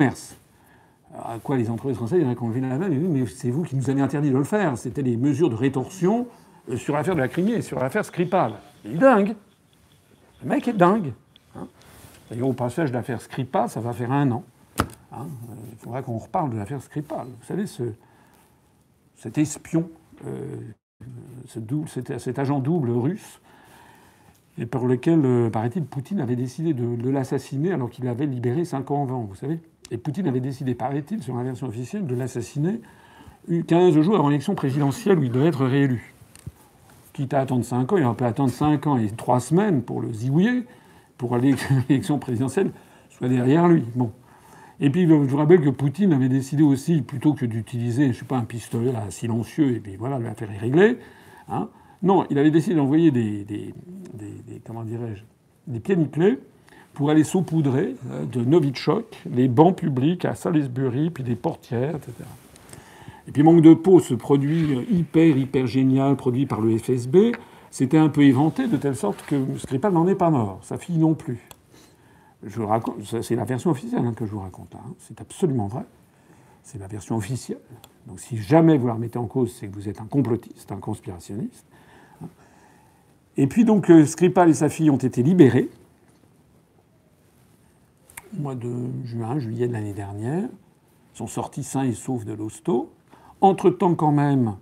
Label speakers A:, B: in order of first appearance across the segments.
A: À quoi les entreprises françaises, il y en a qui ont levé la main, mais c'est vous qui nous avez interdit de le faire. C'était les mesures de rétorsion euh, sur l'affaire de la Crimée, sur l'affaire Skripal. Il est dingue. Le mec est dingue. Hein. D'ailleurs, au passage de l'affaire Skripal, ça va faire un an. Hein. Il faudra qu'on reparle de l'affaire Skripal. Vous savez, ce, cet espion, euh, cet, agent double russe, et pour lequel, euh, paraît-il, Poutine avait décidé de, de l'assassiner alors qu'il avait libéré cinq ans avant, vous savez. Et Poutine avait décidé, paraît-il, sur la version officielle, de l'assassiner 15 jours avant l'élection présidentielle où il devait être réélu. Quitte à attendre 5 ans, il aurait pu attendre 5 ans et 3 semaines pour le zigouiller, pour aller l'élection présidentielle soit derrière lui. Et puis, je vous rappelle que Poutine avait décidé aussi, plutôt que d'utiliser, je sais pas, un pistolet silencieux, et puis voilà, l'affaire est réglée. Hein, non, il avait décidé d'envoyer des, comment dirais-je, des pieds pour aller saupoudrer euh, de Novichok les bancs publics à Salisbury, puis des portières, etc. Et puis manque de peau, ce produit hyper, hyper génial produit par le FSB, c'était un peu éventé de telle sorte que Skripal n'en est pas mort, sa fille non plus. Je raconte, c'est la version officielle hein, que je vous raconte. Hein. C'est absolument vrai. C'est la version officielle. Donc si jamais vous la remettez en cause, c'est que vous êtes un complotiste, un conspirationniste. Et puis donc euh, Skripal et sa fille ont été libérés au mois de juin, juillet de l'année dernière. Ils sont sortis sains et saufs de l'hosto. Entre-temps, quand même,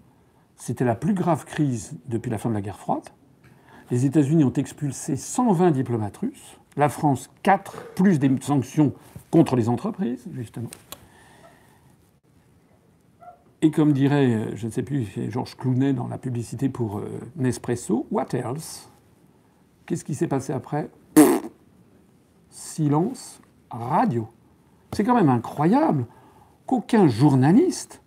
A: c'était la plus grave crise depuis la fin de la guerre froide. Les États-Unis ont expulsé 120 diplomates russes, la France 4, plus des sanctions contre les entreprises, justement. Et comme dirait, je ne sais plus, Georges Clounet dans la publicité pour euh, Nespresso, what else? Qu'est-ce qui s'est passé après? Silence radio. C'est quand même incroyable qu'aucun journaliste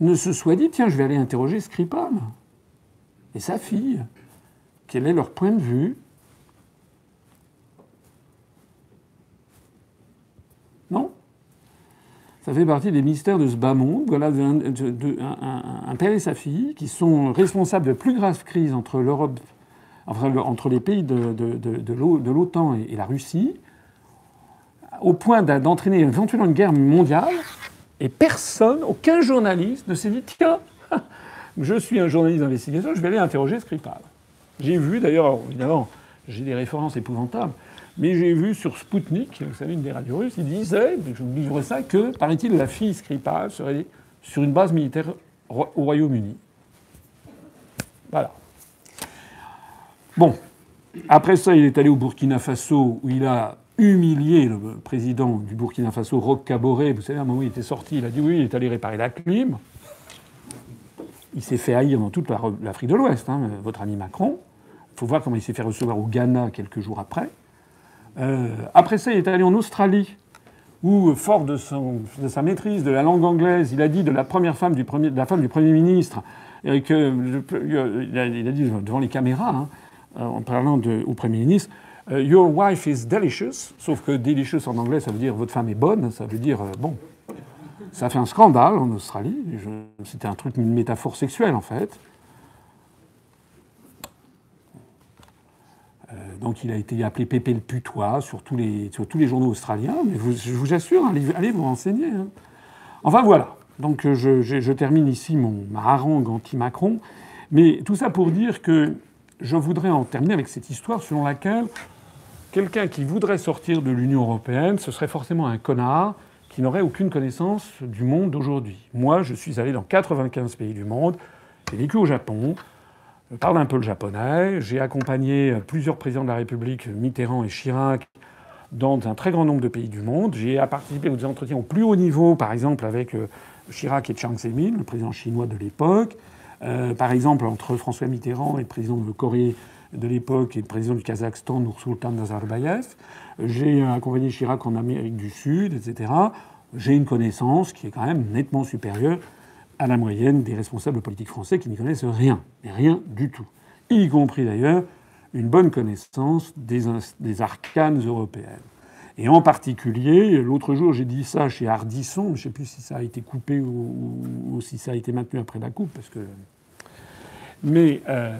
A: ne se soit dit tiens, je vais aller interroger Skripal et sa fille. Quel est leur point de vue? Non Ça fait partie des mystères de ce bas monde. Voilà un, père et sa fille qui sont responsables de plus graves crises entre l'Europe, entre les pays de l'OTAN et la Russie, au point d'entraîner éventuellement une guerre mondiale. Et personne, aucun journaliste ne s'est dit tiens, je suis un journaliste d'investigation, je vais aller interroger Skripal. J'ai vu d'ailleurs, évidemment, j'ai des références épouvantables, mais j'ai vu sur Sputnik, vous savez, une des radios russes, il disait, je vous livre ça, que, paraît-il, la fille Skripal serait sur une base militaire au Royaume-Uni. Voilà. Bon. Après ça, il est allé au Burkina Faso, où il a humilié le président du Burkina Faso, Roch Kaboré. Vous savez, à un moment, il était sorti, il a dit oui, il est allé réparer la clim. Il s'est fait haïr dans toute l'Afrique de l'Ouest, hein, votre ami Macron. Il faut voir comment il s'est fait recevoir au Ghana quelques jours après. Euh, après ça, il est allé en Australie, où, fort de, sa maîtrise de la langue anglaise, il a dit de la première femme du premier, ministre, et que, il, a, dit devant les caméras, hein, en parlant au Premier ministre, euh, Your wife is delicious, sauf que delicious en anglais, ça veut dire votre femme est bonne, ça veut dire euh, bon. Ça fait un scandale en Australie. C'était un truc, une métaphore sexuelle en fait. Euh, donc il a été appelé Pépé le putois sur tous les, sur tous les journaux australiens. Mais je vous assure, allez, vous renseigner. Hein. Enfin voilà. Donc je, je, termine ici mon, ma harangue anti-Macron. Mais tout ça pour dire que je voudrais en terminer avec cette histoire selon laquelle quelqu'un qui voudrait sortir de l'Union européenne, ce serait forcément un connard qui n'aurait aucune connaissance du monde d'aujourd'hui. Moi, je suis allé dans 95 pays du monde, j'ai vécu au Japon, je parle un peu le japonais, j'ai accompagné plusieurs présidents de la République, Mitterrand et Chirac, dans un très grand nombre de pays du monde. J'ai participé aux entretiens au plus haut niveau, par exemple avec euh, Chirac et Chiang Zemin, le président chinois de l'époque. Euh, par exemple, entre François Mitterrand et le président de Corée de l'époque et président du Kazakhstan, Nursultan Nazarbayev. J'ai accompagné Chirac en Amérique du Sud, etc. J'ai une connaissance qui est quand même nettement supérieure à la moyenne des responsables politiques français qui n'y connaissent rien, mais rien du tout. Y compris d'ailleurs une bonne connaissance des, des arcanes européennes. Et en particulier, l'autre jour, j'ai dit ça chez Ardisson, je ne sais plus si ça a été coupé ou, ou, si ça a été maintenu après la coupe, parce que. Mais euh,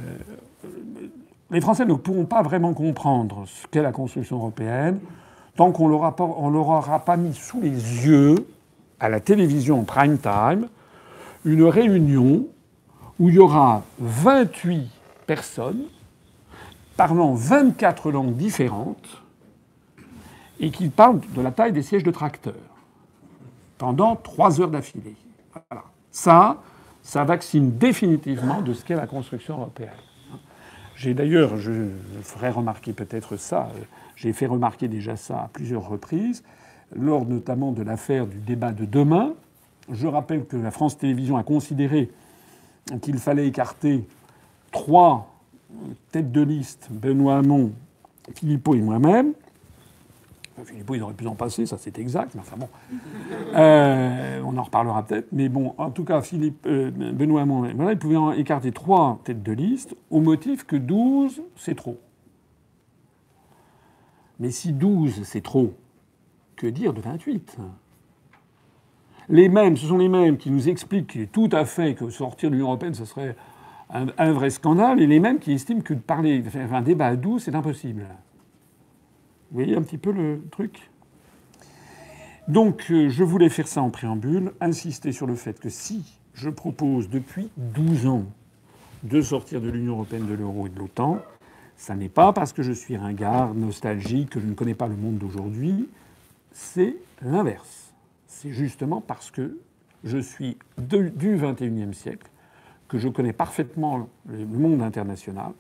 A: les Français ne pourront pas vraiment comprendre ce qu'est la construction européenne tant qu'on ne leur aura pas mis sous les yeux, à la télévision en prime time, une réunion où il y aura 28 personnes parlant 24 langues différentes et qui parlent de la taille des sièges de tracteurs pendant trois heures d'affilée. Ça, ça vaccine définitivement de ce qu'est la construction européenne. J'ai d'ailleurs, je ferai remarquer peut-être ça, j'ai fait remarquer déjà ça à plusieurs reprises, lors notamment de l'affaire du débat de demain. Je rappelle que la France Télévisions a considéré qu'il fallait écarter trois têtes de liste, Benoît Hamon, Philippot et moi-même. Philippot, il aurait pu en passer, ça c'est exact, mais enfin bon. Euh, on en reparlera peut-être. Mais bon, en tout cas, Philippe, euh, Benoît Hamon, voilà, ils pouvaient écarter trois têtes de liste au motif que 12, c'est trop. Mais si 12, c'est trop, que dire de 28 Les mêmes, ce sont les mêmes qui nous expliquent tout à fait que sortir de l'Union européenne, ce serait un, vrai scandale, et les mêmes qui estiment que de parler, de faire un débat à 12, c'est impossible. Vous voyez un petit peu le truc? Donc, euh, je voulais faire ça en préambule, insister sur le fait que si je propose depuis 12 ans de sortir de l'Union européenne, de l'euro et de l'OTAN, ça n'est pas parce que je suis ringard, nostalgique, que je ne connais pas le monde d'aujourd'hui c'est l'inverse. C'est justement parce que je suis du XXIe siècle, que je connais parfaitement le monde international,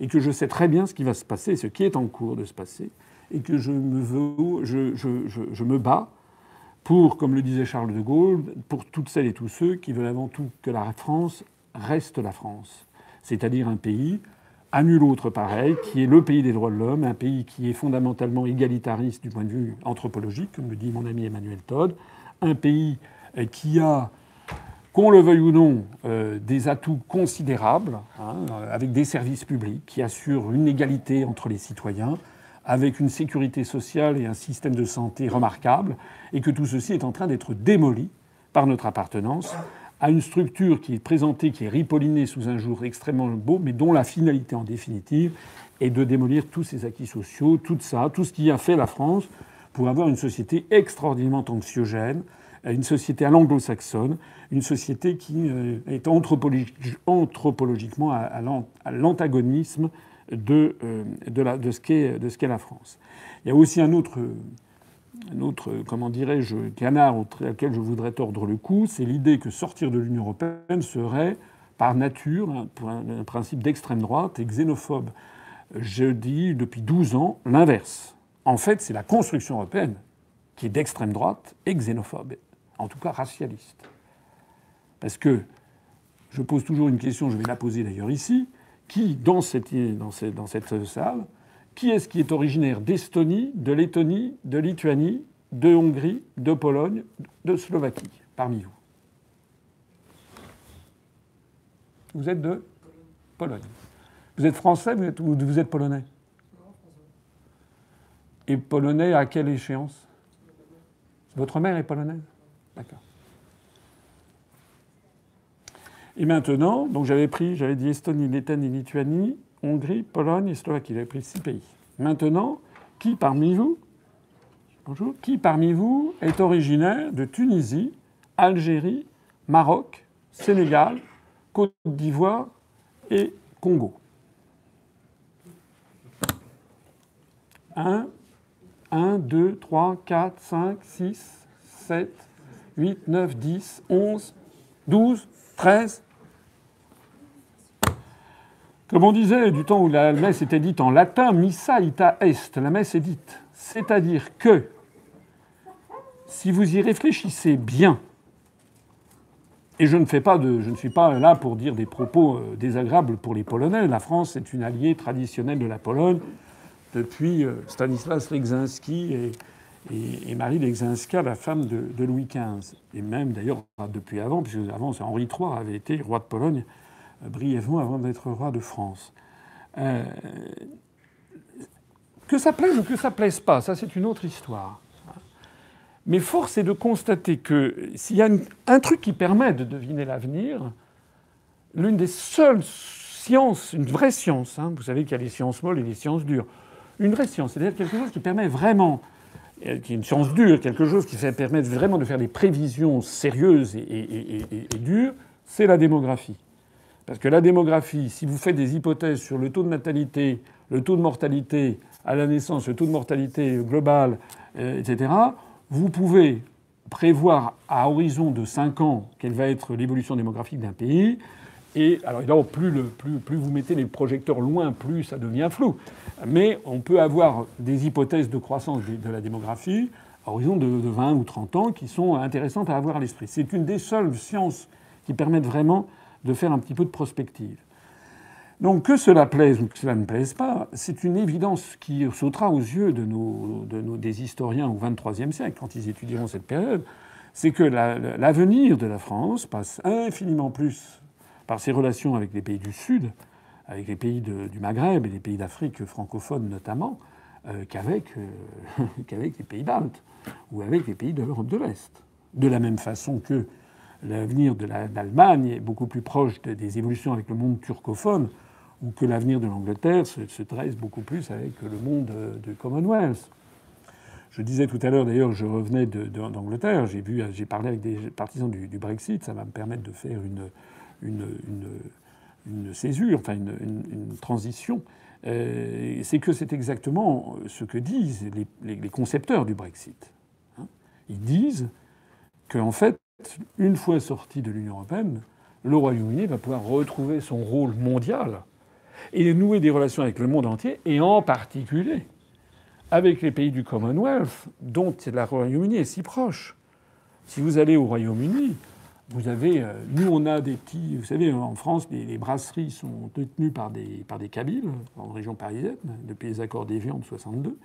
A: et que je sais très bien ce qui va se passer, ce qui est en cours de se passer, et que je me, bats pour, comme le disait Charles de Gaulle, pour toutes celles et tous ceux qui veulent avant tout que la France reste la France, c'est-à-dire un pays à nul autre pareil, qui est le pays des droits de l'homme, un pays qui est fondamentalement égalitariste du point de vue anthropologique, comme le dit mon ami Emmanuel Todd, un pays euh, qui a, qu'on le veuille ou non, euh, des atouts considérables, hein, avec des services publics qui assurent une égalité entre les citoyens, avec une sécurité sociale et un système de santé remarquable, et que tout ceci est en train d'être démoli par notre appartenance à une structure qui est présentée, qui est ripollinée sous un jour extrêmement beau, mais dont la finalité en définitive est de démolir tous ces acquis sociaux, tout ça, tout ce qui a fait la France pour avoir une société extraordinairement anxiogène, une société à l'anglo-saxonne, une société qui euh, est anthropologiquement à l'antagonisme de, euh, de ce qu'est la France. Il y a aussi un autre un autre, comment dirais-je, canard auquel je voudrais tordre le cou, c'est l'idée que sortir de l'Union européenne serait, par nature, un, principe d'extrême droite et xénophobe. Je dis depuis 12 ans l'inverse. En fait, c'est la construction européenne qui est d'extrême droite et xénophobe, en tout cas racialiste. Parce que je pose toujours une question, je vais la poser d'ailleurs ici, qui, dans cette, dans cette, dans cette salle, qui est-ce qui est originaire d'Estonie, de Lettonie, de Lituanie, de Hongrie, de Pologne, de Slovaquie, parmi vous Vous êtes de Pologne. Vous êtes français ou vous êtes polonais Et polonais à quelle échéance? Votre mère est polonaise? D'accord. Et maintenant, donc j'avais pris, j'avais dit Estonie, Lettonie, Lituanie, Hongrie, Pologne et Slovaquie. J'avais pris six pays. Maintenant, qui parmi vous, bonjour, qui parmi vous est originaire de Tunisie, Algérie, Maroc, Sénégal, Côte d'Ivoire et Congo? 1, 1, 2, 3, 4, 5, 6, 7, 8, 9, 10, 11, 12, 13, comme on disait du temps où la messe était dite en latin, missa ita est, la messe est dite. C'est-à-dire que si vous y réfléchissez bien, et je ne, fais pas de, je ne suis pas là pour dire des propos euh, désagréables pour les Polonais, la France est une alliée traditionnelle de la Pologne depuis euh, Stanislas Leczinski et, Marie Leczinska, la femme de, Louis XV. Et même d'ailleurs depuis avant, puisque avant Henri III avait été roi de Pologne brièvement avant d'être roi de France. Euh, que ça plaise ou que ça plaise pas, ça c'est une autre histoire. Mais force est de constater que s'il y a un truc qui permet de deviner l'avenir, l'une des seules sciences, une vraie science, hein, vous savez qu'il y a les sciences molles et les sciences dures, une vraie science, c'est-à-dire quelque chose qui permet vraiment qui est une science dure, quelque chose qui permet vraiment de faire des prévisions sérieuses et, dures, c'est la démographie. Parce que la démographie, si vous faites des hypothèses sur le taux de natalité, le taux de mortalité à la naissance, le taux de mortalité global, euh, etc., vous pouvez prévoir à horizon de 5 ans quelle va être l'évolution démographique d'un pays. Et alors plus, vous mettez les projecteurs loin, plus ça devient flou. Mais on peut avoir des hypothèses de croissance de la démographie à horizon de, de 20 ou 30 ans qui sont intéressantes à avoir à l'esprit. C'est une des seules sciences qui permettent vraiment de faire un petit peu de prospective. Donc que cela plaise ou que cela ne plaise pas, c'est une évidence qui sautera aux yeux de nos, des historiens au XXIIIe siècle, quand ils étudieront cette période, c'est que l'avenir de la France passe infiniment plus par ses relations avec les pays du Sud, avec les pays du Maghreb et les pays d'Afrique francophone notamment, euh, qu'avec euh, qu'avec les pays baltes ou avec les pays de l'Europe de l'Est. De la même façon que l'avenir de l'Allemagne est beaucoup plus proche des évolutions avec le monde turcophone, ou que l'avenir de l'Angleterre se, se, beaucoup plus avec le monde du Commonwealth. Je disais tout à l'heure, d'ailleurs, je revenais d'Angleterre, j'ai parlé avec des partisans du, Brexit, ça va me permettre de faire une, une, césure, enfin une, transition. Euh, c'est que c'est exactement ce que disent les concepteurs du Brexit. Hein. Ils disent qu'en fait, une fois sorti de l'Union européenne, le Royaume-Uni va pouvoir retrouver son rôle mondial et nouer des relations avec le monde entier, et en particulier avec les pays du Commonwealth, dont le Royaume-Uni est si proche. Si vous allez au Royaume-Uni, vous avez, euh, nous on a des petits, vous savez, en France, les, brasseries sont détenues par des, par des Kabyles, en région parisienne, depuis les accords d'Évian de 62.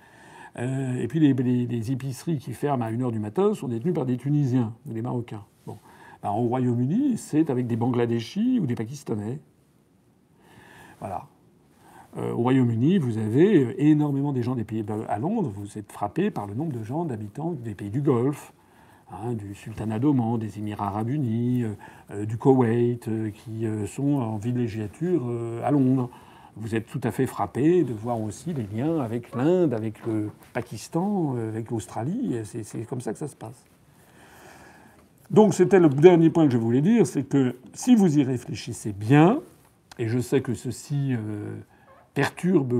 A: Euh, et puis les, les, les, épiceries qui ferment à 1h du matin sont détenues par des Tunisiens ou des Marocains. Bon. Ben, au Royaume-Uni, c'est avec des Bangladeshis ou des Pakistanais. Voilà. Euh, au Royaume-Uni, vous avez euh, énormément des gens des pays à Londres. Vous êtes frappé par le nombre de gens, d'habitants des pays du Golfe, hein, du Sultanat d'Oman, des Émirats arabes unis, euh, du Koweït, euh, qui euh, sont en villégiature à Londres vous êtes tout à fait frappé de voir aussi les liens avec l'Inde, avec le Pakistan, avec l'Australie. C'est comme ça que ça se passe. Donc c'était le dernier point que je voulais dire, c'est que si vous y réfléchissez bien, et je sais que ceci euh, perturbe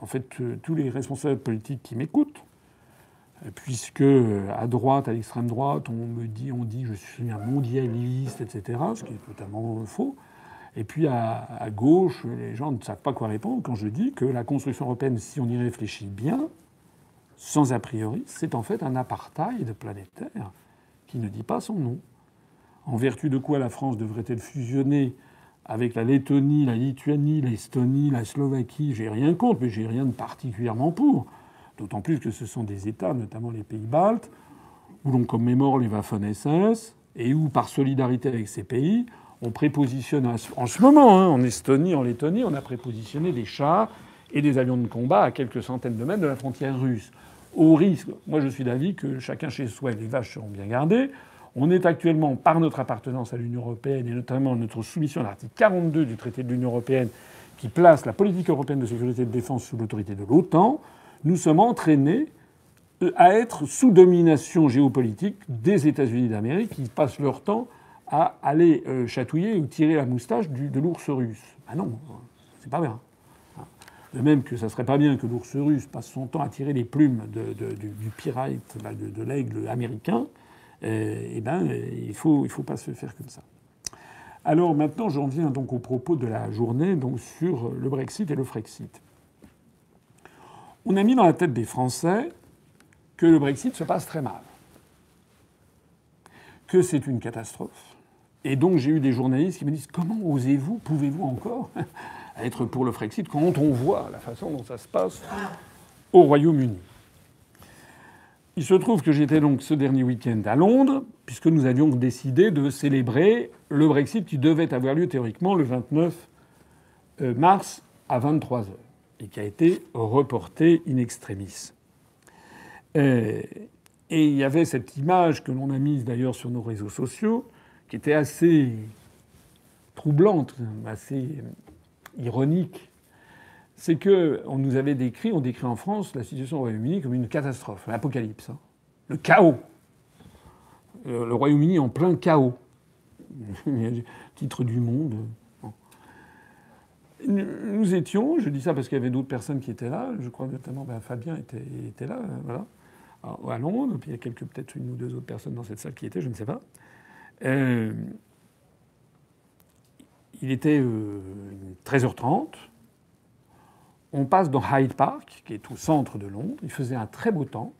A: en fait tous les responsables politiques qui m'écoutent, puisque à droite, à l'extrême droite, on me dit, on dit je suis un mondialiste, etc., ce qui est totalement faux. Et puis à, gauche, les gens ne savent pas quoi répondre quand je dis que la construction européenne, si on y réfléchit bien, sans a priori, c'est en fait un apartheid planétaire qui ne dit pas son nom. En vertu de quoi la France devrait-elle fusionner avec la Lettonie, la Lituanie, l'Estonie, la Slovaquie? J'ai rien contre, mais j'ai rien de particulièrement pour. D'autant plus que ce sont des États, notamment les pays baltes, où l'on commémore les Waffen-SS et où, par solidarité avec ces pays, on prépositionne en ce moment, hein, en Estonie, en Lettonie, on a prépositionné des chars et des avions de combat à quelques centaines de mètres de la frontière russe. Au risque, moi je suis d'avis que chacun chez soi, les vaches seront bien gardées. On est actuellement, par notre appartenance à l'Union européenne et notamment notre soumission à l'article 42 du traité de l'Union européenne qui place la politique européenne de sécurité et de défense sous l'autorité de l'OTAN, nous sommes entraînés euh, à être sous domination géopolitique des États-Unis d'Amérique qui passent leur temps à aller euh, chatouiller ou tirer la moustache de l'ours russe. Ah non, c'est pas bien. De même que ça serait pas bien que l'ours russe passe son temps à tirer les plumes du, pirate, de, de l'aigle américain, euh, eh ben, il faut, il faut pas se faire comme ça. Alors maintenant, j'en viens donc au propos de la journée donc sur le Brexit et le Frexit. On a mis dans la tête des Français que le Brexit se passe très mal, que c'est une catastrophe, et donc j'ai eu des journalistes qui me disent comment osez-vous, pouvez-vous encore être pour le Frexit quand on voit la façon dont ça se passe au Royaume-Uni? Il se trouve que j'étais donc ce dernier week-end à Londres, puisque nous avions décidé de célébrer le Brexit qui devait avoir lieu théoriquement le 29 euh, mars à 23 heures et qui a été reporté in extremis. Euh, et il y avait cette image que l'on a mise d'ailleurs sur nos réseaux sociaux qui était assez troublante, assez ironique, c'est que on nous avait décrit, on décrit en France la situation au Royaume-Uni comme une catastrophe, l'apocalypse, hein. le chaos. Euh, le Royaume-Uni en plein chaos. Titre du monde. Nous étions, je dis ça parce qu'il y avait d'autres personnes qui étaient là, je crois notamment ben, Fabien était, là, voilà, à Londres, puis il y a quelques, peut-être une ou deux autres personnes dans cette salle qui étaient, je ne sais pas. Euh, il était 13h30. Euh, on passe dans Hyde Park, qui est au centre de Londres. Il faisait un très beau temps.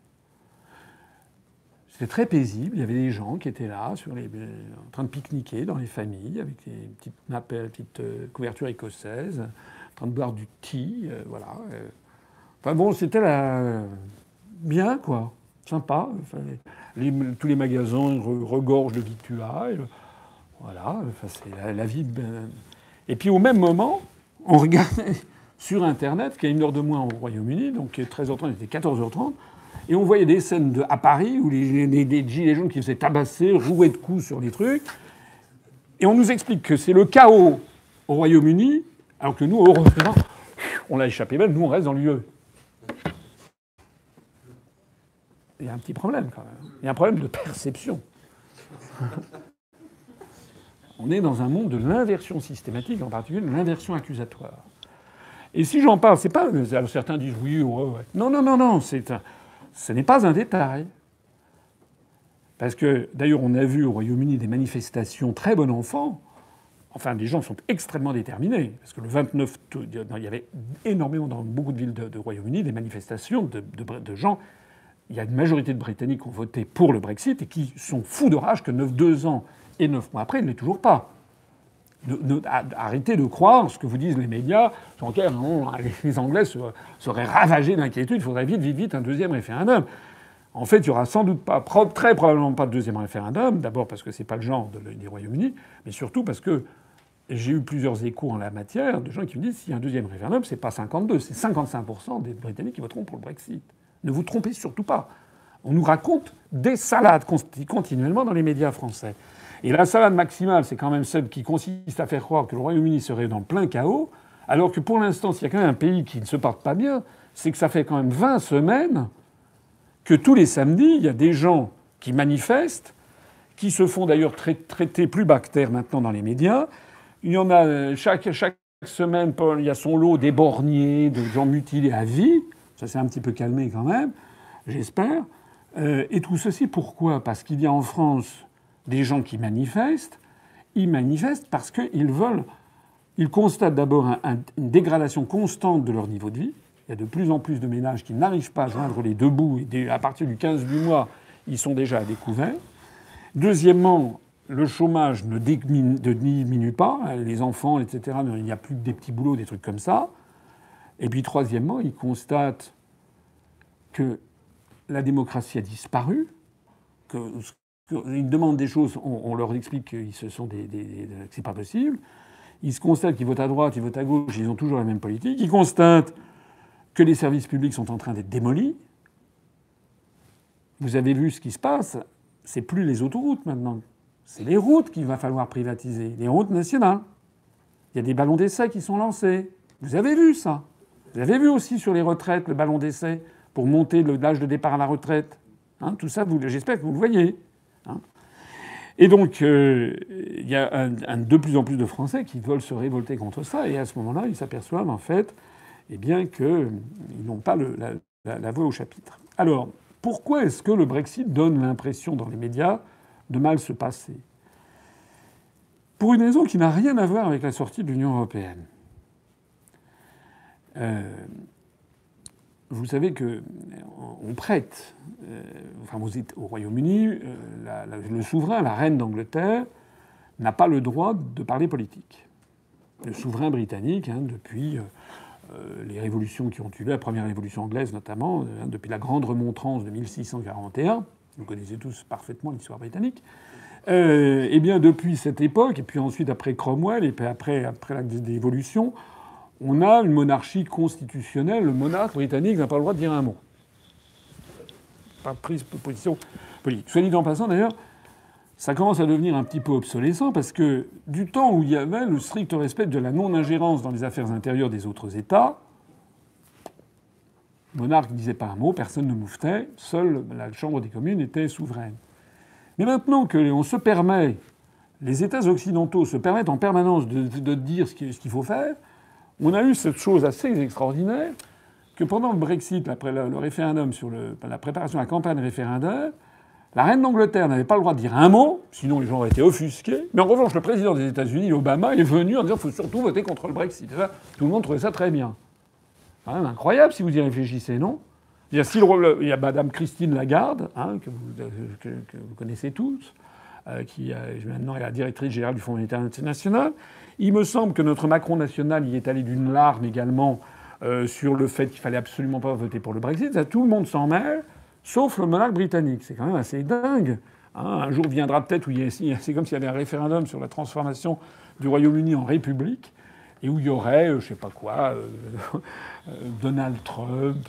A: C'était très paisible. Il y avait des gens qui étaient là, les, en train de pique-niquer dans les familles, avec des petites nappes, petites euh, couvertures écossaises, en train de boire du thé. voilà. Enfin bon, c'était bien, quoi. Sympa. tous les magasins regorgent de victuailles. Voilà, c'est la, vie. Ben. Et puis au même moment, on regardait sur Internet, qui a une heure de moins au Royaume-Uni, donc 13h30, il était 14h30, et on voyait des scènes de, à Paris où les, les, gilets jaunes qui faisaient tabasser, rouer de coups sur les trucs. Et on nous explique que c'est le chaos au Royaume-Uni, alors que nous, heureusement, on l'a échappé belle, nous on reste dans l'UE. Il y a un petit problème quand même. Il y a un problème de perception. On est dans un monde de l'inversion systématique, en particulier de l'inversion accusatoire. Et si j'en parle, c'est pas. Alors certains disent oui, ouais, Non, non, non, non. C'est ce n'est pas un détail. Parce que d'ailleurs, on a vu au Royaume-Uni des manifestations très bon enfant. Enfin, les gens sont extrêmement déterminés. Parce que le 29, il y avait énormément dans beaucoup de villes de, Royaume-Uni des manifestations de, de, gens. Il y a une majorité de Britanniques qui ont voté pour le Brexit et qui sont fous de rage que 9, 2 ans et neuf mois après, il ne l'est toujours pas. Arrêtez de croire ce que vous disent les médias, sur lequel les Anglais seraient ravagés d'inquiétude, il faudrait vite, vite, vite un deuxième référendum. En fait, il n'y aura sans doute pas, très probablement pas de deuxième référendum, d'abord parce que ce n'est pas le genre de, des Royaume-Uni, mais surtout parce que j'ai eu plusieurs échos en la matière de gens qui me disent s'il y a un deuxième référendum, c'est pas 52, c'est 55% des Britanniques qui voteront pour le Brexit. Ne vous trompez surtout pas. On nous raconte des salades continuellement dans les médias français. Et la salade maximale, c'est quand même celle qui consiste à faire croire que le Royaume-Uni serait dans plein chaos, alors que pour l'instant, s'il y a quand même un pays qui ne se porte pas bien, c'est que ça fait quand même 20 semaines que tous les samedis, il y a des gens qui manifestent, qui se font d'ailleurs traiter plus bactères maintenant dans les médias. Il y en a euh, chaque, chaque semaine, il y a son lot d'éborgnés, de gens mutilés à vie. Ça s'est un petit peu calmé quand même, j'espère. Euh, et tout ceci, pourquoi? Parce qu'il y a en France des gens qui manifestent, ils manifestent parce qu'ils veulent. Ils constatent d'abord une dégradation constante de leur niveau de vie. Il y a de plus en plus de ménages qui n'arrivent pas à joindre les deux bouts. Et à partir du 15 du mois, ils sont déjà à découvert. Deuxièmement, le chômage ne diminue pas. Les enfants, etc., il n'y a plus que des petits boulots, des trucs comme ça. Et puis troisièmement, ils constatent que la démocratie a disparu, que ils demandent des choses, on, leur explique que ce sont pas possible. Ils se constatent qu'ils votent à droite, ils votent à gauche, ils ont toujours la même politique. Ils constatent que les services publics sont en train d'être démolis. Vous avez vu ce qui se passe. C'est plus les autoroutes maintenant. C'est les routes qu'il va falloir privatiser, les routes nationales. Il y a des ballons d'essai qui sont lancés. Vous avez vu ça. Vous avez vu aussi sur les retraites le ballon d'essai pour monter l'âge de départ à la retraite. Hein, tout ça, j'espère que vous le voyez. Hein. et donc, euh, il y a de plus en plus de Français qui veulent se révolter contre ça, et à ce moment-là, ils s'aperçoivent en fait eh qu'ils n'ont pas la, la, voix au chapitre. Alors, pourquoi est-ce que le Brexit donne l'impression dans les médias de mal se passer? Pour une raison qui n'a rien à voir avec la sortie de l'Union européenne. Euh, vous savez que on prête, euh, enfin vous êtes au Royaume-Uni, euh, le souverain, la reine d'Angleterre, n'a pas le droit de parler politique. Le souverain britannique, hein, depuis euh, les révolutions qui ont eu lieu, la première révolution anglaise notamment, hein, depuis la grande remontrance de 1641, vous connaissez tous parfaitement l'histoire britannique, eh bien depuis cette époque, et puis ensuite après Cromwell, et puis après, après la dévolution, on a une monarchie constitutionnelle. Le monarque britannique n'a pas le droit de dire un mot. Pas prise de position politique. Soit dit en passant, d'ailleurs, ça commence à devenir un petit peu obsolescent parce que du temps où il y avait le strict respect de la non-ingérence dans les affaires intérieures des autres États, Le monarque ne disait pas un mot, personne ne mouftait, seule la Chambre des communes était souveraine. Mais maintenant que on se permet, les États occidentaux se permettent en permanence de, dire ce qu'il faut faire, on a eu cette chose assez extraordinaire que pendant le Brexit, après le, référendum sur la préparation de la campagne référendaire, la reine d'Angleterre n'avait pas le droit de dire un mot, sinon les gens auraient été offusqués. Mais en revanche, le président des États-Unis, Obama, est venu en disant qu'il faut surtout voter contre le Brexit. tout le monde trouvait ça très bien. Quand même incroyable si vous y réfléchissez, non? Il y, a, a Madame Christine Lagarde, hein, que, vous, connaissez tous, euh, qui maintenant est la directrice générale du Fonds monétaire international. Il me semble que notre Macron national y est allé d'une larme également euh, sur le fait qu'il fallait absolument pas voter pour le Brexit. Ça, tout le monde s'en mêle, sauf le monarque britannique. C'est quand même assez dingue. Hein. un jour viendra peut-être où c'est comme s'il y avait un référendum sur la transformation du Royaume-Uni en république et où il y aurait, euh, je sais pas quoi, euh, Donald Trump,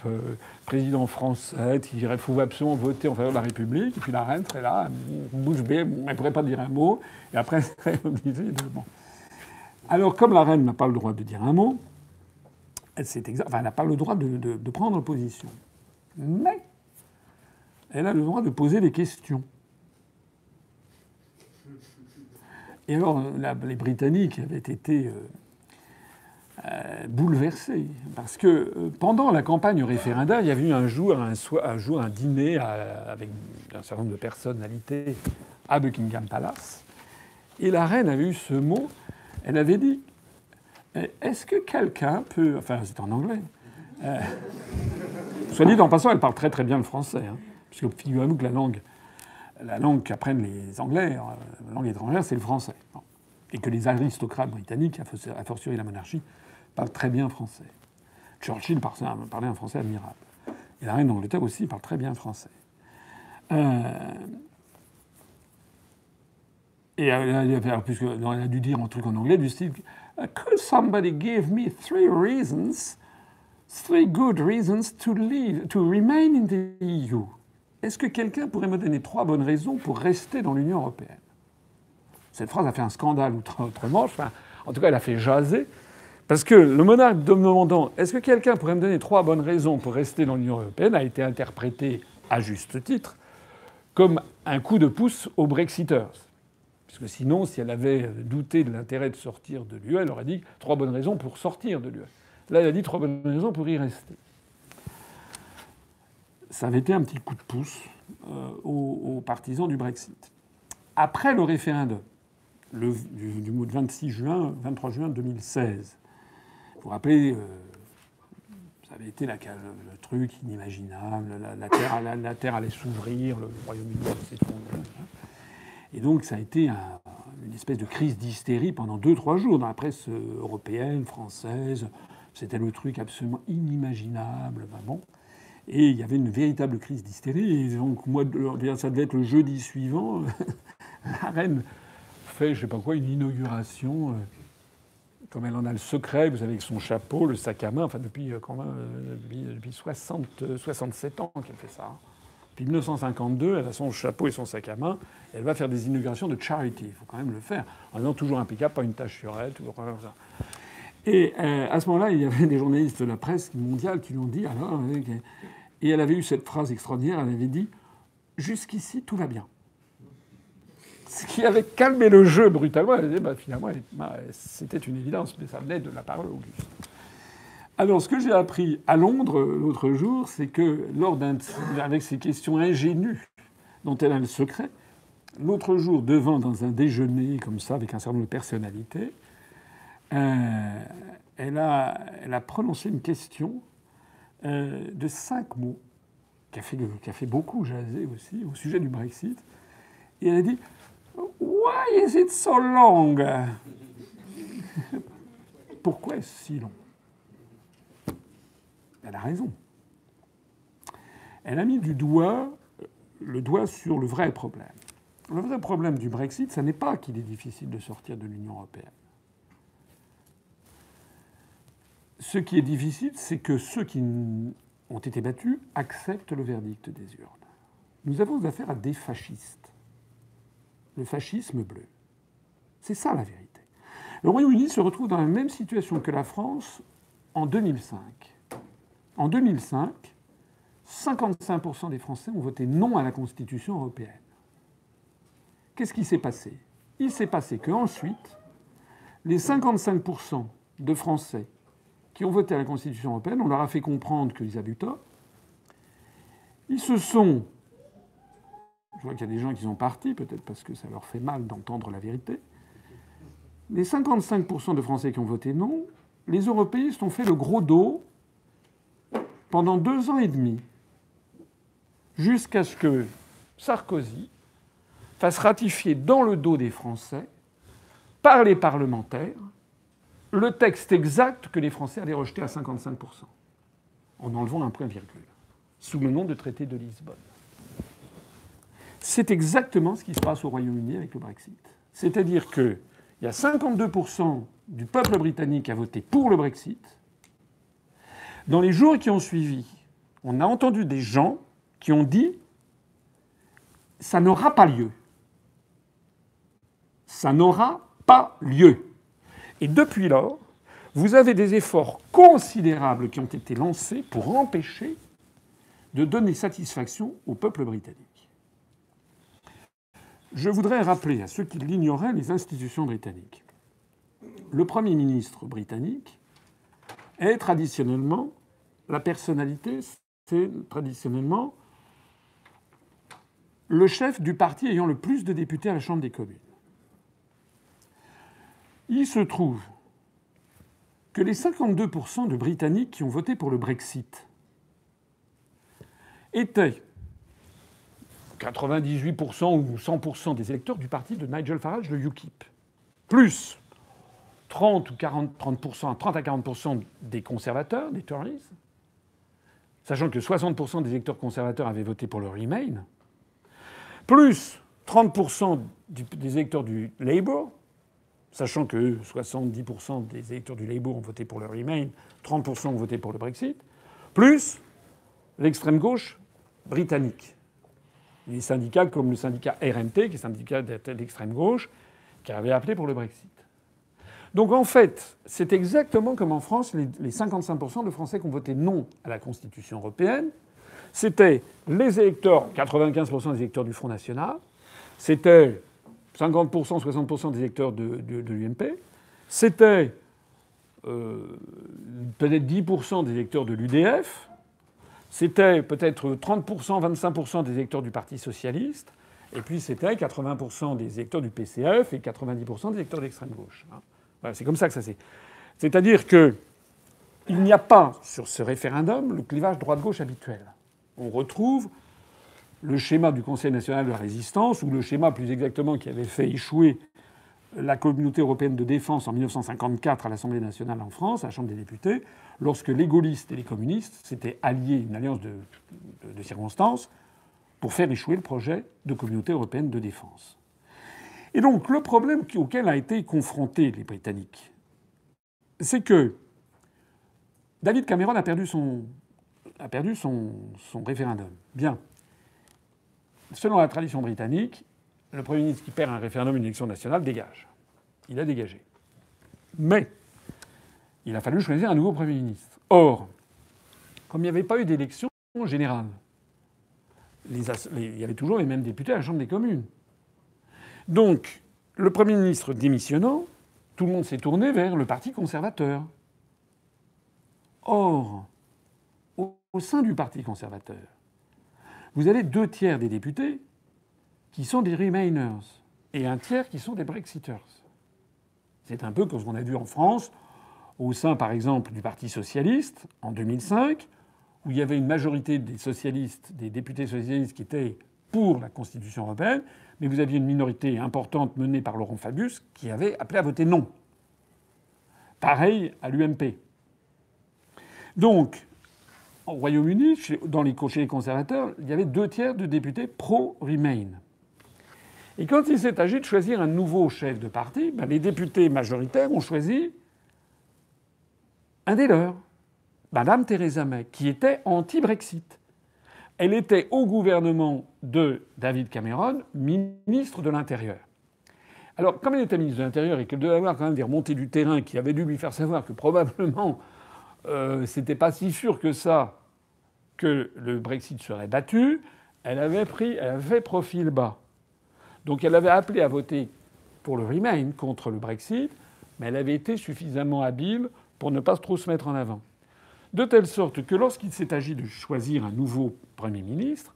A: président français, qui dirait faut absolument voter en faveur de la République, et puis la reine serait là, bouche bée, elle pourrait pas dire un mot, et après elle serait obligée de. Bon. Alors, comme la reine n'a pas le droit de dire un mot, elle, n'a pas le droit de, prendre position. Mais elle a le droit de poser des questions. Et alors, les Britanniques avaient été euh, bouleversé. Parce que euh, pendant la campagne référendaire, il y avait eu un jour un, un, jour, un dîner avec un certain nombre de personnalités à Buckingham Palace. Et la reine avait eu ce mot. Elle avait dit Est-ce que quelqu'un peut. Enfin, c'est en anglais. Euh, soit dit en passant, elle parle très très bien le français. Hein, puisque figurez-vous que la langue, la langue qu'apprennent les Anglais, la langue étrangère, c'est le français. Et que les aristocrates britanniques, a fortiori la monarchie, parle très bien français. Churchill parlait un français admirable. Et la reine d'Angleterre aussi parle très bien français. Euh, et elle a, puisque, elle a dû dire un truc en anglais du style Could somebody give me three reasons, three good reasons to leave, to remain in the EU Est-ce que quelqu'un pourrait me donner trois bonnes raisons pour rester dans l'Union européenne? Cette phrase a fait un scandale autrement. Enfin, en tout cas, elle a fait jaser. Parce que le monarque demandant est-ce que quelqu'un pourrait me donner trois bonnes raisons pour rester dans l'Union européenne a été interprété, à juste titre, comme un coup de pouce aux Brexiteurs. Puisque sinon, si elle avait douté de l'intérêt de sortir de l'UE, elle aurait dit trois bonnes raisons pour sortir de l'UE. Là, elle a dit trois bonnes raisons pour y rester. Ça avait été un petit coup de pouce euh, aux, partisans du Brexit. Après le référendum, du, du 26 juin, 23 juin 2016, vous vous rappelez, euh, ça avait été le, truc inimaginable, la, terre, la, terre, allait s'ouvrir, le Royaume-Uni s'effondrer. Et donc ça a été une espèce de crise d'hystérie pendant deux, trois jours dans la presse européenne, française. C'était le truc absolument inimaginable. vraiment. Et il y avait une véritable crise d'hystérie. Donc, moi, ça devait être le jeudi suivant. la reine fait, je sais pas quoi, une inauguration. Euh, comme elle en a le secret, vous savez, avec son chapeau, le sac à main, enfin depuis, euh, euh, depuis, 60, 67 ans qu'elle fait ça. Hein. Depuis 1952, elle a son chapeau et son sac à main. elle va faire des inaugurations de charity. Il faut quand même le faire. En étant toujours impeccable, pas une tache sur elle, toujours comme ça. Et euh, à ce moment-là, il y avait des journalistes de la presse mondiale qui lui ont dit alors. Et elle avait eu cette phrase extraordinaire elle avait dit Jusqu'ici, tout va bien ce qui avait calmé le jeu brutalement. Elle disait, bah, finalement, bah, c'était une évidence, mais ça venait de la parole Auguste. Alors, ce que j'ai appris à Londres l'autre jour, c'est que lors d'un, avec ces questions ingénues dont elle a le secret, l'autre jour, devant dans un déjeuner comme ça, avec un certain nombre de personnalités, euh, elle, a, elle, prononcé une question euh, de cinq mots, qui a, fait, qui a fait beaucoup jaser aussi, au sujet du Brexit. Et elle a dit Why is it so long? Pourquoi est-ce si long? Elle a raison. Elle a mis du doigt, le doigt sur le vrai problème. Le vrai problème du Brexit, ce n'est pas qu'il est difficile de sortir de l'Union européenne. Ce qui est difficile, c'est que ceux qui ont été battus acceptent le verdict des urnes. Nous avons affaire à des fascistes le fascisme bleu. C'est ça la vérité. Le Royaume-Uni se retrouve dans la même situation que la France en 2005. En 2005, 55% des Français ont voté non à la Constitution européenne. Qu'est-ce qui s'est passé? Il s'est passé qu'ensuite, les 55% de Français qui ont voté à la Constitution européenne, on leur a fait comprendre qu'ils avaient tort. Ils se sont. Je vois qu'il y a des gens qui sont partis, peut-être parce que ça leur fait mal d'entendre la vérité. Les 55% de Français qui ont voté non, les européistes ont fait le gros dos pendant deux ans et demi, jusqu'à ce que Sarkozy fasse ratifier dans le dos des Français, par les parlementaires, le texte exact que les Français allaient rejeter à 55%, en enlevant un point virgule, sous le nom de traité de Lisbonne. C'est exactement ce qui se passe au Royaume-Uni avec le Brexit. C'est-à-dire qu'il y a 52% du peuple britannique qui a voté pour le Brexit. Dans les jours qui ont suivi, on a entendu des gens qui ont dit ça n'aura pas lieu. Ça n'aura pas lieu. Et depuis lors, vous avez des efforts considérables qui ont été lancés pour empêcher de donner satisfaction au peuple britannique. Je voudrais rappeler à ceux qui l'ignoraient les institutions britanniques. Le Premier ministre britannique est traditionnellement la personnalité, c'est traditionnellement le chef du parti ayant le plus de députés à la Chambre des communes. Il se trouve que les 52% de Britanniques qui ont voté pour le Brexit étaient 98% ou 100% des électeurs du parti de Nigel Farage, le UKIP, plus 30 ou 40, 30%, 30 à 40% des conservateurs, des Tories, sachant que 60% des électeurs conservateurs avaient voté pour le Remain, plus 30% des électeurs du Labour, sachant que 70% des électeurs du Labour ont voté pour le Remain, 30% ont voté pour le Brexit, plus l'extrême gauche britannique. Les syndicats comme le syndicat RMT, qui est le syndicat d'extrême gauche, qui avait appelé pour le Brexit. Donc en fait, c'est exactement comme en France, les 55% de Français qui ont voté non à la Constitution européenne, c'était les électeurs, 95% des électeurs du Front National, c'était 50%, 60% des électeurs de, l'UMP. C'était euh, peut-être 10% des électeurs de l'UDF. C'était peut-être 30%, 25% des électeurs du Parti socialiste. Et puis c'était 80% des électeurs du PCF et 90% des électeurs d'extrême gauche. C'est comme ça que ça s'est. C'est-à-dire qu'il n'y a pas sur ce référendum le clivage droite-gauche habituel. On retrouve le schéma du Conseil national de la résistance, ou le schéma plus exactement qui avait fait échouer la communauté européenne de défense en 1954 à l'Assemblée nationale en France, à la Chambre des députés, lorsque les gaullistes et les communistes s'étaient alliés, une alliance de, circonstances, pour faire échouer le projet de communauté européenne de défense. Et donc le problème auquel a été confrontés les Britanniques, c'est que David Cameron a perdu son référendum. Bien selon la tradition britannique, le Premier ministre qui perd un référendum, une élection nationale, dégage. Il a dégagé. Mais il a fallu choisir un nouveau Premier ministre. Or, comme il n'y avait pas eu d'élection générale, il y avait toujours les mêmes députés à la Chambre des communes. Donc, le Premier ministre démissionnant, tout le monde s'est tourné vers le Parti conservateur. Or, au sein du Parti conservateur, vous avez deux tiers des députés qui sont des Remainers et un tiers qui sont des Brexiters. C'est un peu comme ce qu'on a vu en France, au sein par exemple du Parti socialiste en 2005, où il y avait une majorité des socialistes, des députés socialistes qui étaient pour la Constitution européenne, mais vous aviez une minorité importante menée par Laurent Fabius qui avait appelé à voter non. Pareil à l'UMP. Donc, au Royaume-Uni, dans les, chez les conservateurs, il y avait deux tiers de députés pro-Remain. Et quand il s'est agi de choisir un nouveau chef de parti, ben les députés majoritaires ont choisi un des leurs, Madame Theresa May, qui était anti-Brexit. Elle était au gouvernement de David Cameron, ministre de l'Intérieur. Alors, comme elle était ministre de l'Intérieur et qu'elle devait avoir quand même des remontées du terrain qui avaient dû lui faire savoir que probablement euh, c'était pas si sûr que ça que le Brexit serait battu, elle avait pris, elle avait profil bas. Donc elle avait appelé à voter pour le Remain contre le Brexit, mais elle avait été suffisamment habile pour ne pas trop se mettre en avant. De telle sorte que lorsqu'il s'est agi de choisir un nouveau Premier ministre,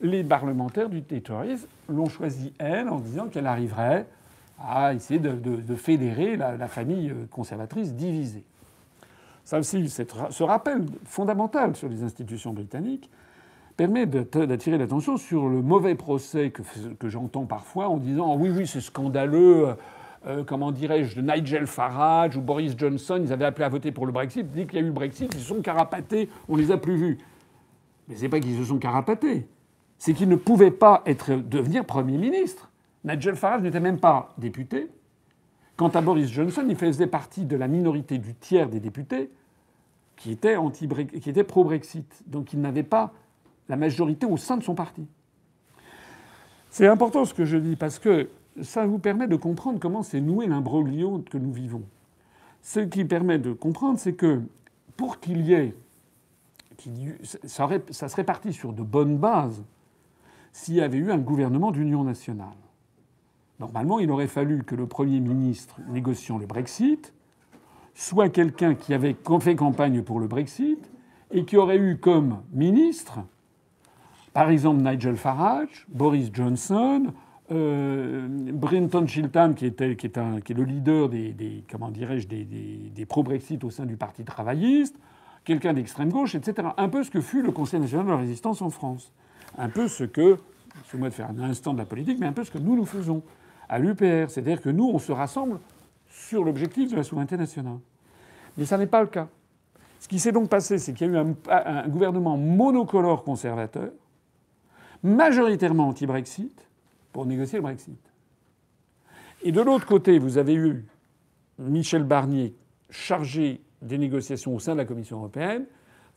A: les parlementaires du Tories l'ont choisi elle en disant qu'elle arriverait à essayer de, fédérer la, famille conservatrice divisée. Ça aussi, ce rappel fondamental sur les institutions britanniques permet d'attirer l'attention sur le mauvais procès que, j'entends parfois en disant oui, oui, c'est scandaleux. Euh, comment dirais-je, Nigel Farage ou Boris Johnson, ils avaient appelé à voter pour le Brexit. Dès qu'il y a eu le Brexit, ils se sont carapatés, on les a plus vus. Mais c'est pas qu'ils se sont carapatés, c'est qu'ils ne pouvaient pas être, devenir Premier ministre. Nigel Farage n'était même pas député. Quant à Boris Johnson, il faisait partie de la minorité du tiers des députés qui étaient, anti qui pro-Brexit. Donc il n'avait pas la majorité au sein de son parti. C'est important ce que je dis parce que ça vous permet de comprendre comment s'est noué l'imbroglio que nous vivons. Ce qui permet de comprendre, c'est que pour qu'il y ait. Ça, serait parti sur de bonnes bases s'il y avait eu un gouvernement d'union nationale. Normalement, il aurait fallu que le Premier ministre négociant le Brexit soit quelqu'un qui avait fait campagne pour le Brexit et qui aurait eu comme ministre par exemple, Nigel Farage, Boris Johnson, euh, Brenton Chilton, qui, était, est le leader des, comment dirais-je des, des, pro-Brexit au sein du Parti travailliste, quelqu'un d'extrême gauche, etc. Un peu ce que fut le Conseil national de la résistance en France. Un peu ce que, excusez-moi de faire un instant de la politique, mais un peu ce que nous nous faisons à l'UPR. C'est-à-dire que nous, on se rassemble sur l'objectif de la souveraineté nationale. Mais ça n'est pas le cas. Ce qui s'est donc passé, c'est qu'il y a eu un, un gouvernement monocolore conservateur majoritairement anti-Brexit pour négocier le Brexit. Et de l'autre côté, vous avez eu Michel Barnier chargé des négociations au sein de la Commission européenne,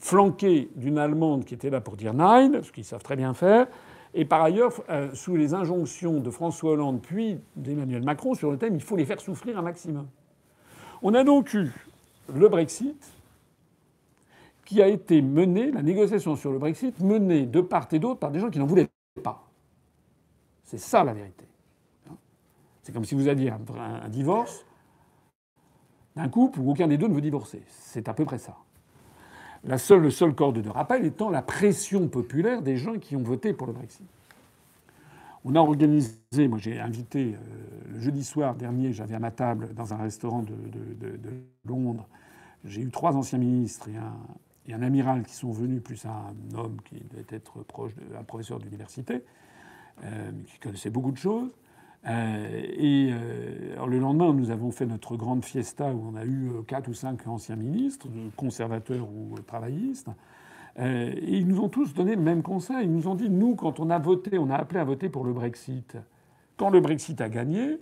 A: flanqué d'une Allemande qui était là pour dire Nein, ce qu'ils savent très bien faire, et par ailleurs, euh, sous les injonctions de François Hollande puis d'Emmanuel Macron sur le thème il faut les faire souffrir un maximum. On a donc eu le Brexit, qui a été menée, la négociation sur le Brexit, menée de part et d'autre par des gens qui n'en voulaient pas. C'est ça la vérité. C'est comme si vous aviez un divorce d'un couple où aucun des deux ne veut divorcer. C'est à peu près ça. La seule, le seul corde de rappel étant la pression populaire des gens qui ont voté pour le Brexit. On a organisé, moi j'ai invité euh, le jeudi soir dernier, j'avais à ma table dans un restaurant de, Londres, j'ai eu trois anciens ministres et un, et un amiral qui sont venus, plus un homme qui devait être proche d'un professeur d'université, euh, qui connaissait beaucoup de choses. Euh, et euh, le lendemain, nous avons fait notre grande fiesta où on a eu quatre ou cinq anciens ministres, conservateurs ou travaillistes. et ils nous ont tous donné le même conseil. Ils nous ont dit, nous, quand on a voté, on a appelé à voter pour le Brexit. Quand le Brexit a gagné,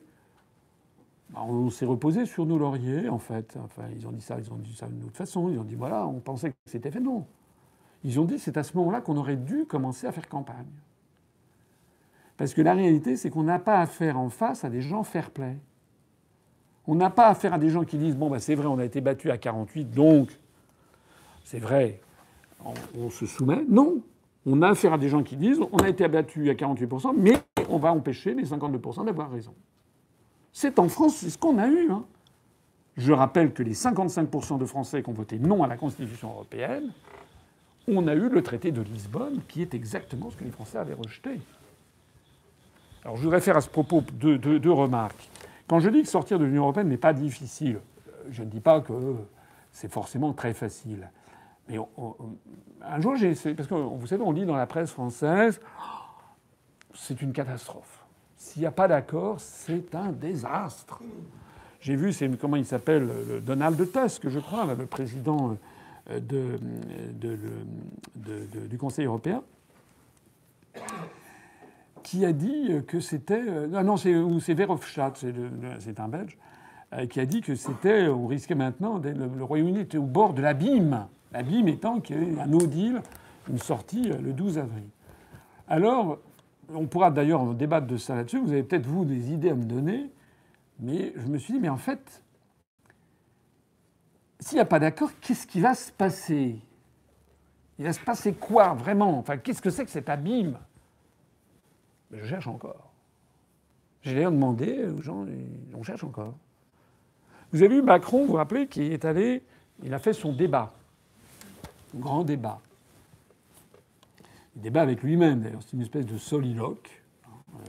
A: bah, on s'est reposé sur nos lauriers, en fait. Enfin, ils ont dit ça, ils ont dit ça d'une autre façon. Ils ont dit voilà, on pensait que c'était fait. Non. Ils ont dit c'est à ce moment-là qu'on aurait dû commencer à faire campagne. Parce que la réalité, c'est qu'on n'a pas affaire en face à des gens fair-play. On n'a pas affaire à des gens qui disent bon, bah, c'est vrai, on a été battu à 48, donc c'est vrai, on, on, se soumet. Non. On a affaire à des gens qui disent on a été abattu à 48%, mais on va empêcher les 52% d'avoir raison. C'est en France, c'est ce qu'on a eu. Hein. Je rappelle que les 55% de Français qui ont voté non à la Constitution européenne, on a eu le traité de Lisbonne, qui est exactement ce que les Français avaient rejeté. Alors je voudrais faire à ce propos deux, remarques. Quand je dis que sortir de l'Union européenne n'est pas difficile, je ne dis pas que c'est forcément très facile. Mais un jour, j'ai parce que vous savez, on lit dans la presse française, c'est une catastrophe. S'il n'y a pas d'accord, c'est un désastre. J'ai vu, c'est comment il s'appelle, Donald Tusk, je crois, le président euh, du Conseil européen, qui a dit que c'était. Euh, non, c'est Verhofstadt, c'est un Belge, euh, qui a dit que c'était. On risquait maintenant. Le Royaume-Uni était au bord de l'abîme. L'abîme étant qu'il y ait un no deal, une sortie le 12 avril. Alors, on pourra d'ailleurs débattre de ça là-dessus. Vous avez peut-être, vous, des idées à me donner. Mais je me suis dit, mais en fait, s'il n'y a pas d'accord, qu'est-ce qui va se passer? Il va se passer quoi vraiment? Enfin, qu'est-ce que c'est que cet abîme? Je cherche encore. J'ai d'ailleurs demandé aux gens, on cherche encore. Vous avez vu Macron, vous vous rappelez, qui est allé, il a fait son débat, grand débat. Il débat avec lui-même, d'ailleurs, c'est une espèce de soliloque. Hein,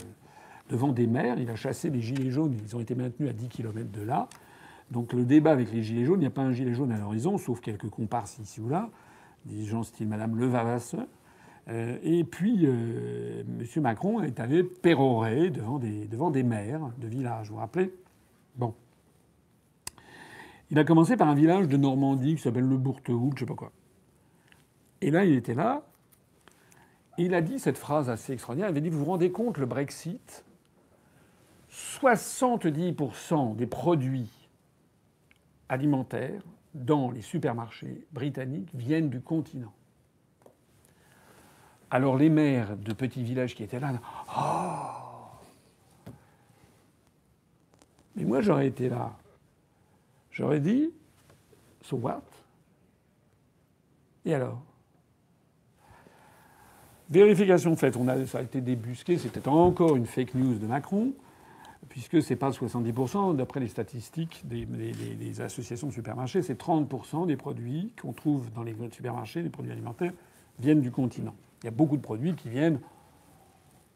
A: devant des maires, il a chassé les gilets jaunes, ils ont été maintenus à 10 km de là. Donc le débat avec les gilets jaunes, il n'y a pas un gilet jaune à l'horizon, sauf quelques comparses ici ou là, des gens style Madame Levavasse. Euh, et puis euh, M. Macron est allé pérorer devant des, devant des maires de villages, vous vous rappelez? Bon. Il a commencé par un village de Normandie qui s'appelle le Bourtehout, je sais pas quoi. Et là, il était là. Et il a dit cette phrase assez extraordinaire. Il avait dit Vous vous rendez compte, le Brexit, 70% des produits alimentaires dans les supermarchés britanniques viennent du continent. Alors les maires de petits villages qui étaient là, oh! Mais moi j'aurais été là. J'aurais dit, so what? Et alors? Vérification faite, on a, ça a été débusqué, c'était encore une fake news de Macron puisque ce n'est pas 70%, d'après les statistiques des, associations de supermarchés, c'est 30% des produits qu'on trouve dans les supermarchés, les produits alimentaires, viennent du continent. Il y a beaucoup de produits qui viennent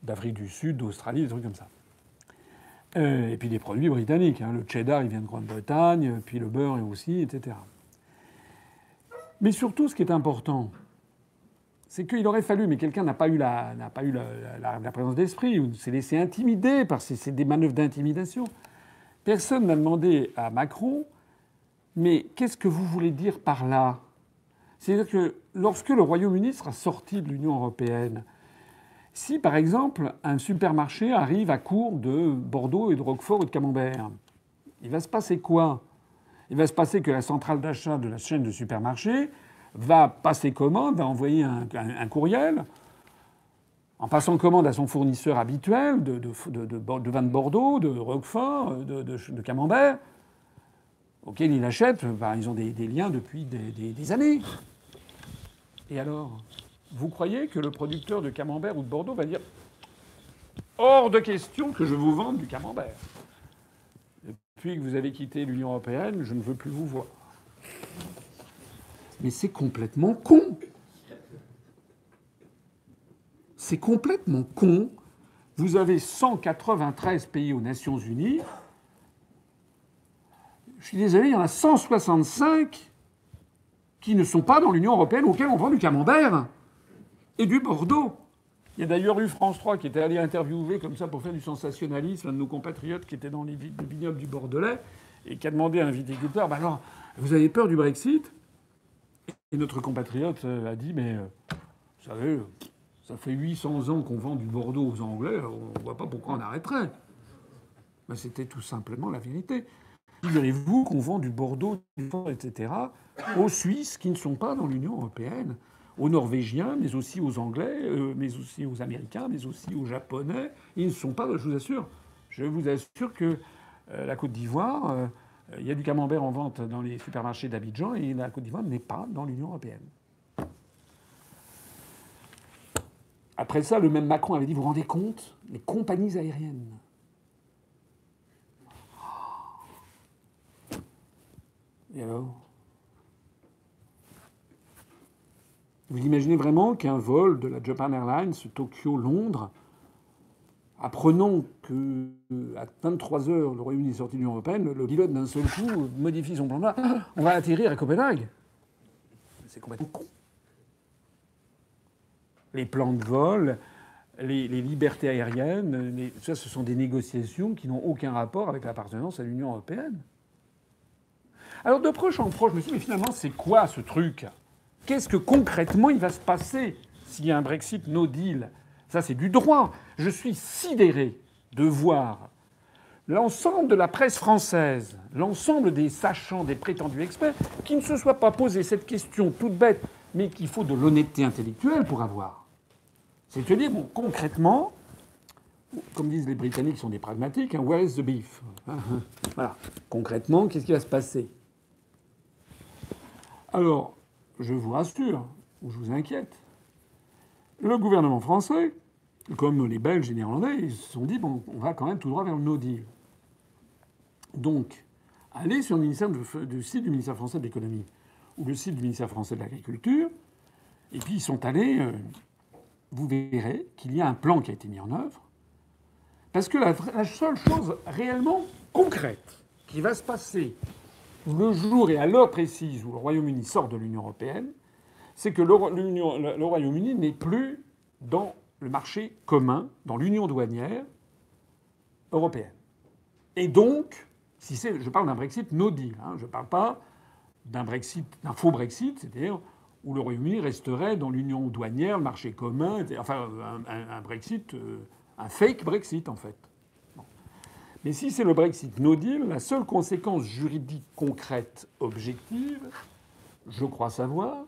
A: d'Afrique du Sud, d'Australie, des trucs comme ça. Euh, et puis des produits britanniques. Hein. Le cheddar, il vient de Grande-Bretagne, puis le beurre aussi, etc. Mais surtout, ce qui est important, c'est qu'il aurait fallu, mais quelqu'un n'a pas eu la, pas eu la, présence d'esprit, ou s'est laissé intimider par ces, des manœuvres d'intimidation. Personne n'a demandé à Macron, mais qu'est-ce que vous voulez dire par là? C'est-à-dire que lorsque le Royaume-Uni sera sorti de l'Union européenne, si par exemple un supermarché arrive à court de Bordeaux et de Roquefort et de Camembert, il va se passer quoi? Il va se passer que la centrale d'achat de la chaîne de supermarchés va passer commande, va envoyer un, courriel en passant commande à son fournisseur habituel de, de, vin de Bordeaux, de Roquefort, de, Camembert, auquel il achète, ben, ils ont des, liens depuis des, années. Et alors, vous croyez que le producteur de Camembert ou de Bordeaux va dire Hors de question que je vous vende du Camembert. Depuis que vous avez quitté l'Union européenne, je ne veux plus vous voir. Mais c'est complètement con. C'est complètement con. Vous avez 193 pays aux Nations Unies. Je suis désolé, il y en a 165 qui ne sont pas dans l'Union européenne, auxquels on vend du camembert et du Bordeaux. Il y a d'ailleurs eu France 3 qui était allé interviewer comme ça pour faire du sensationnalisme un de nos compatriotes qui était dans les vignobles du Bordelais et qui a demandé à un viticulteur bah alors, vous avez peur du Brexit? Et notre compatriote euh, a dit Mais euh, vous savez, ça fait 800 ans qu'on vend du Bordeaux aux Anglais, on ne voit pas pourquoi on arrêterait. C'était tout simplement la vérité. Figurez-vous qu'on vend du Bordeaux, du Fort, etc., aux Suisses qui ne sont pas dans l'Union européenne, aux Norvégiens, mais aussi aux Anglais, euh, mais aussi aux Américains, mais aussi aux Japonais. Ils ne sont pas, je vous assure, je vous assure que la Côte d'Ivoire. Euh, il y a du camembert en vente dans les supermarchés d'Abidjan et la Côte d'Ivoire n'est pas dans l'Union européenne. Après ça, le même Macron avait dit, vous vous rendez compte Les compagnies aériennes. Vous imaginez vraiment qu'un vol de la Japan Airlines Tokyo-Londres Apprenons que à 23 heures, le Royaume-Uni est sorti de l'Union européenne, le pilote d'un seul coup modifie son plan là. On va atterrir à Copenhague. C'est complètement con. Les plans de vol, les, libertés aériennes, ça, ce sont des négociations qui n'ont aucun rapport avec l'appartenance à l'Union européenne. Alors de proche en proche, je me suis dit, mais finalement, c'est quoi ce truc? Qu'est-ce que concrètement il va se passer s'il y a un Brexit no deal? Ça, c'est du droit. Je suis sidéré de voir l'ensemble de la presse française, l'ensemble des sachants, des prétendus experts, qui ne se soient pas posé cette question toute bête, mais qu'il faut de l'honnêteté intellectuelle pour avoir. C'est-à-dire, bon, concrètement, comme disent les Britanniques, qui sont des pragmatiques, hein, where is the beef? Voilà. Concrètement, qu'est-ce qui va se passer? Alors, je vous rassure, où je vous inquiète. Le gouvernement français, comme les Belges et les Néerlandais, ils se sont dit bon, on va quand même tout droit vers le no deal. Donc, allez sur le, site du ministère français de l'économie ou le site du ministère français de l'agriculture, et puis ils sont allés. Euh, vous verrez qu'il y a un plan qui a été mis en œuvre. Parce que la seule chose réellement concrète qui va se passer le jour et à l'heure précise où le Royaume-Uni sort de l'Union européenne, c'est que le, Royaume-Uni n'est plus dans le marché commun, dans l'union douanière européenne. Et donc, si c'est, je parle d'un Brexit no deal, hein, je ne parle pas d'un Brexit, d'un faux Brexit, c'est-à-dire où le Royaume-Uni resterait dans l'union douanière, le marché commun, enfin un, Brexit, euh, un fake Brexit en fait. Mais si c'est le Brexit no deal, la seule conséquence juridique concrète, objective, je crois savoir,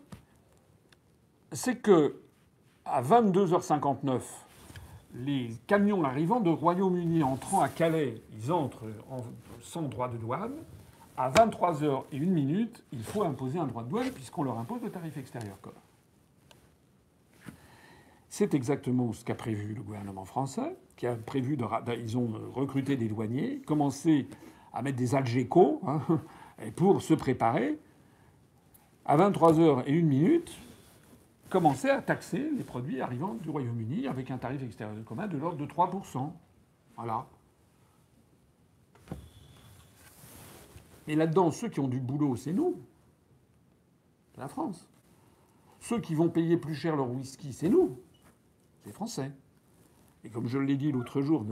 A: c'est que à 22h59, les camions arrivant de Royaume-Uni entrant à Calais, ils entrent sans droit de douane. À 23h et une minute, il faut imposer un droit de douane puisqu'on leur impose le tarif extérieur. C'est exactement ce qu'a prévu le gouvernement français, qui a prévu de, ils ont recruté des douaniers, commencé à mettre des algécos hein, pour se préparer. À 23h et une minute, commencer à taxer les produits arrivant du Royaume-Uni avec un tarif extérieur commun de l'ordre de 3%. Voilà. Et là-dedans, ceux qui ont du boulot, c'est nous. C'est la France. Ceux qui vont payer plus cher leur whisky, c'est nous. C'est français. Et comme je l'ai dit l'autre jour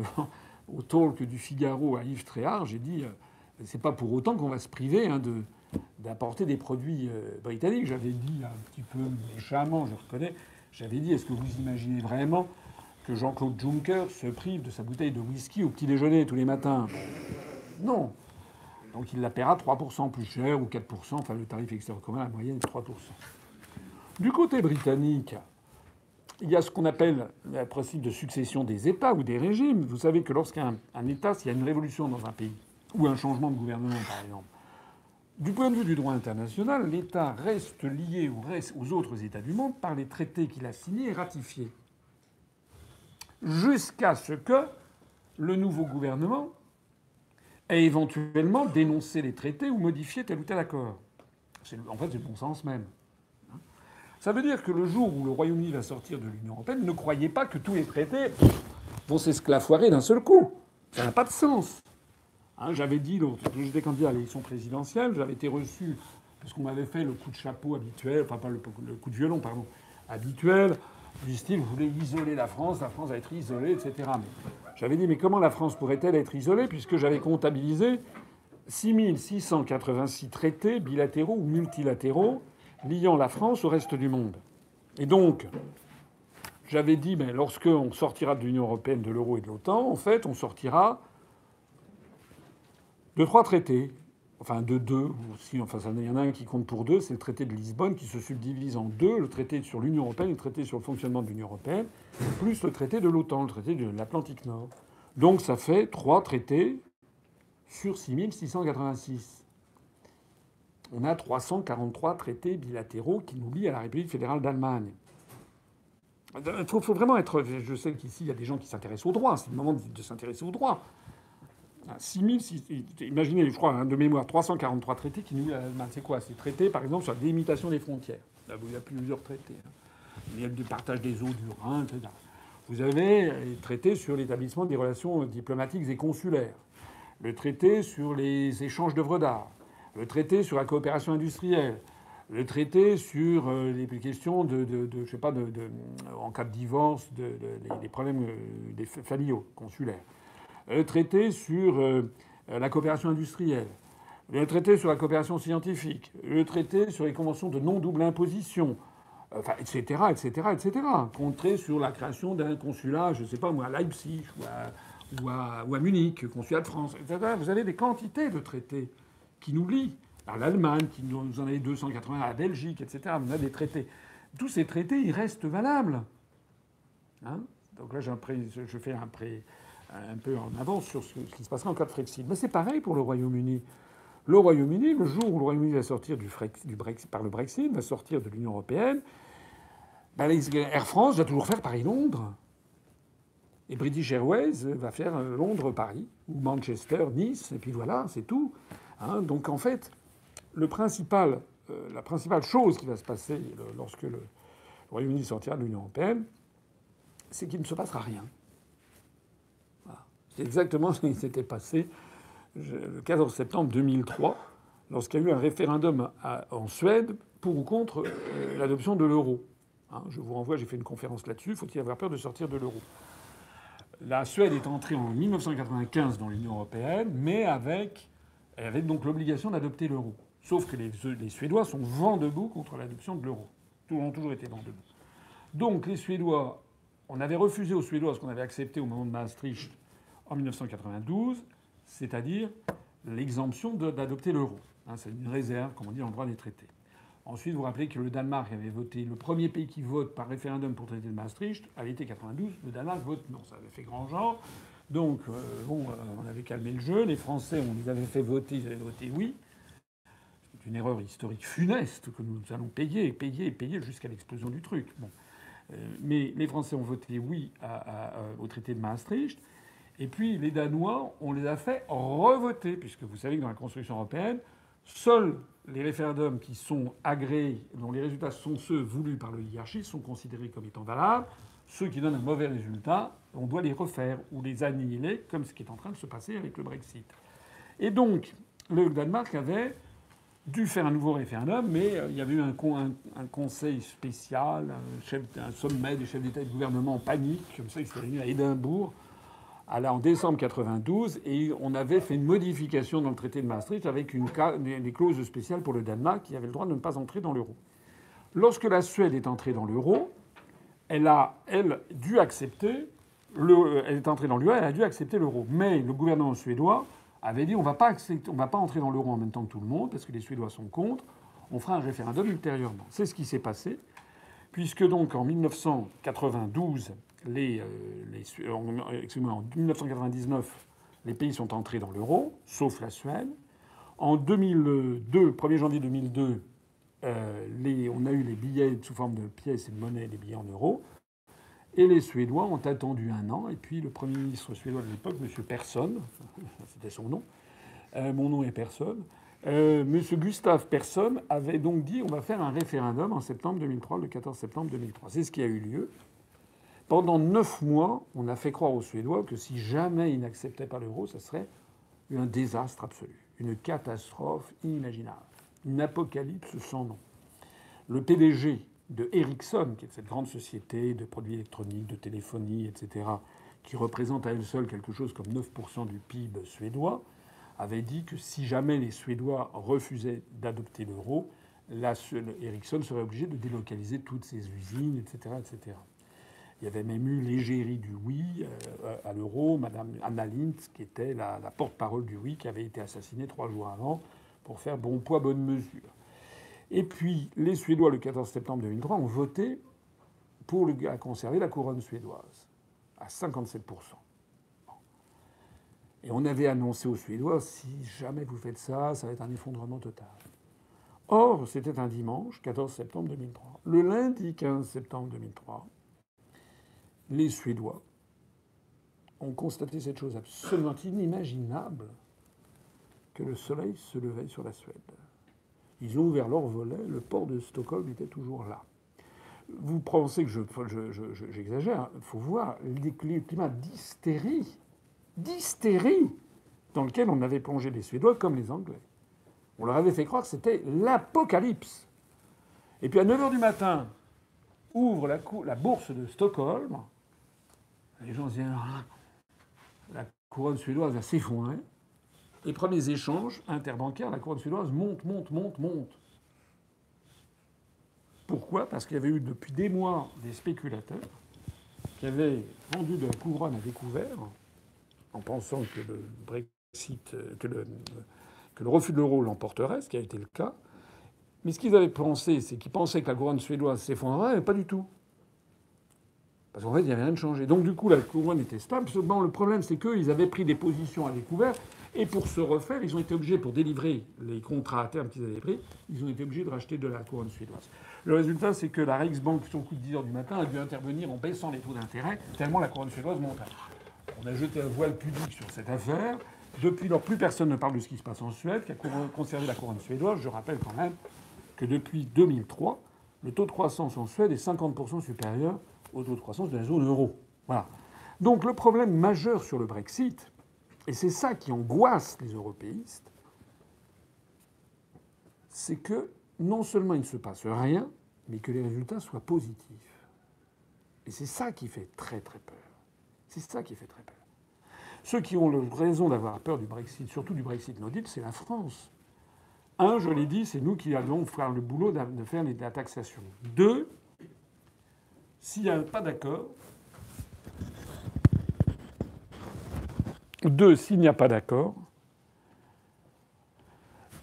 A: au talk du Figaro à Yves Tréhard, j'ai dit euh, c'est pas pour autant qu'on va se priver hein, de, d'apporter des produits euh, britanniques. J'avais dit un petit peu méchamment, je reconnais, j'avais dit est-ce que vous imaginez vraiment que Jean-Claude Juncker se prive de sa bouteille de whisky au petit déjeuner tous les matins? Non. Donc il la paiera 3% plus cher ou 4%, enfin le tarif extérieur commun, la moyenne est 3%. Du côté britannique, il y a ce qu'on appelle le principe de succession des États ou des régimes. Vous savez que lorsqu'un État, s'il y a une révolution dans un pays, ou un changement de gouvernement par exemple, du point de vue du droit international, l'État reste lié aux autres États du monde par les traités qu'il a signés et ratifiés. Jusqu'à ce que le nouveau gouvernement ait éventuellement dénoncé les traités ou modifié tel ou tel accord. En fait, c'est le bon sens même. Ça veut dire que le jour où le Royaume-Uni va sortir de l'Union européenne, ne croyez pas que tous les traités vont s'esclafoirer d'un seul coup. Ça n'a pas de sens. Hein, j'avais dit, j'étais candidat à l'élection présidentielle, j'avais été reçu, parce qu'on m'avait fait le coup de chapeau habituel, enfin pas le, coup de violon, pardon, habituel, du style, vous voulez isoler la France, la France va être isolée, etc. Mais j'avais dit, mais comment la France pourrait-elle être isolée, puisque j'avais comptabilisé 6686 traités bilatéraux ou multilatéraux liant la France au reste du monde. Et donc, j'avais dit, ben, lorsqu'on sortira de l'Union européenne, de l'euro et de l'OTAN, en fait, on sortira de trois traités, enfin de deux, enfin il y en a un qui compte pour deux, c'est le traité de Lisbonne qui se subdivise en deux, le traité sur l'Union européenne, le traité sur le fonctionnement de l'Union européenne, plus le traité de l'OTAN, le traité de l'Atlantique Nord. Donc ça fait trois traités sur 6686. On a 343 traités bilatéraux qui nous lient à la République fédérale d'Allemagne. Il faut, vraiment être. Je sais qu'ici, il y a des gens qui s'intéressent au droit. C'est le moment de s'intéresser au droit. 6 imaginez, je crois, hein, de mémoire, 343 traités qui nous. C'est quoi? C'est traités, par exemple, sur la délimitation des frontières. Là, il y a plusieurs traités. Hein. Il y a le partage des eaux du Rhin, etc. Vous avez les traités sur l'établissement des relations diplomatiques et consulaires, le traité sur les échanges d'œuvres d'art, le traité sur la coopération industrielle, le traité sur euh, les questions de, de, je sais pas, de, en cas de divorce, des problèmes euh, des familiaux, consulaires le traité sur euh, la coopération industrielle, le traité sur la coopération scientifique, le traité sur les conventions de non-double imposition, etc., etc., etc. Contrat sur la création d'un consulat, je ne sais pas moi, à Leipzig ou à, ou à, Munich, consulat de France, etc. Vous avez des quantités de traités qui nous lient. À l'Allemagne, qui nous en avait 280, à la Belgique, etc. On a des traités. Tous ces traités, ils restent valables. Hein Donc là, je fais un pré, un peu en avance sur ce qui se passera en cas de Frexit. Mais c'est pareil pour le Royaume-Uni. Le Royaume-Uni, le jour où le Royaume-Uni va sortir du, par le Brexit, va sortir de l'Union européenne, ben, Air France va toujours faire Paris-Londres. Et British Airways va faire euh, Londres-Paris, ou Manchester-Nice, et puis voilà, c'est tout. Hein. donc en fait, euh, la principale chose qui va se passer lorsque le, Royaume-Uni sortira de l'Union européenne, c'est qu'il ne se passera rien. C'est exactement ce qui s'était passé le 14 septembre 2003, lorsqu'il y a eu un référendum en Suède pour ou contre euh, l'adoption de l'euro. Hein, je vous renvoie, j'ai fait une conférence là-dessus. Faut-il avoir peur de sortir de l'euro La Suède est entrée en 1995 dans l'Union européenne, mais avec, avait donc l'obligation d'adopter l'euro. Sauf que les, Suédois sont vent debout contre l'adoption de l'euro. Ils ont toujours été vent debout. Donc les Suédois, on avait refusé aux Suédois ce qu'on avait accepté au moment de Maastricht en 1992, c'est-à-dire l'exemption d'adopter l'euro. Hein, c'est une réserve, comme on dit, en droit des traités. Ensuite, vous, vous rappelez que le Danemark avait voté, le premier pays qui vote par référendum pour le traité de Maastricht, à l'été 92, le Danemark vote non. Ça avait fait grand genre. Donc, euh, euh, on avait calmé le jeu. Les Français, on les avait fait voter, ils avaient voté oui. C'est une erreur historique funeste que nous allons payer, payer, payer jusqu'à l'explosion du truc. Euh, mais les Français ont voté oui au traité de Maastricht. Et puis les Danois, on les a fait revoter, puisque vous savez que dans la construction européenne, seuls les référendums qui sont agréés, dont les résultats sont ceux voulus par l'oligarchie, sont considérés comme étant valables. Ceux qui donnent un mauvais résultat, on doit les refaire ou les annihiler, comme ce qui est en train de se passer avec le Brexit. Et donc, le Danemark avait dû faire un nouveau référendum, mais euh, il y avait eu un, conseil spécial, un, sommet des chefs d'État et de gouvernement en panique, comme ça, qui s'était réuni à Édimbourg, en décembre 92 et on avait fait une modification dans le traité de Maastricht avec des clauses spéciales pour le Danemark qui avait le droit de ne pas entrer dans l'euro. Lorsque la Suède est entrée dans l'euro, elle a, elle, dû accepter le, elle est entrée dans l'euro, elle a dû accepter l'euro. Mais le gouvernement suédois avait dit on on va pas entrer dans l'euro en même temps que tout le monde parce que les Suédois sont contre. On fera un référendum ultérieurement. C'est ce qui s'est passé, puisque donc en 1992 les, euh, en 1999, les pays sont entrés dans l'euro, sauf la Suède. En 2002, 1er janvier 2002, euh, on a eu les billets sous forme de pièces et de monnaie, les billets en euros. Et les Suédois ont attendu un an. Et puis le Premier ministre suédois de l'époque, M. Persson, c'était son nom, euh, mon nom est Persson, euh, M. Gustave Persson avait donc dit on va faire un référendum en septembre 2003, le 14 septembre 2003. C'est ce qui a eu lieu. Pendant neuf mois, on a fait croire aux Suédois que si jamais ils n'acceptaient pas l'euro, ça serait un désastre absolu, une catastrophe inimaginable, une apocalypse sans nom. Le PDG de Ericsson, qui est cette grande société de produits électroniques, de téléphonie, etc., qui représente à elle seule quelque chose comme 9% du PIB suédois, avait dit que si jamais les Suédois refusaient d'adopter l'euro, Ericsson serait obligé de délocaliser toutes ses usines, etc., etc. Il y avait même eu l'égérie du oui euh, à l'euro, Madame Anna Lintz, qui était la, porte-parole du oui, qui avait été assassinée trois jours avant pour faire bon poids, bonne mesure. Et puis, les Suédois, le 14 septembre 2003, ont voté pour conserver la couronne suédoise à 57%. Et on avait annoncé aux Suédois, si jamais vous faites ça, ça va être un effondrement total. Or, c'était un dimanche, 14 septembre 2003. Le lundi 15 septembre 2003, les Suédois ont constaté cette chose absolument inimaginable que le soleil se levait sur la Suède. Ils ont ouvert leur volet, le port de Stockholm était toujours là. Vous pensez que j'exagère, il faut voir le climat d'hystérie, d'hystérie dans lequel on avait plongé les Suédois comme les Anglais. On leur avait fait croire que c'était l'apocalypse. Et puis à 9h du matin, ouvre la, la bourse de Stockholm, les gens se disent ah, la couronne suédoise va s'effondrer. Les premiers échanges interbancaires, la couronne suédoise monte, monte, monte, monte. Pourquoi? Parce qu'il y avait eu depuis des mois des spéculateurs qui avaient vendu de la couronne à découvert en pensant que le Brexit, que le, refus de l'euro l'emporterait, ce qui a été le cas. Mais ce qu'ils avaient pensé, c'est qu'ils pensaient que la couronne suédoise s'effondrerait, mais pas du tout. Parce qu'en fait, il n'y avait rien de changé. Donc, du coup, la couronne était stable. Seulement, le problème, c'est qu'ils avaient pris des positions à découvert. Et pour se refaire, ils ont été obligés, pour délivrer les contrats à terme qu'ils avaient pris, ils ont été obligés de racheter de la couronne suédoise. Le résultat, c'est que la Riksbank, sur le coup de 10 heures du matin, a dû intervenir en baissant les taux d'intérêt, tellement la couronne suédoise montait. On a jeté un voile pudique sur cette affaire. Depuis lors, plus personne ne parle de ce qui se passe en Suède, qui a conservé la couronne suédoise. Je rappelle quand même que depuis 2003, le taux de croissance en Suède est 50% supérieur au taux de croissance de la zone euro. Voilà. Donc le problème majeur sur le Brexit, et c'est ça qui angoisse les européistes, c'est que non seulement il ne se passe rien, mais que les résultats soient positifs. Et c'est ça qui fait très très peur. C'est ça qui fait très peur. Ceux qui ont raison d'avoir peur du Brexit, surtout du Brexit no deal, c'est la France. Un, je l'ai dit, c'est nous qui allons faire le boulot de faire la taxation. Deux, s'il n'y a pas d'accord, deux, s'il n'y a pas d'accord,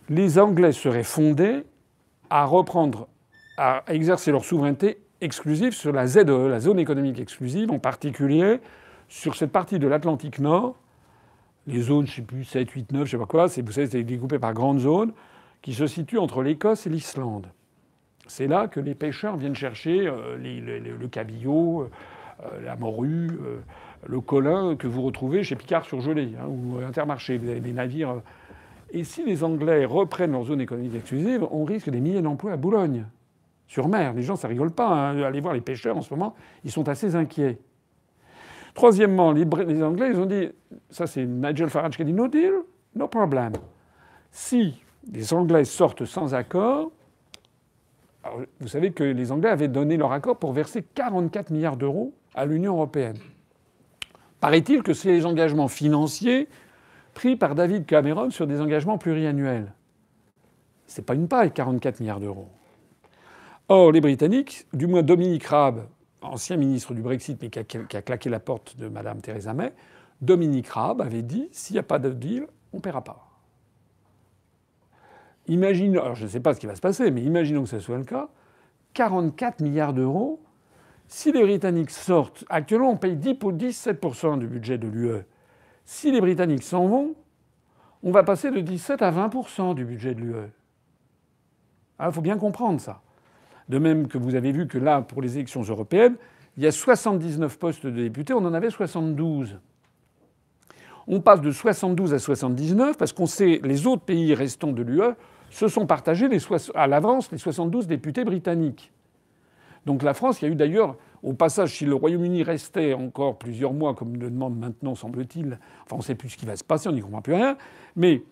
A: les Anglais seraient fondés à reprendre, à exercer leur souveraineté exclusive sur la ZE, la zone économique exclusive, en particulier sur cette partie de l'Atlantique Nord, les zones, je sais plus, 7, 8, 9, je ne sais pas quoi, vous savez, c'est découpé par grandes zones, qui se situent entre l'Écosse et l'Islande. C'est là que les pêcheurs viennent chercher euh, le cabillaud, euh, la morue, euh, le colin que vous retrouvez chez Picard surgelé hein, ou Intermarché. Vous avez des navires. Et si les Anglais reprennent leur zone économique exclusive, on risque des milliers d'emplois à Boulogne, sur mer. Les gens, ça rigole pas. Hein. Allez voir les pêcheurs en ce moment, ils sont assez inquiets. Troisièmement, les, Anglais, ils ont dit, ça c'est Nigel Farage qui a dit no deal, no problem. Si les Anglais sortent sans accord, vous savez que les Anglais avaient donné leur accord pour verser 44 milliards d'euros à l'Union européenne. Paraît-il que c'est les engagements financiers pris par David Cameron sur des engagements pluriannuels. C'est pas une paille, 44 milliards d'euros. Or, les Britanniques, du moins Dominique Raab, ancien ministre du Brexit, mais qui a, claqué la porte de Mme Theresa May, Dominique Raab avait dit s'il n'y a pas de deal, on ne paiera pas. Imaginons, alors je ne sais pas ce qui va se passer, mais imaginons que ce soit le cas, 44 milliards d'euros. Si les Britanniques sortent, actuellement on paye 10 pour 17% du budget de l'UE. Si les Britanniques s'en vont, on va passer de 17 à 20% du budget de l'UE. Il ah, faut bien comprendre ça. De même que vous avez vu que là, pour les élections européennes, il y a 79 postes de députés, on en avait 72. On passe de 72 à 79 parce qu'on sait les autres pays restants de l'UE se sont partagés à l'avance les 72 députés britanniques. Donc la France, il y a eu d'ailleurs, au passage, si le Royaume-Uni restait encore plusieurs mois, comme le demande maintenant, semble-t-il, enfin on ne sait plus ce qui va se passer, on n'y comprend plus rien, mais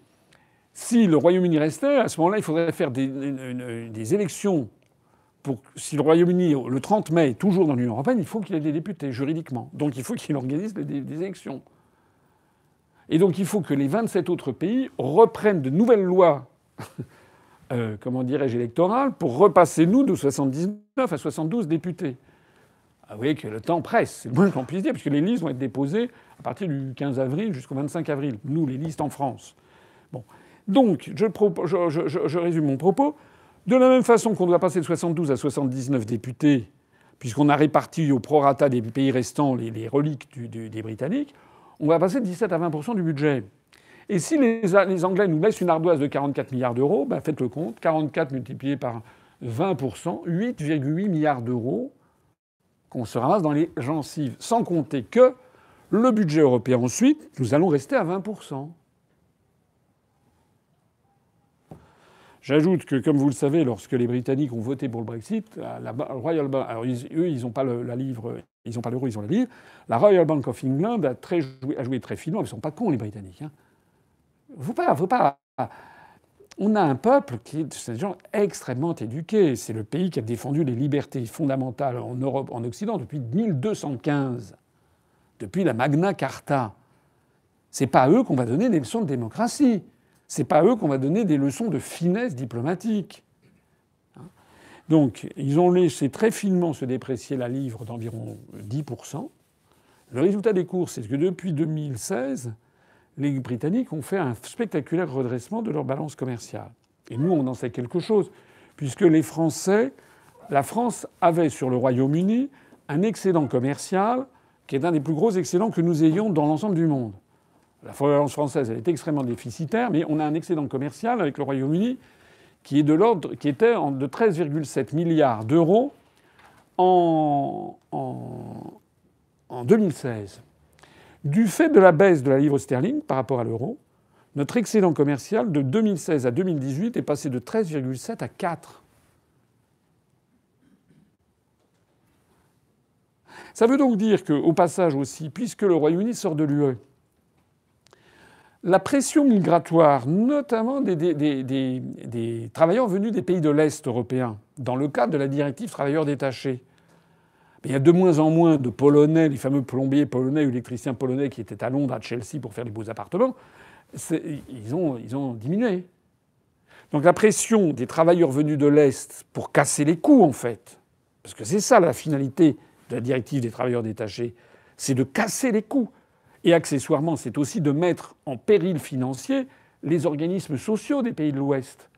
A: si le Royaume-Uni restait, à ce moment-là, il faudrait faire des, élections si le Royaume-Uni, le 30 mai, est toujours dans l'Union européenne, il faut qu'il ait des députés, juridiquement. Donc il faut qu'il organise des, élections. Et donc il faut que les 27 autres pays reprennent de nouvelles lois, euh, comment dirais-je, électorales, pour repasser, nous, de 79 à 72 députés. Ah, vous voyez que le temps presse, c'est le moins qu'on puisse dire, puisque les listes vont être déposées à partir du 15 avril jusqu'au 25 avril. Nous, les listes en France. Bon. Donc, je, je résume mon propos. De la même façon qu'on doit passer de 72 à 79 députés, puisqu'on a réparti au prorata des pays restants les, reliques des Britanniques, on va passer de 17 à 20% du budget. Et si les, Anglais nous laissent une ardoise de 44 milliards d'euros, ben faites le compte, 44 multiplié par 20% 8,8 milliards d'euros qu'on se ramasse dans les gencives. Sans compter que le budget européen ensuite, nous allons rester à 20% J'ajoute que, comme vous le savez, lorsque les Britanniques ont voté pour le Brexit, la Royal Bank, eux, ils n'ont pas le, la livre, ils n'ont pas l'euro, ils ont la livre. La Royal Bank of England a, très joué, a joué très finement. Ils ne sont pas cons, les Britanniques. Hein. Faut pas, pas. On a un peuple qui est des gens extrêmement éduqués. C'est le pays qui a défendu les libertés fondamentales en Europe, en Occident, depuis 1215, depuis la Magna Carta. C'est pas à eux qu'on va donner des leçons de démocratie. C'est pas eux qu'on va donner des leçons de finesse diplomatique. Donc, ils ont laissé très finement se déprécier la livre d'environ 10%. Le résultat des courses, c'est que depuis 2016, les Britanniques ont fait un spectaculaire redressement de leur balance commerciale. Et nous, on en sait quelque chose, puisque les Français, la France avait sur le Royaume-Uni un excédent commercial qui est un des plus gros excédents que nous ayons dans l'ensemble du monde. La balance française est extrêmement déficitaire, mais on a un excédent commercial avec le Royaume-Uni qui, est de l'ordre, qui était de 13,7 milliards d'euros en, en 2016. Du fait de la baisse de la livre sterling par rapport à l'euro, notre excédent commercial de 2016 à 2018 est passé de 13,7 à 4. Ça veut donc dire qu'au passage aussi, puisque le Royaume-Uni sort de l'UE, la pression migratoire, notamment des, travailleurs venus des pays de l'Est européen, dans le cadre de la directive travailleurs détachés, il y a de moins en moins de Polonais, les fameux plombiers polonais ou électriciens polonais qui étaient à Londres, à Chelsea pour faire les beaux appartements. Ils ont, ils ont diminué. Donc la pression des travailleurs venus de l'Est pour casser les coûts, en fait, parce que c'est ça la finalité de la directive des travailleurs détachés, c'est de casser les coûts. Et accessoirement, c'est aussi de mettre en péril financier les organismes sociaux des pays de l'Ouest.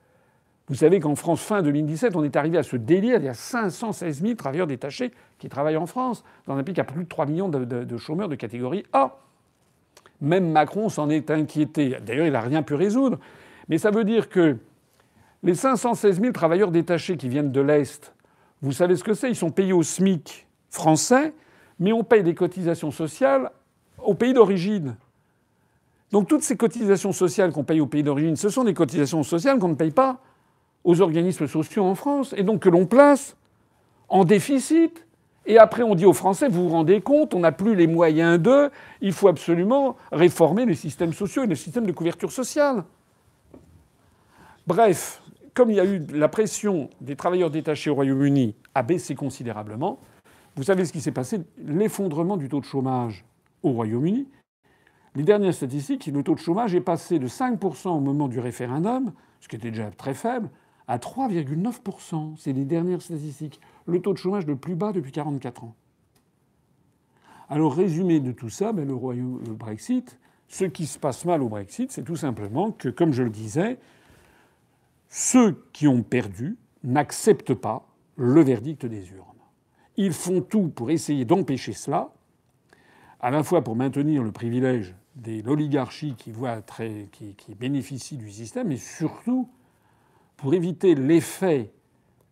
A: Vous savez qu'en France, fin 2017, on est arrivé à ce délire. Il y a 516 000 travailleurs détachés qui travaillent en France, dans un pays qui a plus de 3 millions de, chômeurs de catégorie A. Même Macron s'en est inquiété. D'ailleurs, il n'a rien pu résoudre. Mais ça veut dire que les 516 000 travailleurs détachés qui viennent de l'Est, vous savez ce que c'est? Ils sont payés au SMIC français, mais on paye des cotisations sociales au pays d'origine. Donc toutes ces cotisations sociales qu'on paye au pays d'origine, ce sont des cotisations sociales qu'on ne paye pas aux organismes sociaux en France, et donc que l'on place en déficit. Et après, on dit aux Français, vous vous rendez compte, on n'a plus les moyens d'eux, il faut absolument réformer les systèmes sociaux et les systèmes de couverture sociale. Bref, comme il y a eu la pression des travailleurs détachés au Royaume-Uni a baissé considérablement, vous savez ce qui s'est passé L'effondrement du taux de chômage au Royaume-Uni. Les dernières statistiques, le taux de chômage est passé de 5% au moment du référendum, ce qui était déjà très faible, à 3,9%. C'est les dernières statistiques. Le taux de chômage le plus bas depuis 44 ans. Alors, résumé de tout ça, ben, le, le Brexit, ce qui se passe mal au Brexit, c'est tout simplement que, comme je le disais, ceux qui ont perdu n'acceptent pas le verdict des urnes. Ils font tout pour essayer d'empêcher cela, à la fois pour maintenir le privilège de l'oligarchie qui, qui, qui bénéficie du système, et surtout pour éviter l'effet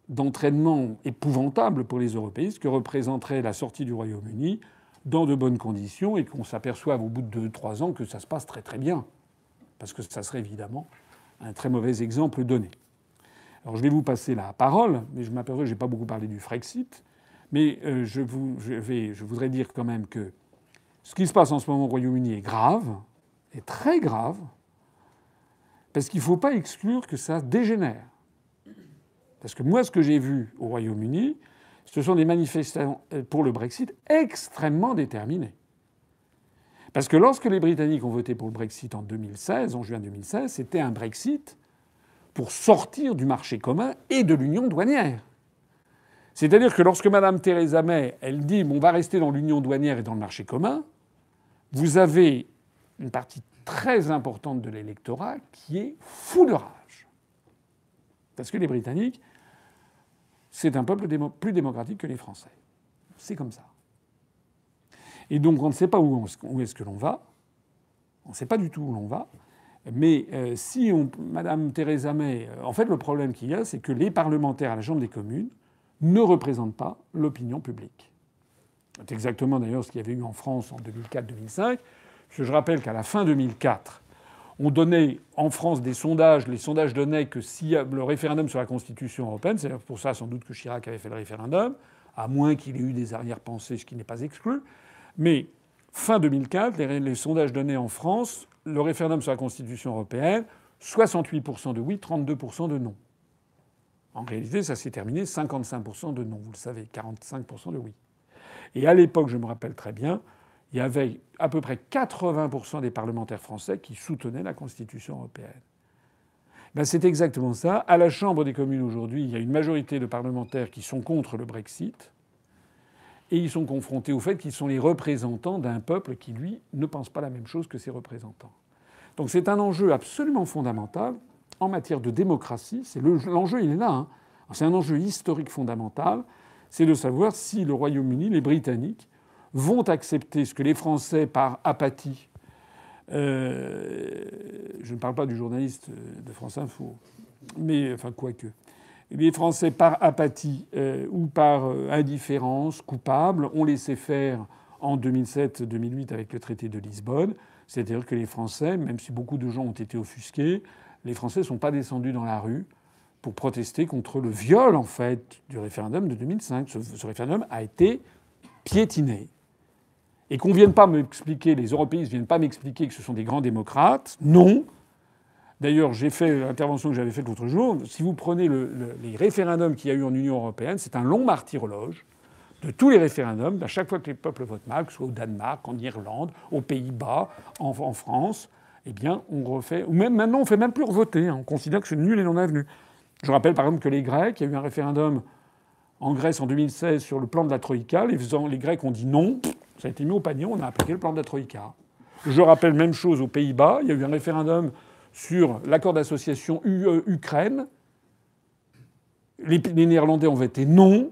A: d'entraînement épouvantable pour les européistes que représenterait la sortie du Royaume-Uni dans de bonnes conditions et qu'on s'aperçoive au bout de deux, trois ans que ça se passe très très bien. Parce que ça serait évidemment un très mauvais exemple donné. Alors je vais vous passer la parole, mais je m'aperçois que je n'ai pas beaucoup parlé du Frexit. Mais euh, je, je voudrais dire quand même que ce qui se passe en ce moment au Royaume-Uni est grave, est très grave. Parce qu'il ne faut pas exclure que ça dégénère. Parce que moi, ce que j'ai vu au Royaume-Uni, ce sont des manifestants pour le Brexit extrêmement déterminés. Parce que lorsque les Britanniques ont voté pour le Brexit en 2016, en juin 2016, c'était un Brexit pour sortir du marché commun et de l'union douanière. C'est-à-dire que lorsque Mme Theresa May, elle dit on va rester dans l'union douanière et dans le marché commun, vous avez une partie très importante de l'électorat qui est fou de rage. Parce que les Britanniques, c'est un peuple plus démocratique que les Français. C'est comme ça. Et donc on ne sait pas où, est-ce que l'on va. On ne sait pas du tout où l'on va. Mais euh, si on, Madame Theresa May, euh, en fait, le problème qu'il y a, c'est que les parlementaires à la Chambre des communes ne représentent pas l'opinion publique. C'est exactement d'ailleurs ce qu'il y avait eu en France en 2004-2005. Je rappelle qu'à la fin 2004, on donnait en France des sondages. Les sondages donnaient que si le référendum sur la Constitution européenne, c'est pour ça sans doute que Chirac avait fait le référendum, à moins qu'il ait eu des arrière-pensées, ce qui n'est pas exclu. Mais fin 2004, les, sondages donnaient en France le référendum sur la Constitution européenne 68% de oui, 32% de non. En réalité, ça s'est terminé 55% de non, vous le savez, 45% de oui. Et à l'époque, je me rappelle très bien, il y avait à peu près 80% des parlementaires français qui soutenaient la Constitution européenne. Ben c'est exactement ça. À la Chambre des communes aujourd'hui, il y a une majorité de parlementaires qui sont contre le Brexit. Et ils sont confrontés au fait qu'ils sont les représentants d'un peuple qui, lui, ne pense pas la même chose que ses représentants. Donc c'est un enjeu absolument fondamental en matière de démocratie. C'est l'enjeu, il est là. Hein. C'est un enjeu historique fondamental c'est de savoir si le Royaume-Uni, les Britanniques, vont accepter ce que les Français, par apathie, euh, je ne parle pas du journaliste de France Info, mais enfin quoique, les Français, par apathie euh, ou par euh, indifférence coupable, ont laissé faire en 2007-2008 avec le traité de Lisbonne. C'est-à-dire que les Français, même si beaucoup de gens ont été offusqués, les Français ne sont pas descendus dans la rue pour protester contre le viol, en fait, du référendum de 2005. Ce, référendum a été piétiné. Et qu'on ne vienne pas m'expliquer, les européistes ne viennent pas m'expliquer que ce sont des grands démocrates. Non. D'ailleurs, j'ai fait l'intervention que j'avais faite l'autre jour. Si vous prenez les référendums qu'il y a eu en Union européenne, c'est un long martyrologe de tous les référendums, à chaque fois que les peuples votent mal, que ce soit au Danemark, en Irlande, aux Pays-Bas, en, France, eh bien, on refait. Ou même maintenant, on ne fait même plus revoter. Hein. On considère que c'est nul et non avenu. Je rappelle par exemple que les Grecs, il y a eu un référendum en Grèce en 2016 sur le plan de la Troïka. Les, les Grecs ont dit non, ça a été mis au panier, on a appliqué le plan de la Troïka. Je rappelle même chose aux Pays-Bas. Il y a eu un référendum sur l'accord d'association UE-Ukraine. Les, Néerlandais ont voté non.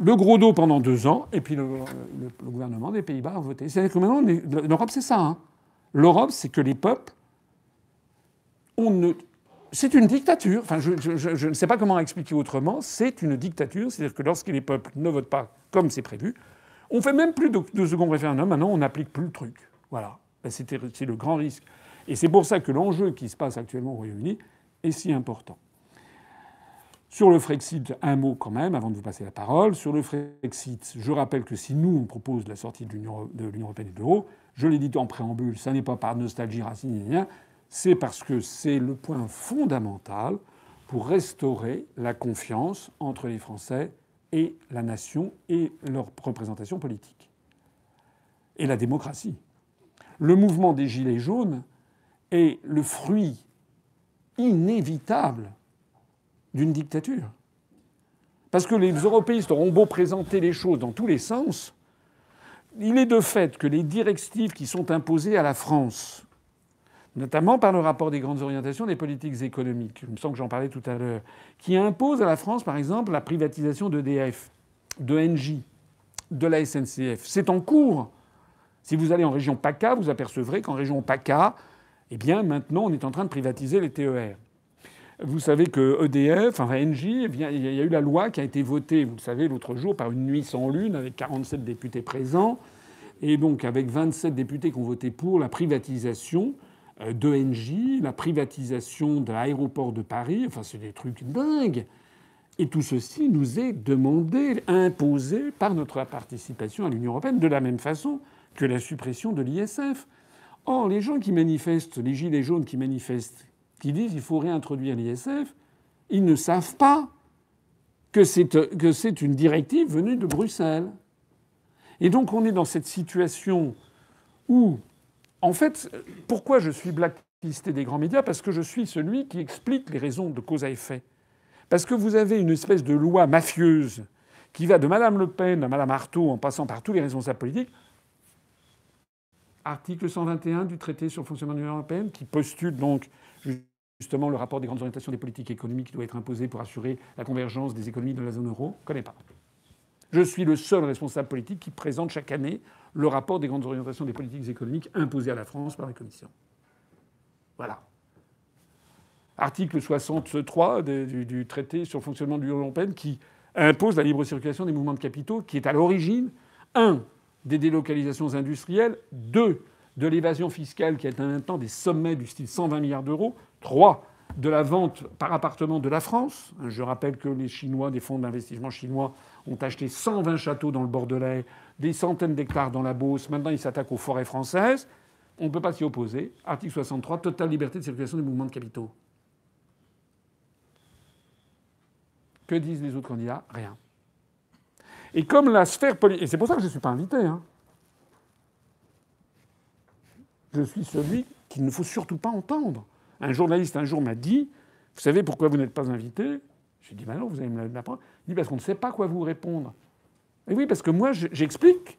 A: Le gros dos pendant deux ans, et puis le, gouvernement des Pays-Bas a voté. C'est-à-dire que maintenant, l'Europe, c'est ça. Hein. L'Europe, c'est que les peuples, on ne, c'est une dictature. Enfin, je, je, ne sais pas comment expliquer autrement. C'est une dictature. C'est-à-dire que lorsque les peuples ne votent pas comme c'est prévu, on fait même plus de, second référendum. Maintenant, on n'applique plus le truc. Voilà. Ben, c'est le grand risque. Et c'est pour ça que l'enjeu qui se passe actuellement au Royaume-Uni est si important. Sur le Frexit, un mot quand même, avant de vous passer la parole. Sur le Frexit, je rappelle que si nous, on propose la sortie de l'Union européenne et de l'euro, je l'ai dit en préambule, ça n'est pas par nostalgie racine, c'est parce que c'est le point fondamental pour restaurer la confiance entre les Français et la nation et leur représentation politique. Et la démocratie. Le mouvement des Gilets jaunes est le fruit inévitable d'une dictature. Parce que les européistes auront beau présenter les choses dans tous les sens, il est de fait que les directives qui sont imposées à la France, notamment par le rapport des grandes orientations des politiques économiques, il me semble que j'en parlais tout à l'heure, qui imposent à la France, par exemple, la privatisation d'EDF, de NJ, de la SNCF. C'est en cours. Si vous allez en région PACA, vous apercevrez qu'en région PACA, eh bien, maintenant, on est en train de privatiser les TER. Vous savez que EDF, enfin NJ, eh il y a eu la loi qui a été votée, vous le savez, l'autre jour par une nuit sans lune avec 47 députés présents, et donc avec 27 députés qui ont voté pour la privatisation d'ENJ, la privatisation de l'aéroport de Paris. Enfin, c'est des trucs dingues. Et tout ceci nous est demandé, imposé par notre participation à l'Union européenne, de la même façon que la suppression de l'ISF. Or, les gens qui manifestent, les gilets jaunes qui manifestent, qui disent qu'il faut réintroduire l'ISF, ils ne savent pas que c'est une directive venue de Bruxelles. Et donc on est dans cette situation où, en fait, pourquoi je suis blacklisté des grands médias? Parce que je suis celui qui explique les raisons de cause à effet. Parce que vous avez une espèce de loi mafieuse qui va de Madame Le Pen à Madame Artaud en passant par tous les responsables politiques article 121 du traité sur le fonctionnement de l'Union européenne, qui postule donc justement le rapport des grandes orientations des politiques économiques qui doit être imposé pour assurer la convergence des économies de la zone euro. Je connais pas. Je suis le seul responsable politique qui présente chaque année le rapport des grandes orientations des politiques économiques imposées à la France par la Commission. Voilà. Article 63 du, du traité sur le fonctionnement de l'Union européenne qui impose la libre circulation des mouvements de capitaux, qui est à l'origine, un, des délocalisations industrielles, deux, de l'évasion fiscale qui un temps des sommets du style 120 milliards d'euros, trois, de la vente par appartement de la France. Je rappelle que les Chinois, des fonds d'investissement chinois, ont acheté 120 châteaux dans le Bordelais, des centaines d'hectares dans la Beauce. Maintenant, ils s'attaquent aux forêts françaises. On ne peut pas s'y opposer. Article 63, totale liberté de circulation des mouvements de capitaux. Que disent les autres candidats? Rien. Et comme la sphère politique. Et c'est pour ça que je ne suis pas invité. Hein. Je suis celui qu'il ne faut surtout pas entendre. Un journaliste un jour m'a dit Vous savez pourquoi vous n'êtes pas invité? J'ai dit Ben non, vous allez me l'apprendre. Il dit Parce qu'on ne sait pas quoi vous répondre. Et oui, parce que moi, j'explique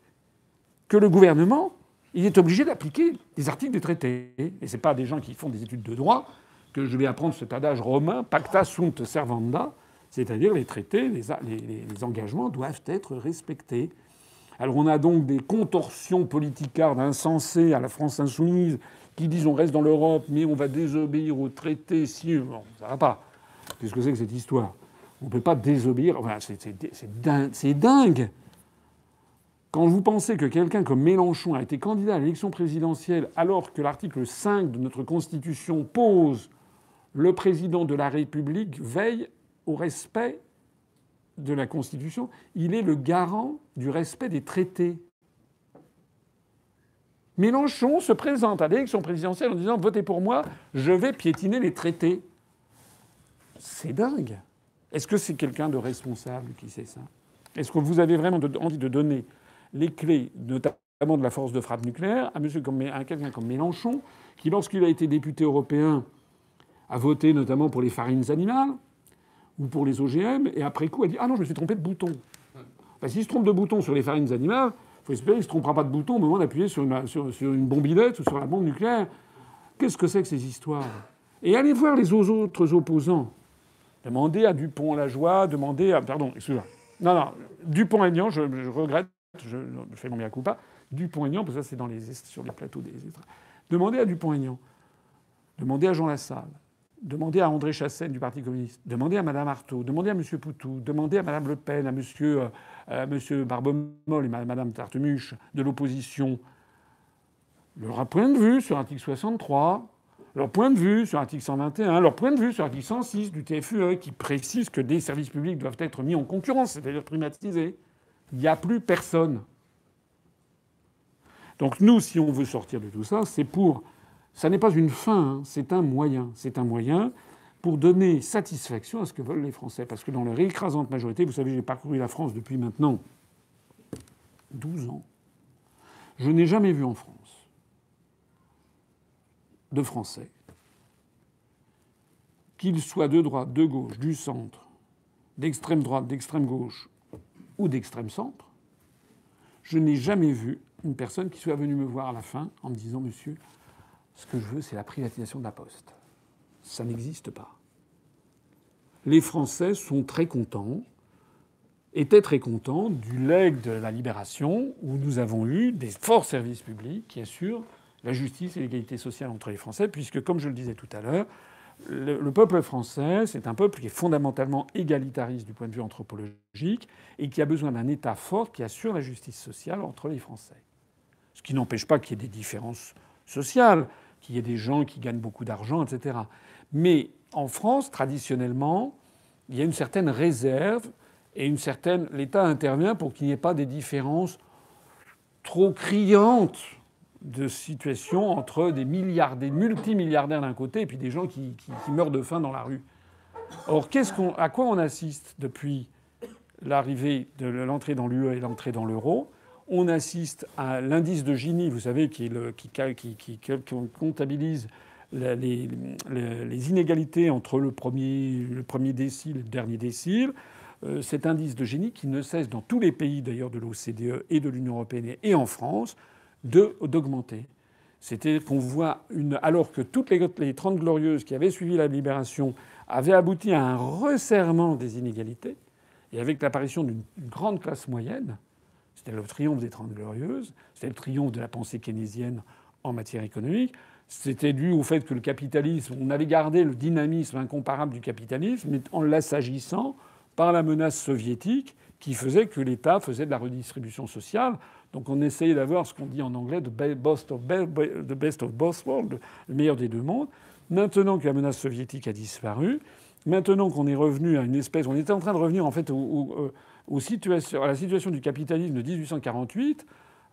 A: que le gouvernement, il est obligé d'appliquer des articles des traités. Et ce n'est pas des gens qui font des études de droit que je vais apprendre cet adage romain, pacta sunt servanda, C'est-à-dire les traités, les, engagements doivent être respectés. Alors on a donc des contorsions politicardes insensées à la France insoumise qui disent on reste dans l'Europe mais on va désobéir aux traités si... Bon, ça va pas. Qu'est-ce que c'est que cette histoire? On ne peut pas désobéir. Enfin, c'est dingue. Quand vous pensez que quelqu'un comme Mélenchon a été candidat à l'élection présidentielle alors que l'article 5 de notre Constitution pose le président de la République veille au respect de la Constitution, il est le garant du respect des traités. Mélenchon se présente à l'élection présidentielle en disant Votez pour moi, je vais piétiner les traités. C'est dingue. Est-ce que c'est quelqu'un de responsable qui sait ça? Est-ce que vous avez vraiment envie de donner les clés, notamment de la force de frappe nucléaire, à, quelqu'un comme Mélenchon, qui, lorsqu'il a été député européen, a voté notamment pour les farines animales ou pour les OGM, et après coup a dit Ah non, je me suis trompé de bouton. S'il se trompe de bouton sur les farines animales, il faut espérer qu'il ne se trompera pas de bouton au moment d'appuyer sur une, sur, ou sur la bombe nucléaire. Qu'est-ce que c'est que ces histoires? Et allez voir les autres opposants. Demandez à Dupont-Lajoie, demandez à. Pardon, excusez-moi. Non, non, Dupont-Aignan, je, regrette je, fais mon mea culpa, Dupont-Aignan, parce que ça c'est dans les, sur les plateaux des Demandez à Dupont-Aignan, demandez à Jean Lassalle, demandez à André Chassaigne du Parti communiste, demandez à Mme Artaud, demandez à M. Poutou, demandez à Mme Le Pen, à M. Monsieur, euh, monsieur Barbemol et Mme Tartemuche de l'opposition leur point de vue sur l'article 63, leur point de vue sur l'article 121, leur point de vue sur l'article 106 du TFUE qui précise que des services publics doivent être mis en concurrence, c'est-à-dire privatisés il n'y a plus personne. Donc nous, si on veut sortir de tout ça, c'est pour... Ça n'est pas une fin, hein, c'est un moyen. C'est un moyen pour donner satisfaction à ce que veulent les Français. Parce que dans leur écrasante majorité, vous savez, j'ai parcouru la France depuis maintenant 12 ans. Je n'ai jamais vu en France de Français, qu'ils soient de droite, de gauche, du centre, d'extrême droite, d'extrême gauche ou d'extrême centre, je n'ai jamais vu une personne qui soit venue me voir à la fin en me disant Monsieur, ce que je veux, c'est la privatisation de la poste. Ça n'existe pas. Les Français sont très contents, étaient très contents du leg de la libération où nous avons eu des forts services publics qui assurent la justice et l'égalité sociale entre les Français, puisque, comme je le disais tout à l'heure, le, peuple français, c'est un peuple qui est fondamentalement égalitariste du point de vue anthropologique et qui a besoin d'un État fort qui assure la justice sociale entre les Français. Ce qui n'empêche pas qu'il y ait des différences sociales, qu'il y ait des gens qui gagnent beaucoup d'argent, etc. Mais en France, traditionnellement, il y a une certaine réserve et une certaine. L'État intervient pour qu'il n'y ait pas des différences trop criantes de situation entre des milliards, des multimilliardaires d'un côté et puis des gens qui, meurent de faim dans la rue. Or, à quoi on assiste depuis l'arrivée l'entrée dans l'UE et l'entrée dans l'euro? On assiste à l'indice de Gini, vous savez, qui, est le, qui, comptabilise les, inégalités entre le premier, le premier décile et le dernier décile. Euh, cet indice de Gini qui ne cesse dans tous les pays d'ailleurs de l'OCDE et de l'Union européenne et en France d'augmenter. C'était qu'on voit une. Alors que toutes les, les 30 glorieuses qui avaient suivi la libération avaient abouti à un resserrement des inégalités, et avec l'apparition d'une grande classe moyenne, c'était le triomphe des Trente Glorieuses, c'était le triomphe de la pensée keynésienne en matière économique. C'était dû au fait que le capitalisme, on avait gardé le dynamisme incomparable du capitalisme, mais en l'assagissant par la menace soviétique qui faisait que l'État faisait de la redistribution sociale donc on essayait d'avoir ce qu'on dit en anglais the best of, both worlds, le meilleur des deux mondes. Maintenant que la menace soviétique a disparu, maintenant qu'on est revenu à une espèce, on était en train de revenir en fait au, à la situation du capitalisme de 1848.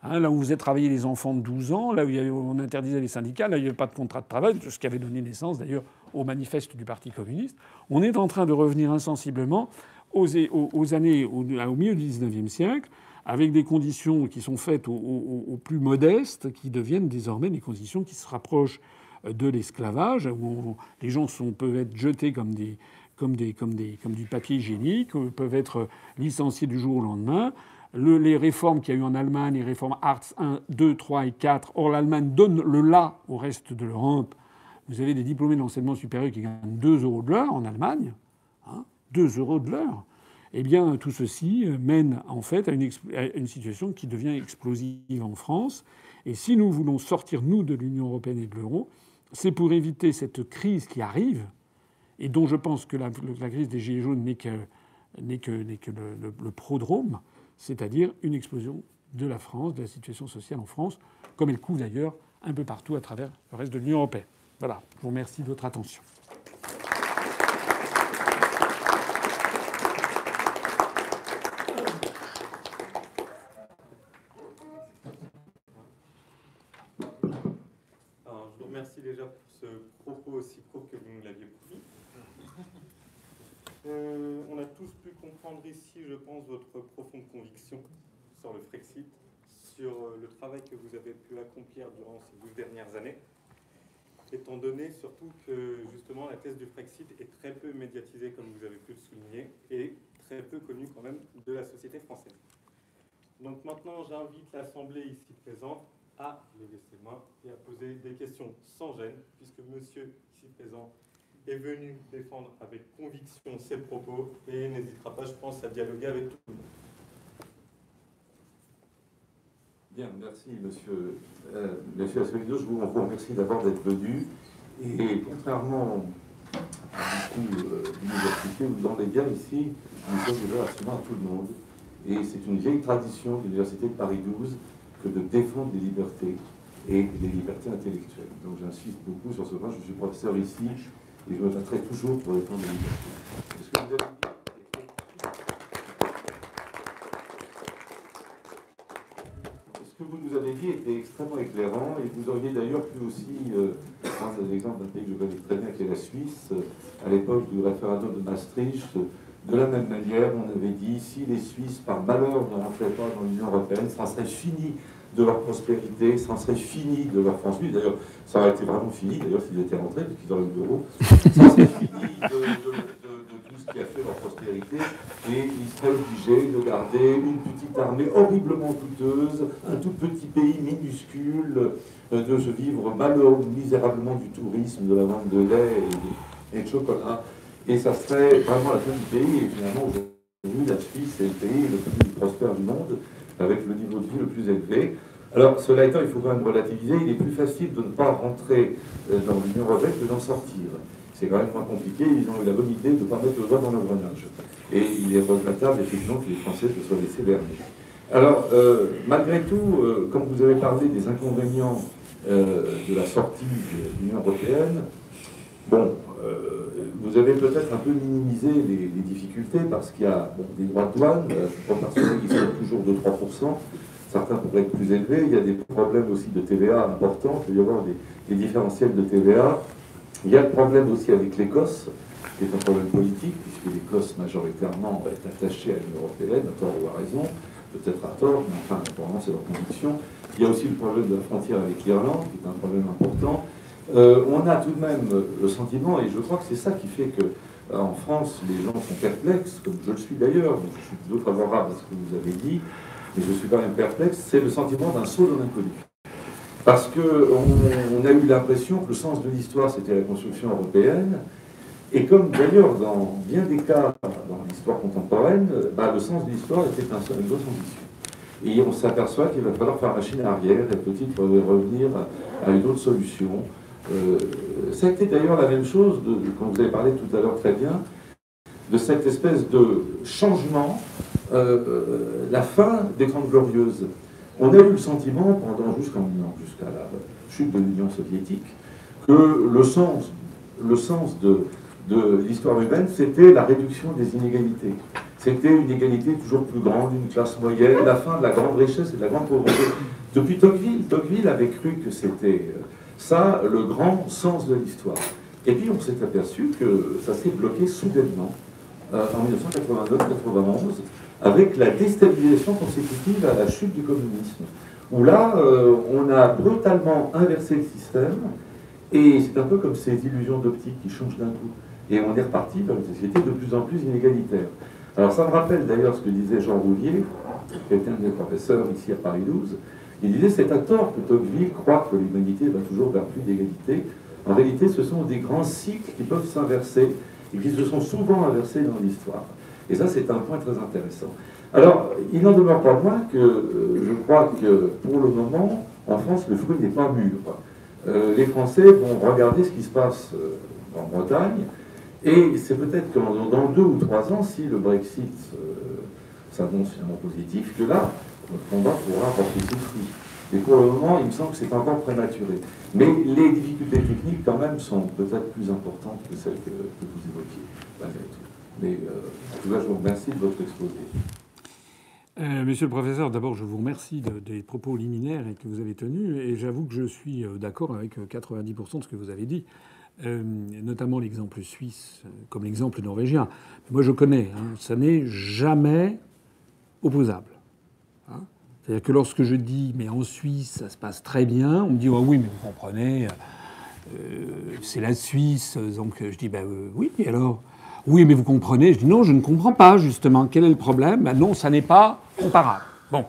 A: Hein, là où vous êtes travaillé les enfants de 12 ans, là où on interdisait les syndicats, là où il n'y avait pas de contrat de travail, ce qui avait donné naissance d'ailleurs au manifeste du Parti communiste. On est en train de revenir insensiblement aux, années, au, milieu du XIXe siècle, avec des conditions qui sont faites au, plus modestes, qui deviennent désormais des conditions qui se rapprochent de l'esclavage, où les gens sont, peuvent être jetés comme, des, comme, des, comme, des, comme du papier hygiénique, peuvent être licenciés du jour au lendemain. Le, les réformes qu'il y a eu en Allemagne, les réformes Arts 1, 2, 3 et 4, or l'Allemagne donne le là au reste de l'Europe. Vous avez des diplômés de l'enseignement supérieur qui gagnent 2 euros de l'heure en Allemagne. Hein 2 euros de l'heure. Eh bien, tout ceci mène en fait à une, situation qui devient explosive en France. Et si nous voulons sortir, nous, de l'Union européenne et de l'euro, c'est pour éviter cette crise qui arrive, et dont je pense que la, crise des Gilets jaunes n'est que, que le, le, le prodrome, c'est-à-dire une explosion de la France, de la situation sociale en France, comme elle couvre d'ailleurs un peu partout à travers le reste de l'Union européenne. Voilà, je vous remercie de votre attention.
B: Alors, je vous remercie déjà pour ce propos aussi court que vous nous l'aviez promis. Euh, on a tous pu comprendre ici, je pense, votre sur le Frexit, sur euh, le travail que vous avez pu accomplir durant ces 12 dernières années, étant donné surtout que justement la thèse du Frexit est très peu médiatisée, comme vous avez pu le souligner, et très peu connue quand même de la société française. Donc maintenant, j'invite l'Assemblée ici présente à lever ses mains et à poser des questions sans gêne, puisque monsieur ici présent est venu défendre avec conviction ses propos et n'hésitera pas, je pense, à dialoguer avec tout le monde.
C: Bien, merci monsieur, euh, monsieur Asselineau. Je vous remercie d'abord d'être venu. Et contrairement à beaucoup euh, d'universités ou dans les biens ici, nous sommes ouverts absolument à tout le monde. Et c'est une vieille tradition de l'Université de Paris 12 que de défendre les libertés et les libertés intellectuelles. Donc j'insiste beaucoup sur ce point. Je suis professeur ici et je me battrai toujours pour défendre les libertés. Ce que vous nous avez dit était extrêmement éclairant et vous auriez d'ailleurs pu aussi, euh, prendre l'exemple d'un pays que je connais très bien qui est la Suisse, à l'époque du référendum de Maastricht, de la même manière, on avait dit si les Suisses, par malheur, ne rentraient pas dans l'Union européenne, ça serait fini de leur prospérité, ça serait fini de leur France. D'ailleurs, ça aurait été vraiment fini, d'ailleurs, s'ils étaient rentrés, parce qu'ils auraient eu l'euro, ça serait fini de, de, qui a fait leur prospérité, et ils seraient obligés de garder une petite armée horriblement coûteuse, un tout petit pays minuscule, euh, de se vivre malheureusement, misérablement du tourisme, de la vente de lait et de, et de chocolat. Et ça serait vraiment la fin du pays. Et finalement, aujourd'hui, la Suisse est le pays le plus prospère du monde, avec le niveau de vie le plus élevé. Alors, cela étant, il faut quand même relativiser. Il est plus facile de ne pas rentrer euh, dans l'Union européenne que d'en sortir. C'est quand même moins compliqué. Ils ont eu la bonne idée de ne pas mettre le doigt dans l'engrenage. Et il est regrettable, effectivement, que les Français se soient laissés berner. Alors, euh, malgré tout, euh, comme vous avez parlé des inconvénients euh, de la sortie de l'Union européenne, bon, vous avez peut-être un peu minimisé les, difficultés parce qu'il y a des droits de douane, qui sont toujours de 3%, certains pourraient être plus élevés, il y a des problèmes aussi de TVA importants, il peut y avoir des, des différentiels de TVA, il y a le problème aussi avec l'Écosse, qui est un problème politique, puisque l'Écosse majoritairement est attachée à l'Union européenne, à tort ou à raison, peut-être à tort, mais enfin, apparemment c'est leur conviction. Il y a aussi le problème de la frontière avec l'Irlande, qui est un problème important. Euh, on a tout de même le sentiment, et je crois que c'est ça qui fait que euh, en France, les gens sont perplexes, comme je le suis d'ailleurs, je suis plutôt favorable à ce que vous avez dit, mais je suis quand même perplexe, c'est le sentiment d'un saut dans l'inconnu. Parce qu'on on a eu l'impression que le sens de l'histoire, c'était la construction européenne, et comme d'ailleurs dans bien des cas dans l'histoire contemporaine, bah, le sens de l'histoire était un, une grosse ambition. Et on s'aperçoit qu'il va falloir faire machine arrière et peut-être revenir à une autre solution. Euh, ça a été d'ailleurs la même chose, de, quand vous avez parlé tout à l'heure très bien, de cette espèce de changement, euh, euh, la fin des Grandes Glorieuses. On a eu le sentiment, pendant jusqu'à la chute de l'Union soviétique, que le sens, de, l'histoire humaine, c'était la réduction des inégalités. C'était une égalité toujours plus grande, une classe moyenne, la fin de la grande richesse et de la grande pauvreté. Depuis Tocqueville, Tocqueville avait cru que c'était ça le grand sens de l'histoire. Et puis on s'est aperçu que ça s'est bloqué soudainement euh, en 1989-91 avec la déstabilisation consécutive à la chute du communisme, où là euh, on a brutalement inversé le système et c'est un peu comme ces illusions d'optique qui changent d'un coup. Et on est reparti vers une société de plus en plus inégalitaire. Alors ça me rappelle d'ailleurs ce que disait Jean Roulier, qui était un des professeurs ici à Paris 12. Il disait c'est à tort que Tocqueville croit que l'humanité va toujours vers plus d'égalité. En réalité, ce sont des grands cycles qui peuvent s'inverser. et qui se sont souvent inversés dans l'histoire. Et ça, c'est un point très intéressant. Alors, il n'en demeure pas moins que euh, je crois que pour le moment, en France, le fruit n'est pas mûr. Euh, les Français vont regarder ce qui se passe euh, en Bretagne, et c'est peut-être que dans deux ou trois ans, si le Brexit s'annonce finalement positif, que là, notre combat pourra porter ses fruits. Mais pour le moment, il me semble que c'est encore prématuré. Mais les difficultés techniques, quand même, sont peut-être plus importantes que celles que, vous évoquiez, malgré tout. Mais en tout cas, je vous remercie de votre exposé.
A: Euh, monsieur le professeur, d'abord, je vous remercie des propos liminaires que vous avez tenus, et j'avoue que je suis euh, d'accord avec 90% euh, de ce que vous avez dit, notamment l'exemple suisse, comme l'exemple norvégien. Moi, je connais, hein, ça n'est jamais opposable. Hein. C'est-à-dire que lorsque je dis, mais en Suisse, ça se passe très bien, on me dit, oh oui, mais vous comprenez, c'est la Suisse, donc je dis, ben oui, et alors? Oui, mais vous comprenez. Je dis non, je ne comprends pas justement. Quel est le problème? Ben Non, ça n'est pas comparable. Bon,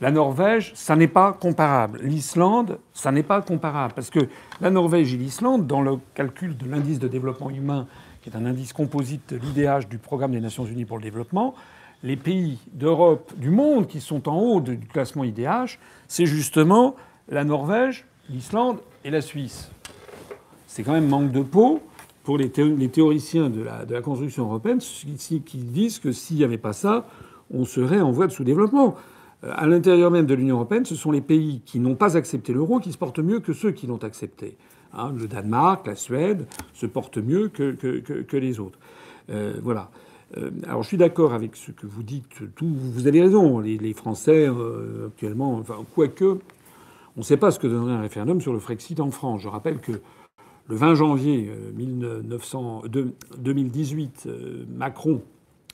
A: la Norvège, ça n'est pas comparable. L'Islande, ça n'est pas comparable. Parce que la Norvège et l'Islande, dans le calcul de l'indice de développement humain, qui est un indice composite de l'IDH du Programme des Nations Unies pour le développement, les pays d'Europe, du monde qui sont en haut du classement IDH, c'est justement la Norvège, l'Islande et la Suisse. C'est quand même manque de peau pour les, théoriciens de la, construction européenne qui, disent que s'il n'y avait pas ça, on serait en voie de sous-développement. Euh, à l'intérieur même de l'Union européenne, ce sont les pays qui n'ont pas accepté l'euro qui se portent mieux que ceux qui l'ont accepté. Hein, le Danemark, la Suède se portent mieux que, que, les autres. Euh, voilà. Euh, alors je suis d'accord avec ce que vous dites. Tout, vous avez raison. Les, Français actuellement, enfin, quoique, on ne sait pas ce que donnerait un référendum sur le Frexit en France. Je rappelle que le 20 janvier 2018, euh, euh, Macron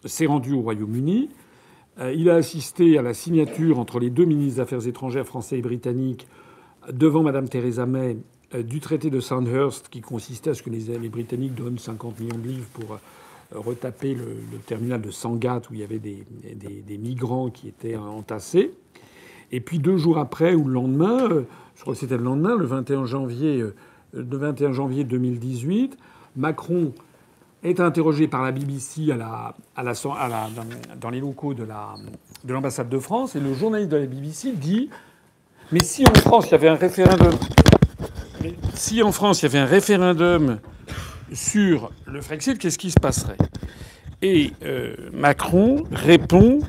A: s'est rendu au Royaume-Uni. Euh, il a assisté à la signature entre les deux ministres des Affaires étrangères français et britanniques devant Mme Theresa May du traité de Sandhurst qui consistait à ce que les, Britanniques donnent 50 millions de livres pour retaper le, terminal de Sangatte où il y avait des, migrants qui étaient entassés. Et puis deux jours après ou le lendemain, je crois que c'était le lendemain, le 21 janvier le 21 janvier 2018. Macron est interrogé par la BBC dans, les locaux de l'ambassade de, de France et le journaliste de la BBC dit Mais si en France il y avait un référendum, si en France il y avait un référendum sur le Frexit, qu'est-ce qui se passerait? Et euh, Macron répond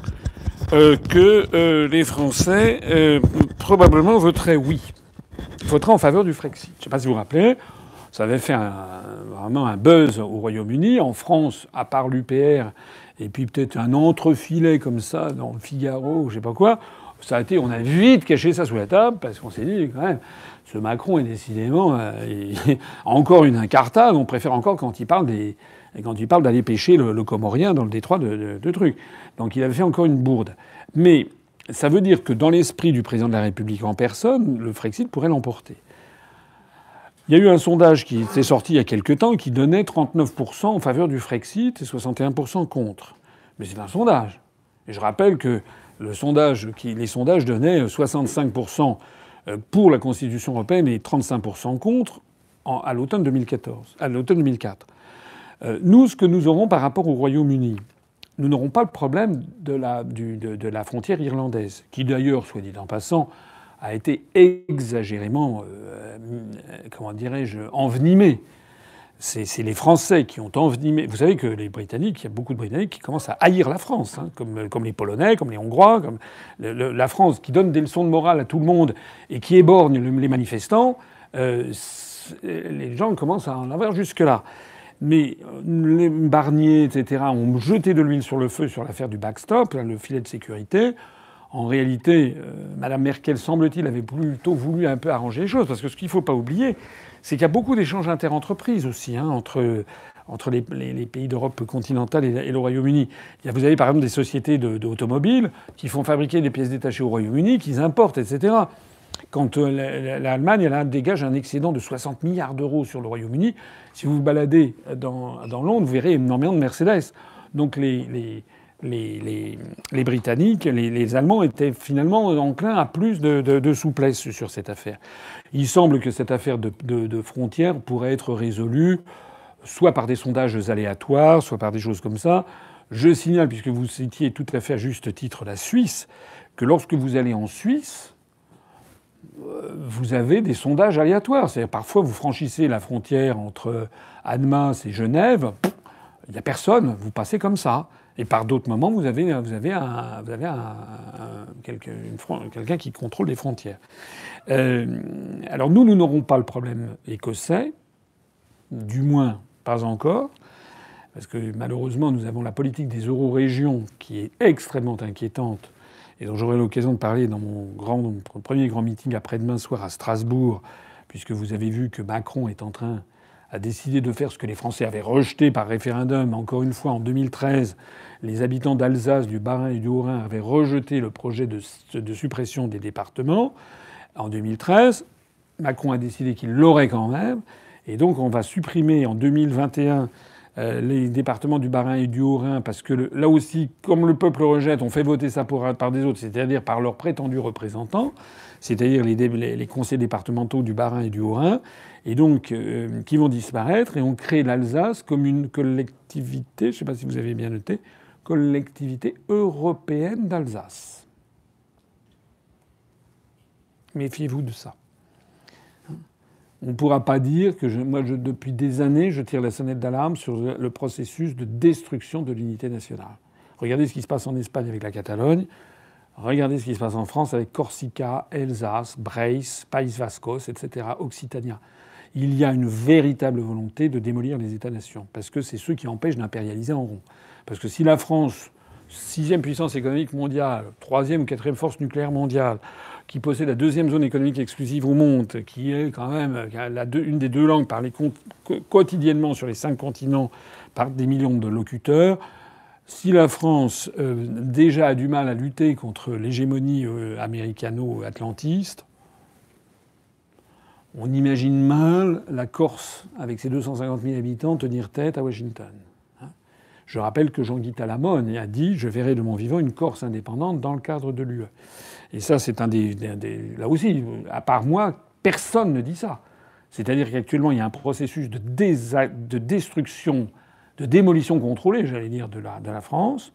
A: euh, que euh, les Français probablement voteraient oui votera en faveur du Frexit. Je ne sais pas si vous vous rappelez, ça avait fait vraiment un buzz au Royaume-Uni. En France, à part l'UPR, et puis peut-être un entrefilet comme ça dans le Figaro, je ne sais pas quoi, ça a été, on a vite caché ça sous la table parce qu'on s'est dit quand même, ce Macron est décidément euh, encore une incartade. On préfère encore quand il parle quand il parle d'aller pêcher le, Comorien dans le détroit de, de, de trucs. Donc il avait fait encore une bourde. Mais ça veut dire que dans l'esprit du président de la République en personne, le Frexit pourrait l'emporter. Il y a eu un sondage qui était sorti il y a quelque temps qui donnait 39% en faveur du Frexit et 61% contre. Mais c'est un sondage. Et je rappelle que les sondages donnaient 65% pour la Constitution européenne et 35% contre à l'automne 2014, à l'automne 2004. Euh, nous, ce que nous aurons par rapport au Royaume-Uni, nous n'aurons pas le problème de la, frontière irlandaise, qui d'ailleurs, soit dit en passant, a été exagérément, euh, comment dirais-je, envenimée. C'est les Français qui ont envenimé. Vous savez que les Britanniques, il y a beaucoup de Britanniques qui commencent à haïr la France, hein, comme, comme, les Polonais, comme les Hongrois, comme la France qui donne des leçons de morale à tout le monde et qui éborgne les manifestants. Euh, les gens commencent à en avoir jusque-là. Mais euh, les Barnier, etc., ont jeté de l'huile sur le feu sur l'affaire du backstop, le filet de sécurité. En réalité, euh, Mme Merkel, semble-t-il, avait plutôt voulu un peu arranger les choses. Parce que ce qu'il ne faut pas oublier, c'est qu'il y a beaucoup d'échanges interentreprises aussi hein, entre, entre les, pays d'Europe continentale et, le Royaume-Uni. Vous avez par exemple des sociétés d'automobiles qui font fabriquer des pièces détachées au Royaume-Uni, qu'ils importent, etc. Quand euh, l'Allemagne elle dégage un excédent de 60 milliards d'euros sur le Royaume-Uni, si vous vous baladez dans, dans Londres, vous verrez énormément de Mercedes. Donc les, les, les, les Britanniques, les, Allemands étaient finalement enclins à plus de, de, souplesse sur cette affaire. Il semble que cette affaire de, de frontières pourrait être résolue soit par des sondages aléatoires, soit par des choses comme ça. Je signale, puisque vous citiez tout à fait à juste titre la Suisse, que lorsque vous allez en Suisse, vous avez des sondages aléatoires. C'est-à-dire parfois vous franchissez la frontière entre Annemasse et Genève, il n'y a personne, vous passez comme ça. Et par d'autres moments, vous avez, vous avez un, quelqu'un qui contrôle les frontières. Euh, alors nous, nous n'aurons pas le problème écossais, du moins pas encore, parce que malheureusement, nous avons la politique des euro-régions qui est extrêmement inquiétante et dont j'aurai l'occasion de parler dans mon, premier grand meeting après-demain soir à Strasbourg, puisque vous avez vu que Macron est en train a décidé de faire ce que les Français avaient rejeté par référendum. Encore une fois, en 2013, les habitants d'Alsace, du Bas-Rhin et du Haut-Rhin avaient rejeté le projet de, suppression des départements. En 2013, Macron a décidé qu'il l'aurait quand même. Et donc, on va supprimer en 2021 euh, les départements du Bas-Rhin et du Haut-Rhin, parce que là aussi, comme le peuple rejette, on fait voter ça par des autres, c'est-à-dire par leurs prétendus représentants, c'est-à-dire les, les, conseils départementaux du Bas-Rhin et du Haut-Rhin, et donc euh, qui vont disparaître, et on crée l'Alsace comme une collectivité, je ne sais pas si vous avez bien noté, collectivité européenne d'Alsace. Méfiez-vous de ça. On ne pourra pas dire que moi, depuis des années, je tire la sonnette d'alarme sur le processus de destruction de l'unité nationale. Regardez ce qui se passe en Espagne avec la Catalogne. Regardez ce qui se passe en France avec Corsica, Alsace, Brace, Pays Vascos, etc., Occitania. Il y a une véritable volonté de démolir les États-nations, parce que c'est ceux qui empêchent d'impérialiser en rond. Parce que si la France, sixième puissance économique mondiale, troisième ou quatrième force nucléaire mondiale, qui possède la deuxième zone économique exclusive au monde, qui est quand même une des deux langues parlées quotidiennement sur les cinq continents par des millions de locuteurs. Si la France euh, déjà a du mal à lutter contre l'hégémonie euh, américano-atlantiste, on imagine mal la Corse, avec ses 250 000 habitants, tenir tête à Washington. Je rappelle que Jean-Guy Talamone a dit Je verrai de mon vivant une Corse indépendante dans le cadre de l'UE. Et ça, c'est un des, Là aussi, à part moi, personne ne dit ça. C'est-à-dire qu'actuellement, il y a un processus de, de, destruction, de démolition contrôlée, j'allais dire, de la, France.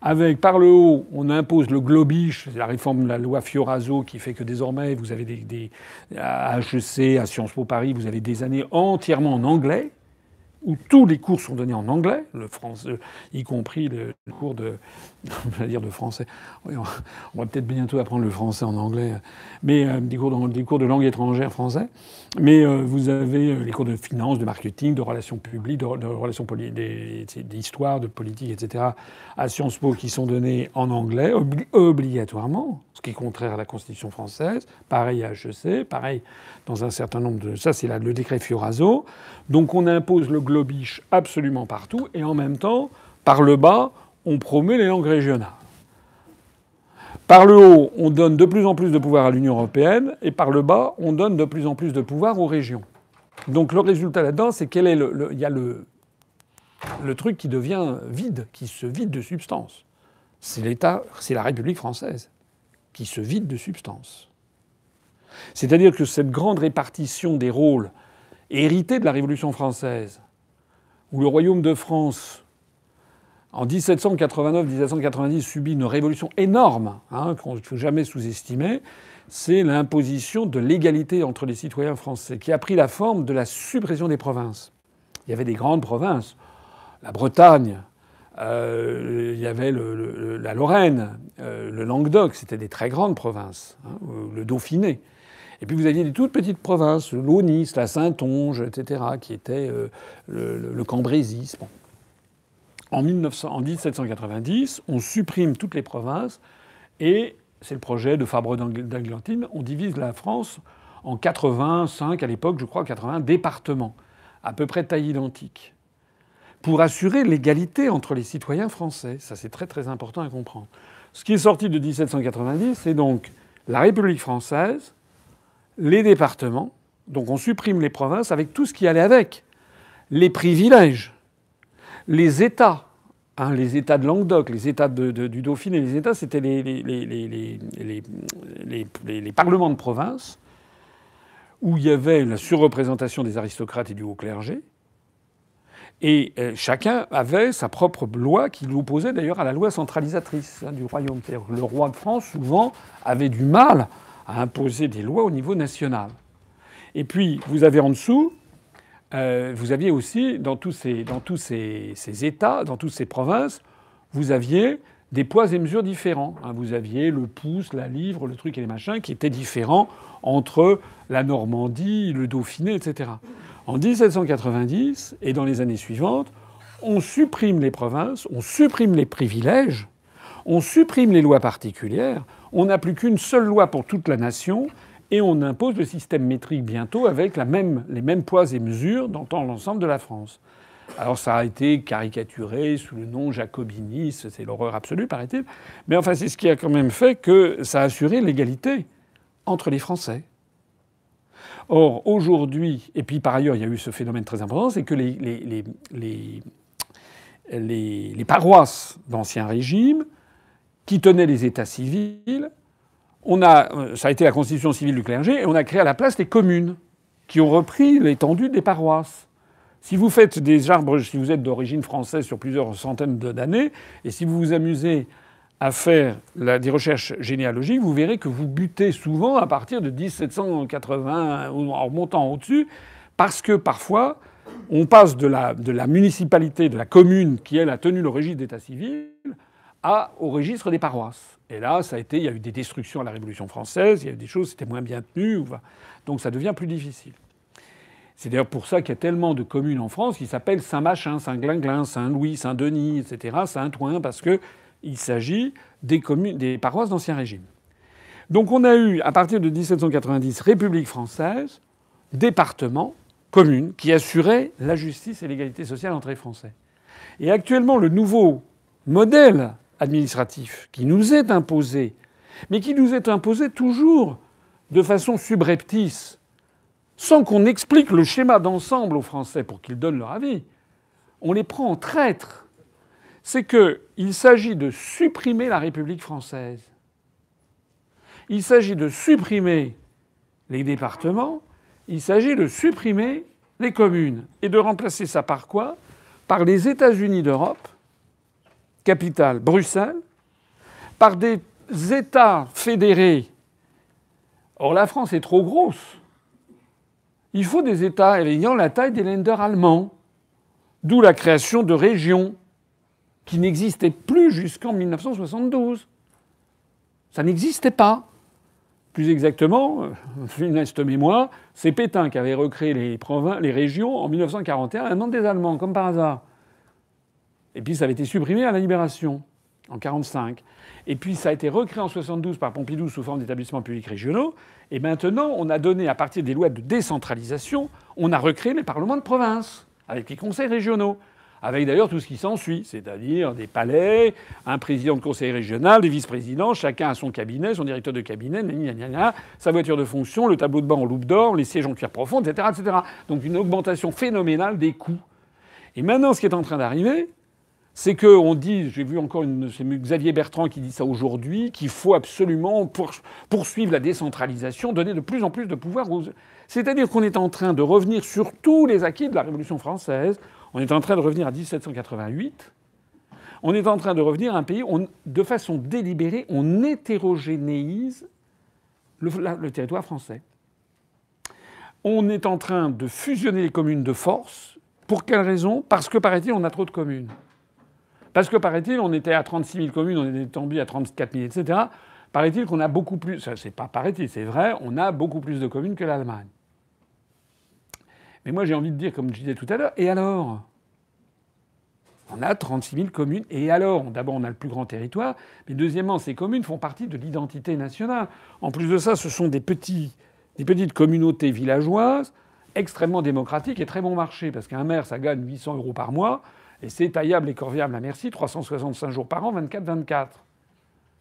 A: Avec, par le haut, on impose le globish, la réforme de la loi Fioraso qui fait que désormais, vous avez des, des à HEC, à Sciences Po Paris, vous avez des années entièrement en anglais où tous les cours sont donnés en anglais, le français, y compris le, cours de, dire de français. on va peut-être bientôt apprendre le français en anglais, mais euh, des, cours de, des, cours de, langue étrangère français. Mais euh, vous avez euh, les cours de finance, de marketing, de relations publiques, de, de relations d'histoire, de politique, etc. à Sciences Po qui sont donnés en anglais obligatoirement, ce qui est contraire à la Constitution française. Pareil à HEC, pareil dans un certain nombre de. Ça, c'est le décret Fioraso. Donc on impose le globish absolument partout et en même temps, par le bas, on promeut les langues régionales. Par le haut, on donne de plus en plus de pouvoir à l'Union européenne et par le bas, on donne de plus en plus de pouvoir aux régions. Donc le résultat là-dedans, c'est qu'il y a le, le truc qui devient vide, qui se vide de substance. C'est l'État, c'est la République française qui se vide de substance. C'est-à-dire que cette grande répartition des rôles héritée de la Révolution française, où le royaume de France, en 1789-1790, subit une révolution énorme, hein, qu'on ne faut jamais sous-estimer, c'est l'imposition de l'égalité entre les citoyens français, qui a pris la forme de la suppression des provinces. Il y avait des grandes provinces, la Bretagne, euh, il y avait la Lorraine, euh, le Languedoc, c'était des très grandes provinces, hein, le Dauphiné. Et puis vous aviez des toutes petites provinces, l'Aunis, la Saintonge, etc., qui étaient euh, le, Cambrésis. En, 1790, on supprime toutes les provinces et c'est le projet de Fabre d'Aglantine. On divise la France en 85, à l'époque, je crois, 80 départements, à peu près taille identique, pour assurer l'égalité entre les citoyens français. Ça, c'est très très important à comprendre. Ce qui est sorti de 1790, c'est donc la République française, les départements, donc on supprime les provinces avec tout ce qui allait avec. Les privilèges, les États, hein, les États de Languedoc, les États du Dauphiné, les États, c'était les, parlements de province où il y avait la surreprésentation des aristocrates et du haut clergé. Et euh, chacun avait sa propre loi qui l'opposait d'ailleurs à la loi centralisatrice hein, du royaume. Le roi de France, souvent, avait du mal à imposer des lois au niveau national. Et puis, vous avez en dessous, euh, vous aviez aussi, dans tous, ces, dans tous ces, États, dans toutes ces provinces, vous aviez des poids et mesures différents. Hein. Vous aviez le pouce, la livre, le truc et les machins qui étaient différents entre la Normandie, le Dauphiné, etc. En 1790 et dans les années suivantes, on supprime les provinces, on supprime les privilèges, on supprime les lois particulières, on n'a plus qu'une seule loi pour toute la nation et on impose le système métrique bientôt avec les mêmes poids et mesures dans l'ensemble de la France. Alors ça a été caricaturé sous le nom jacobiniste, c'est l'horreur absolue, paraît-il. Mais enfin, c'est ce qui a quand même fait que ça a assuré l'égalité entre les Français. Or, aujourd'hui, et puis par ailleurs, il y a eu ce phénomène très important, c'est que les, les paroisses d'Ancien Régime, qui tenaient les États civils, on a, ça a été la constitution civile du clergé, et on a créé à la place les communes, qui ont repris l'étendue des paroisses. Si vous faites des arbres, si vous êtes d'origine française sur plusieurs centaines d'années, et si vous vous amusez à faire des recherches généalogiques, vous verrez que vous butez souvent à partir de 1780 ou en remontant au-dessus, parce que parfois on passe de la, de la, municipalité, de la commune qui elle a tenu le registre d'état civil, à, au registre des paroisses. Et là, a été, il y a eu des destructions à la Révolution française, il y a eu des choses, c'était moins bien tenu, donc ça devient plus difficile. C'est d'ailleurs pour ça qu'il y a tellement de communes en France qui s'appellent Saint-Machin, Saint-Glinglin, Saint-Louis, Saint-Denis, etc., Saint-Ouen, parce que il s'agit des, communes, des paroisses d'Ancien Régime. Donc on a eu, à partir de 1790, République française, département, communes, qui assuraient la justice et l'égalité sociale entre les Français. Et actuellement, le nouveau modèle administratif qui nous est imposé, mais qui nous est imposé toujours de façon subreptice, sans qu'on explique le schéma d'ensemble aux Français pour qu'ils donnent leur avis, on les prend en traîtres c'est qu'il s'agit de supprimer la République française. Il s'agit de supprimer les départements, il s'agit de supprimer les communes. Et de remplacer ça par quoi? Par les États-Unis d'Europe, capitale Bruxelles, par des États fédérés. Or la France est trop grosse. Il faut des États ayant la taille des lenders allemands, d'où la création de régions qui n'existait plus jusqu'en 1972. Ça n'existait pas. Plus exactement, euh, funeste mémoire, c'est Pétain qui avait recréé les, les régions en 1941 à la demande des Allemands, comme par hasard. Et puis ça avait été supprimé à la Libération, en 1945. Et puis ça a été recréé en 1972 par Pompidou sous forme d'établissements publics régionaux. Et maintenant, on a donné, à partir des lois de décentralisation, on a recréé les parlements de province, avec les conseils régionaux avec d'ailleurs tout ce qui s'ensuit, c'est-à-dire des palais, un président de conseil régional, des vice-présidents, chacun a son cabinet, son directeur de cabinet, sa voiture de fonction, le tableau de bord en loupe d'or, les sièges en cuir profond, etc., etc. Donc une augmentation phénoménale des coûts. Et maintenant, ce qui est en train d'arriver, c'est qu'on dit, j'ai vu encore une, Xavier Bertrand qui dit ça aujourd'hui, qu'il faut absolument poursuivre la décentralisation, donner de plus en plus de pouvoir aux. C'est-à-dire qu'on est en train de revenir sur tous les acquis de la Révolution française on est en train de revenir à 1788. On est en train de revenir à un pays où, de façon délibérée, on hétérogénéise le, territoire français. On est en train de fusionner les communes de force. Pour quelle raison? Parce que, paraît-il, on a trop de communes. Parce que, paraît-il, on était à 36 000 communes, on est tombé à 34 000, etc. Paraît-il qu'on a beaucoup plus. Ça, c'est pas paraît-il, c'est vrai, on a beaucoup plus de communes que l'Allemagne. Mais moi, j'ai envie de dire, comme je disais tout à l'heure, et alors? On a 36 000 communes. Et alors? D'abord, on a le plus grand territoire. Mais deuxièmement, ces communes font partie de l'identité nationale. En plus de ça, ce sont des, petits, des petites communautés villageoises extrêmement démocratiques et très bon marché. Parce qu'un maire, ça gagne 800 euros par mois. Et c'est taillable et corviable à merci, 365 jours par an, 24-24.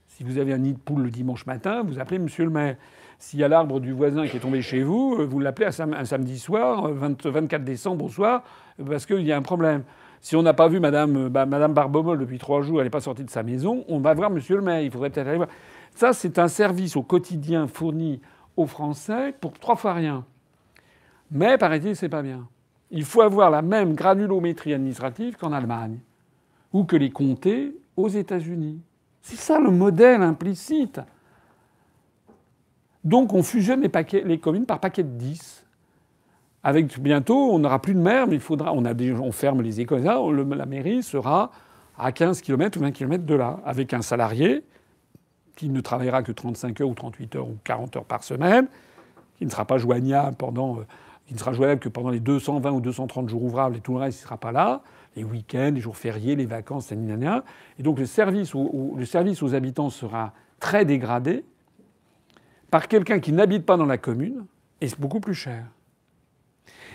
A: Si vous avez un nid de poule le dimanche matin, vous appelez monsieur le maire. S'il y a l'arbre du voisin qui est tombé chez vous, euh, vous l'appelez un samedi soir, 24 euh, décembre au soir, parce qu'il y a un problème. Si on n'a pas vu Madame, euh, bah, depuis trois jours, elle n'est pas sortie de sa maison, on va voir Monsieur le maire. Il faudrait peut-être aller voir. Ça, c'est un service au quotidien fourni aux Français pour trois fois rien. Mais paraît-il, c'est pas bien. Il faut avoir la même granulométrie administrative qu'en Allemagne ou que les comtés aux États-Unis. C'est ça le modèle implicite. Donc on fusionne les, communes par paquets de 10. Avec bientôt, on n'aura plus de maire, mais il faudra. On, ferme les écoles. la mairie sera à 15 km ou 20 km de là, avec un salarié qui ne travaillera que 35 heures ou 38 heures ou 40 heures par semaine, qui ne sera pas joignable pendant, euh, qui ne sera joignable que pendant les 220 ou 230 jours ouvrables et tout le reste, il ne sera pas là, les week-ends, les jours fériés, les vacances, etc. Et donc le service, le service aux habitants sera très dégradé par quelqu'un qui n'habite pas dans la commune et c'est beaucoup plus cher.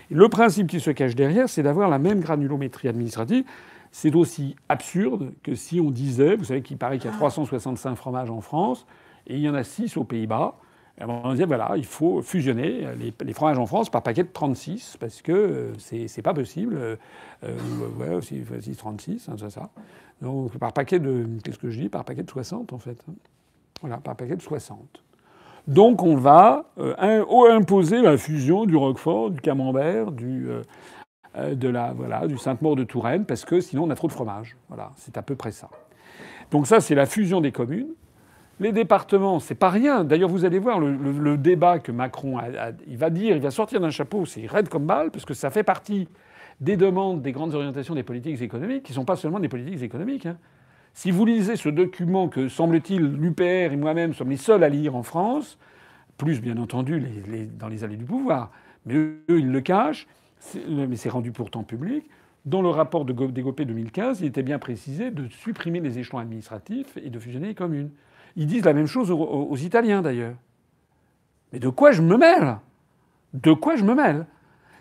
A: Le principe qui se cache derrière, c'est d'avoir la même granulométrie administrative. C'est aussi absurde que si on disait, vous savez qu'il paraît qu'il y a 365 fromages en France et il y en a 6 aux Pays-Bas. On disait voilà, il faut fusionner les, fromages en France par paquet de 36 parce que euh, c'est pas possible. Euh, ouais, aussi, 36, hein, c'est ça. Donc par paquet de qu'est-ce que je dis Par paquet de 60 en fait. Voilà, par paquet de 60. Donc on va euh, imposer la fusion du Roquefort, du Camembert, du, euh, euh, de la, voilà, du Sainte-Maure de Touraine, parce que sinon on a trop de fromage. Voilà, c'est à peu près ça. Donc ça, c'est la fusion des communes. Les départements, c'est pas rien. D'ailleurs, vous allez voir le, débat que Macron il va dire, il va sortir d'un chapeau, c'est raide comme balle, parce que ça fait partie des demandes des grandes orientations des politiques économiques, qui sont pas seulement des politiques économiques. Hein. Si vous lisez ce document que, semble-t-il, l'UPR et moi-même sommes les seuls à lire en France, plus bien entendu dans les allées du pouvoir, mais eux, ils le cachent, mais c'est rendu pourtant public. Dans le rapport de Dégopé 2015, il était bien précisé de supprimer les échelons administratifs et de fusionner les communes. Ils disent la même chose aux, Italiens d'ailleurs. Mais de quoi je me mêle? De quoi je me mêle?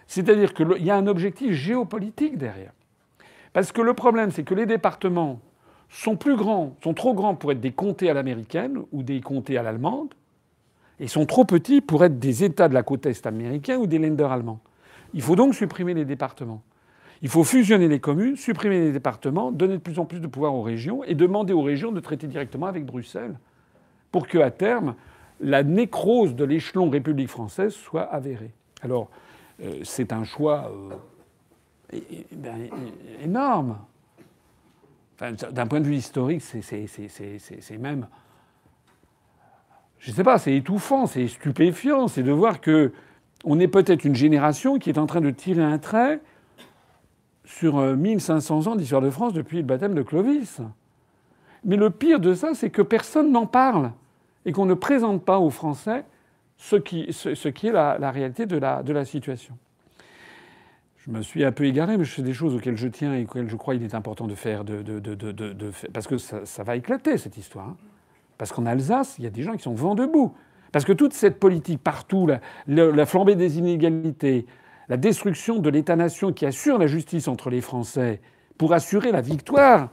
A: C'est-à-dire qu'il y a un objectif géopolitique derrière. Parce que le problème, c'est que les départements sont plus grands, sont trop grands pour être des comtés à l'américaine ou des comtés à l'allemande, et sont trop petits pour être des États de la côte est américain ou des Länder allemands. Il faut donc supprimer les départements. Il faut fusionner les communes, supprimer les départements, donner de plus en plus de pouvoir aux régions et demander aux régions de traiter directement avec Bruxelles pour que, à terme, la nécrose de l'échelon République française soit avérée. Alors, euh, c'est un choix euh, ben, énorme. D'un point de vue historique, c'est même. Je ne sais pas, c'est étouffant, c'est stupéfiant, c'est de voir que on est peut-être une génération qui est en train de tirer un trait sur 1500 euh, ans d'histoire de France depuis le baptême de Clovis. Mais le pire de ça, c'est que personne n'en parle et qu'on ne présente pas aux Français ce qui, est la, réalité de la, situation je me suis un peu égaré, mais fais des choses auxquelles je tiens et auxquelles je crois qu'il est important de faire, de, parce que ça, va éclater cette histoire. Hein. Parce qu'en Alsace, il y a des gens qui sont vent debout. Parce que toute cette politique partout, la flambée des inégalités, la destruction de l'État-nation qui assure la justice entre les Français pour assurer la victoire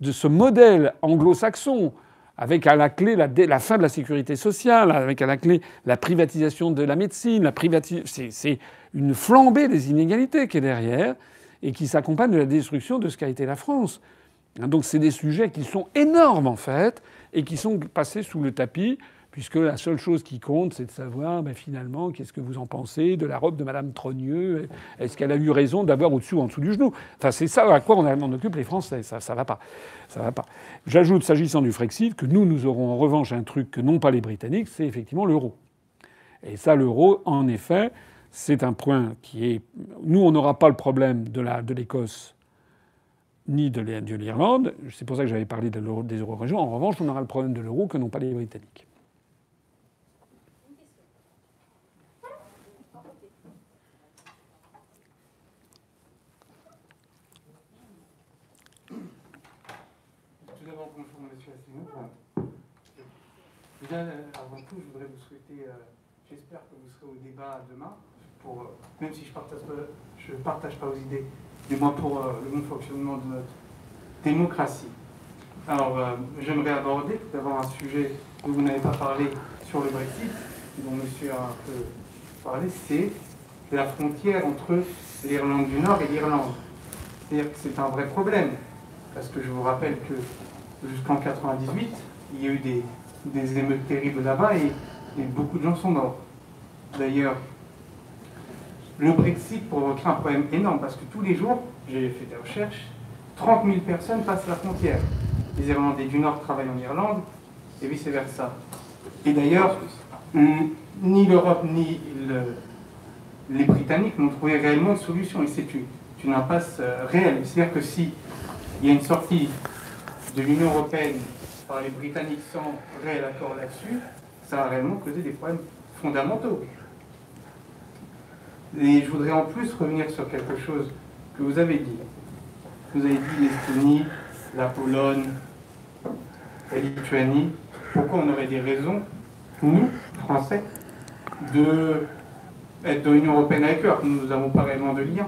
A: de ce modèle anglo-saxon, avec à la clé la, fin de la sécurité sociale, avec à la clé la privatisation de la médecine, la privatisation, c'est une flambée des inégalités qui est derrière et qui s'accompagne de la destruction de ce qu'a été la France. Donc c'est des sujets qui sont énormes en fait et qui sont passés sous le tapis puisque la seule chose qui compte, c'est de savoir ben, finalement qu'est-ce que vous en pensez de la robe de Madame Trogneux. Est-ce qu'elle a eu raison d'avoir au-dessus ou en dessous du genou? Enfin, c'est ça à quoi on, on occupe les Français. Ça, ça va pas. Ça va pas. J'ajoute, s'agissant du Frexit, que nous, nous aurons en revanche un truc que n'ont pas les Britanniques, c'est effectivement l'euro. Et ça, l'euro, en effet, c'est un point qui est. Nous, on n'aura pas le problème de l'Écosse ni de l'Irlande. C'est pour ça que j'avais parlé des euro-régions. En revanche, on aura le problème de l'euro que n'ont pas les Britanniques.
D: Avant tout, je voudrais vous souhaiter, euh, j'espère que vous serez au débat demain pour, euh, même si je ne partage, partage pas vos idées, du moins pour euh, le bon fonctionnement de notre démocratie. Alors, j'aimerais aborder tout d'abord un sujet dont vous n'avez pas parlé sur le Brexit, dont monsieur a un peu parlé, c'est la frontière entre l'Irlande du Nord et l'Irlande. C'est-à-dire que c'est un vrai problème, parce que je vous rappelle que jusqu'en 98, il y a eu des, des émeutes terribles là-bas et, beaucoup de gens sont morts. D'ailleurs, le Brexit provoquera un problème énorme parce que tous les jours, j'ai fait des recherches, 30 000 personnes passent la frontière. Les Irlandais du Nord travaillent en Irlande et vice-versa. Et d'ailleurs, ni l'Europe ni les Britanniques n'ont trouvé réellement de solution. Et c'est une, impasse euh, réelle. C'est-à-dire que s'il y a une sortie de l'Union européenne par les Britanniques sans réel accord là-dessus, ça va réellement causer des problèmes fondamentaux. Et je voudrais en plus revenir sur quelque chose que vous avez dit. Vous avez dit l'Estonie, la Pologne, la Lituanie. Pourquoi on aurait des raisons, nous, Français, de être dans l'Union Européenne avec eux, nous n'avons pas réellement de lien?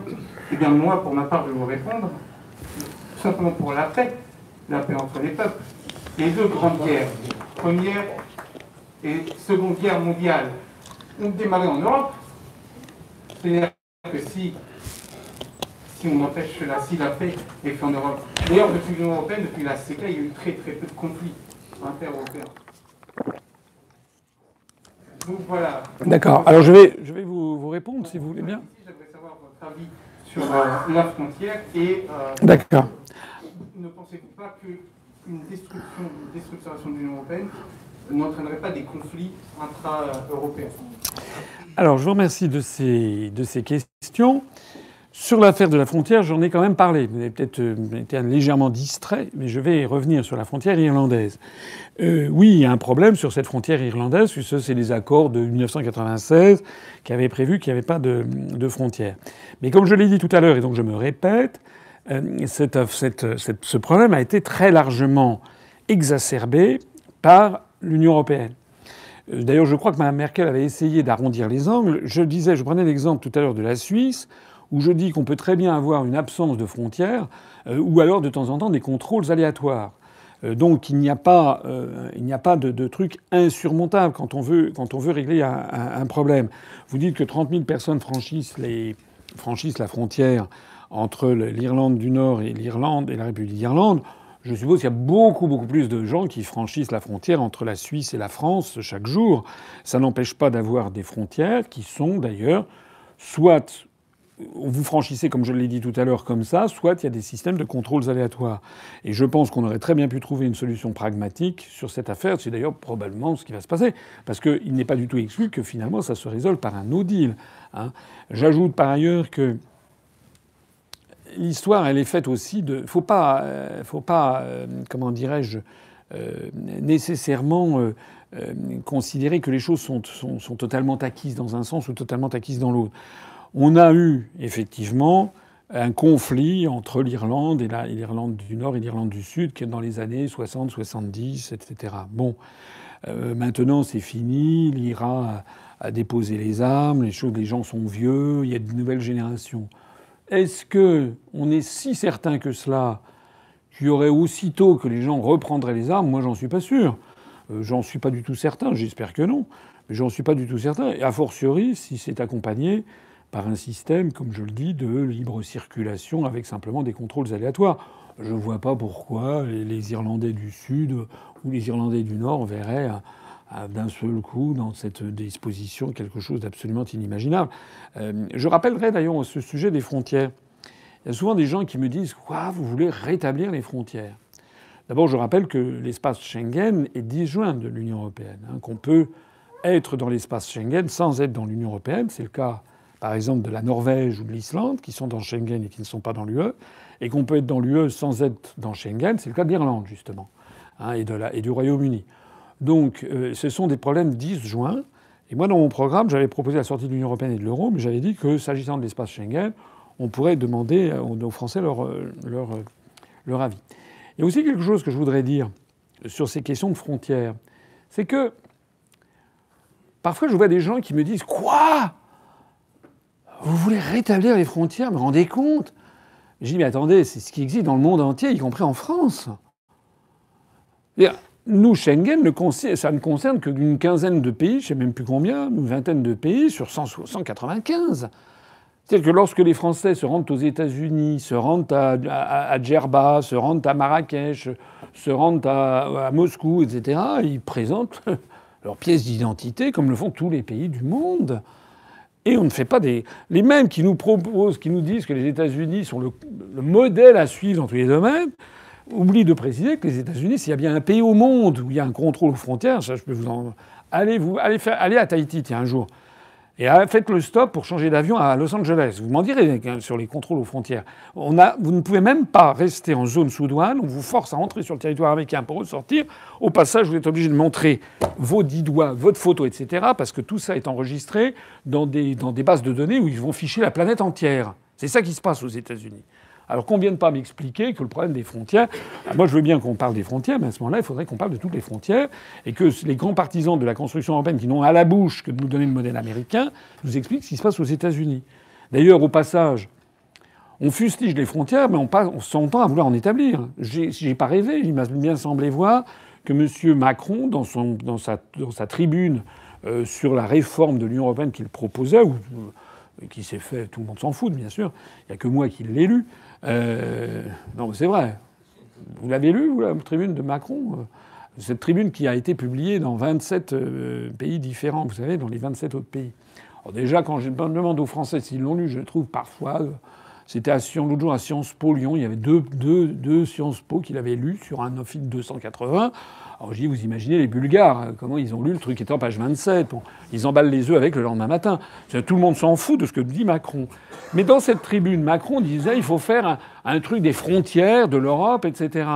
D: Eh bien, moi, pour ma part, je vais vous répondre, simplement pour la paix, la paix entre les peuples. Les deux grandes guerres, première et seconde guerre mondiale, ont démarré en Europe. C'est-à-dire que si, si on empêche cela, si la paix est faite en Europe. D'ailleurs, depuis l'Union Européenne, depuis la CECA, il y a eu très très peu de conflits inter-européens.
A: voilà. D'accord. Alors je vais, je vais vous, vous, répondre si vous voulez bien.
D: J'aimerais savoir votre avis sur euh, la frontière et.
A: Euh, D'accord.
D: Ne pensez-vous pas destruction, une destructuration de l'Union européenne n'entraînerait pas des conflits intra-européens
A: Alors je vous remercie de ces, questions. Sur l'affaire de la frontière, j'en ai quand même parlé. Vous avez peut-être euh, été légèrement distrait, mais je vais revenir sur la frontière irlandaise. Euh, oui, il y a un problème sur cette frontière irlandaise, puisque c'est les accords de 1996 qui avaient prévu qu'il n'y avait pas de, frontière. Mais comme je l'ai dit tout à l'heure, et donc je me répète, cette, ce problème a été très largement exacerbé par l'Union européenne. Euh, d'ailleurs, je crois que Mme Merkel avait essayé d'arrondir les angles. Je disais, je prenais l'exemple tout à l'heure de la Suisse où je dis qu'on peut très bien avoir une absence de frontières euh, ou alors de temps en temps des contrôles aléatoires. Euh, donc il n'y a pas, euh, il n'y a pas de, de, truc insurmontable quand on veut, quand on veut régler un, un, un, problème. Vous dites que 30 000 personnes franchissent, les, franchissent la frontière entre l'Irlande du Nord et l'Irlande et la République d'Irlande. Je suppose qu'il y a beaucoup, beaucoup plus de gens qui franchissent la frontière entre la Suisse et la France chaque jour. Ça n'empêche pas d'avoir des frontières qui sont d'ailleurs soit vous franchissez, comme je l'ai dit tout à l'heure, comme ça, soit il y a des systèmes de contrôles aléatoires. Et je pense qu'on aurait très bien pu trouver une solution pragmatique sur cette affaire. C'est d'ailleurs probablement ce qui va se passer. Parce qu'il n'est pas du tout exclu que finalement ça se résolve par un no deal. Hein. J'ajoute par ailleurs que l'histoire, elle est faite aussi de. Faut pas, euh, faut pas, euh, comment dirais-je, euh, nécessairement. Considérer que les choses sont, sont, totalement acquises dans un sens ou totalement acquises dans l'autre. On a eu effectivement un conflit entre l'Irlande et du Nord et l'Irlande du Sud qui est dans les années 60, 70, etc. Bon, maintenant c'est fini, l'IRA a, déposé les armes, les choses, les gens sont vieux, il y a de nouvelles générations. Est-ce que on est si certain que cela qu'il y aurait aussitôt que les gens reprendraient les armes? Moi, j'en suis pas sûr. Euh, j'en suis pas du tout certain. J'espère que non, mais j'en suis pas du tout certain. Et a fortiori, si c'est accompagné par un système, comme je le dis, de libre circulation avec simplement des contrôles aléatoires. Je ne vois pas pourquoi les Irlandais du Sud ou les Irlandais du Nord verraient d'un seul coup dans cette disposition quelque chose d'absolument inimaginable. Euh, je rappellerai d'ailleurs ce sujet des frontières. Il y a souvent des gens qui me disent Quoi, vous voulez rétablir les frontières? D'abord, je rappelle que l'espace Schengen est disjoint de l'Union européenne, hein, qu'on peut être dans l'espace Schengen sans être dans l'Union européenne. C'est le cas par exemple de la Norvège ou de l'Islande, qui sont dans Schengen et qui ne sont pas dans l'UE, et qu'on peut être dans l'UE sans être dans Schengen, c'est le cas de l'Irlande, justement, hein, et, du Royaume-Uni. Donc euh, ce sont des problèmes disjoints. Et moi, dans mon programme, j'avais proposé la sortie de l'Union européenne et de l'euro, mais j'avais dit que, s'agissant de l'espace Schengen, on pourrait demander aux Français leur, leur, leur avis. Il y a aussi quelque chose que je voudrais dire sur ces questions de frontières. C'est que parfois je vois des gens qui me disent Quoi? Vous voulez rétablir les frontières, me rendez compte J'ai dit, mais attendez, c'est ce qui existe dans le monde entier, y compris en France. Nous, Schengen, ça ne concerne qu'une quinzaine de pays, je ne sais même plus combien, une vingtaine de pays sur 195. C'est-à-dire que lorsque les Français se rendent aux États-Unis, se rendent à, à, Djerba, se rendent à Marrakech, se rendent à, Moscou, etc., ils présentent leur pièce d'identité comme le font tous les pays du monde. Et on ne fait pas des. Les mêmes qui nous proposent, qui nous disent que les États-Unis sont le modèle à suivre dans tous les domaines, oublient de préciser que les États-Unis, s'il y a bien un pays au monde où il y a un contrôle aux frontières, ça je peux vous en. Allez, allez, faire, allez à Tahiti, tiens, un jour. Et ah, faites le stop pour changer d'avion à Los Angeles. Vous m'en direz hein, sur les contrôles aux frontières. On a, vous ne pouvez même pas rester en zone sous douane. On vous force à entrer sur le territoire américain pour ressortir. Au passage, vous êtes obligé de montrer vos dix doigts, votre photo, etc. Parce que tout ça est enregistré dans des, dans des bases de données où ils vont ficher la planète entière. C'est ça qui se passe aux États-Unis. Alors qu'on ne vienne pas m'expliquer que le problème des frontières, ah, moi je veux bien qu'on parle des frontières, mais à ce moment-là, il faudrait qu'on parle de toutes les frontières, et que les grands partisans de la construction européenne qui n'ont à la bouche que de nous donner le modèle américain nous expliquent ce qui se passe aux États-Unis. D'ailleurs, au passage, on fustige les frontières, mais on, passe, on s'entend à vouloir en établir. J'ai pas rêvé, il m'a bien semblé voir que M. Macron, dans, sa, tribune euh, sur la réforme de l'Union européenne qu'il proposait, ou euh, qui s'est fait, tout le monde s'en fout, bien sûr, il n'y a que moi qui l'ai lu, euh, non, c'est vrai. Vous l'avez lu, vous, la tribune de Macron Cette tribune qui a été publiée dans 27 euh, pays différents, vous savez, dans les 27 autres pays. Déjà, quand je demande aux Français s'ils l'ont lu, je trouve parfois. Euh, c'était l'autre jour à Sciences Po Lyon, il y avait deux Sciences Po qu'il avait lu sur un office 280. Alors je dis, vous imaginez les Bulgares, hein, comment ils ont lu le truc qui était en page 27. Bon, ils emballent les œufs avec le lendemain matin. Tout le monde s'en fout de ce que dit Macron. Mais dans cette tribune, Macron disait, il faut faire un, truc des frontières de l'Europe, etc.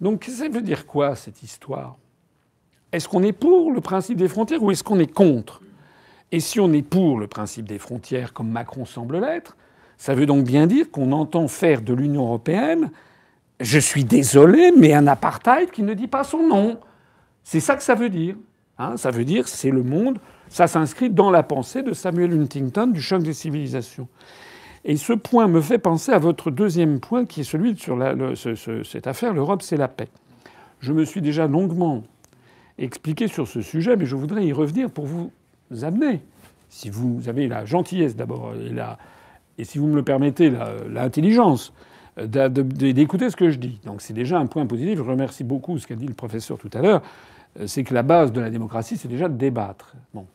A: Donc ça veut dire quoi cette histoire? Est-ce qu'on est pour le principe des frontières ou est-ce qu'on est contre? Et si on est pour le principe des frontières, comme Macron semble l'être, ça veut donc bien dire qu'on entend faire de l'Union européenne je suis désolé, mais un apartheid qui ne dit pas son nom. C'est ça que ça veut dire. Hein. ça veut dire c'est le monde. Ça s'inscrit dans la pensée de Samuel Huntington du choc des civilisations. Et ce point me fait penser à votre deuxième point, qui est celui sur cette affaire, l'Europe, c'est la paix. Je me suis déjà longuement expliqué sur ce sujet, mais je voudrais y revenir pour vous amener, si vous avez la gentillesse d'abord et, et si vous me le permettez, l'intelligence d'écouter ce que je dis. Donc c'est déjà un point positif. Je remercie beaucoup ce qu'a dit le professeur tout à l'heure. Euh, c'est que la base de la démocratie, c'est déjà de débattre. Bon.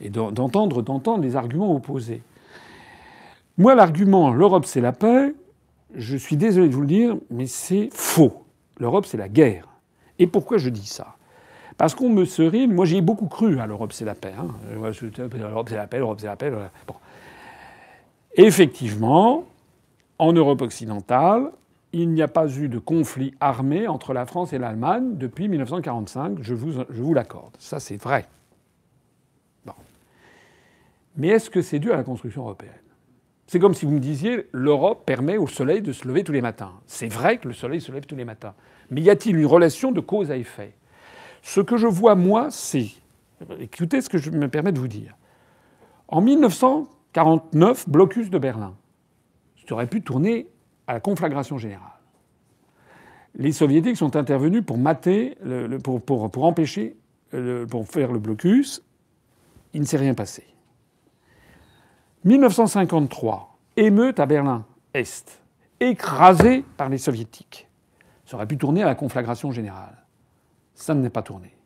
A: Et d'entendre, d'entendre les arguments opposés. Moi, l'argument l'Europe, c'est la paix, je suis désolé de vous le dire, mais c'est faux. L'Europe, c'est la guerre. Et pourquoi je dis ça? Parce qu'on me serait. Moi, j'ai beaucoup cru à l'Europe, c'est la paix. Hein. L'Europe, c'est la paix, l'Europe, c'est la paix. Bon. Effectivement, en Europe occidentale, il n'y a pas eu de conflit armé entre la France et l'Allemagne depuis 1945, je vous, je vous l'accorde. Ça, c'est vrai. Bon. Mais est-ce que c'est dû à la construction européenne? C'est comme si vous me disiez l'Europe permet au soleil de se lever tous les matins. C'est vrai que le soleil se lève tous les matins. Mais y a-t-il une relation de cause à effet? Ce que je vois, moi, c'est. Écoutez ce que je me permets de vous dire. En 1949, blocus de Berlin tu aurais pu tourner à la conflagration générale. Les soviétiques sont intervenus pour mater, pour, empêcher, pour faire le blocus. Il ne s'est rien passé. 1953, émeute à Berlin-Est, écrasé par les soviétiques. Ça aurait pu tourner à la conflagration générale. Ça ne n'est pas tourné.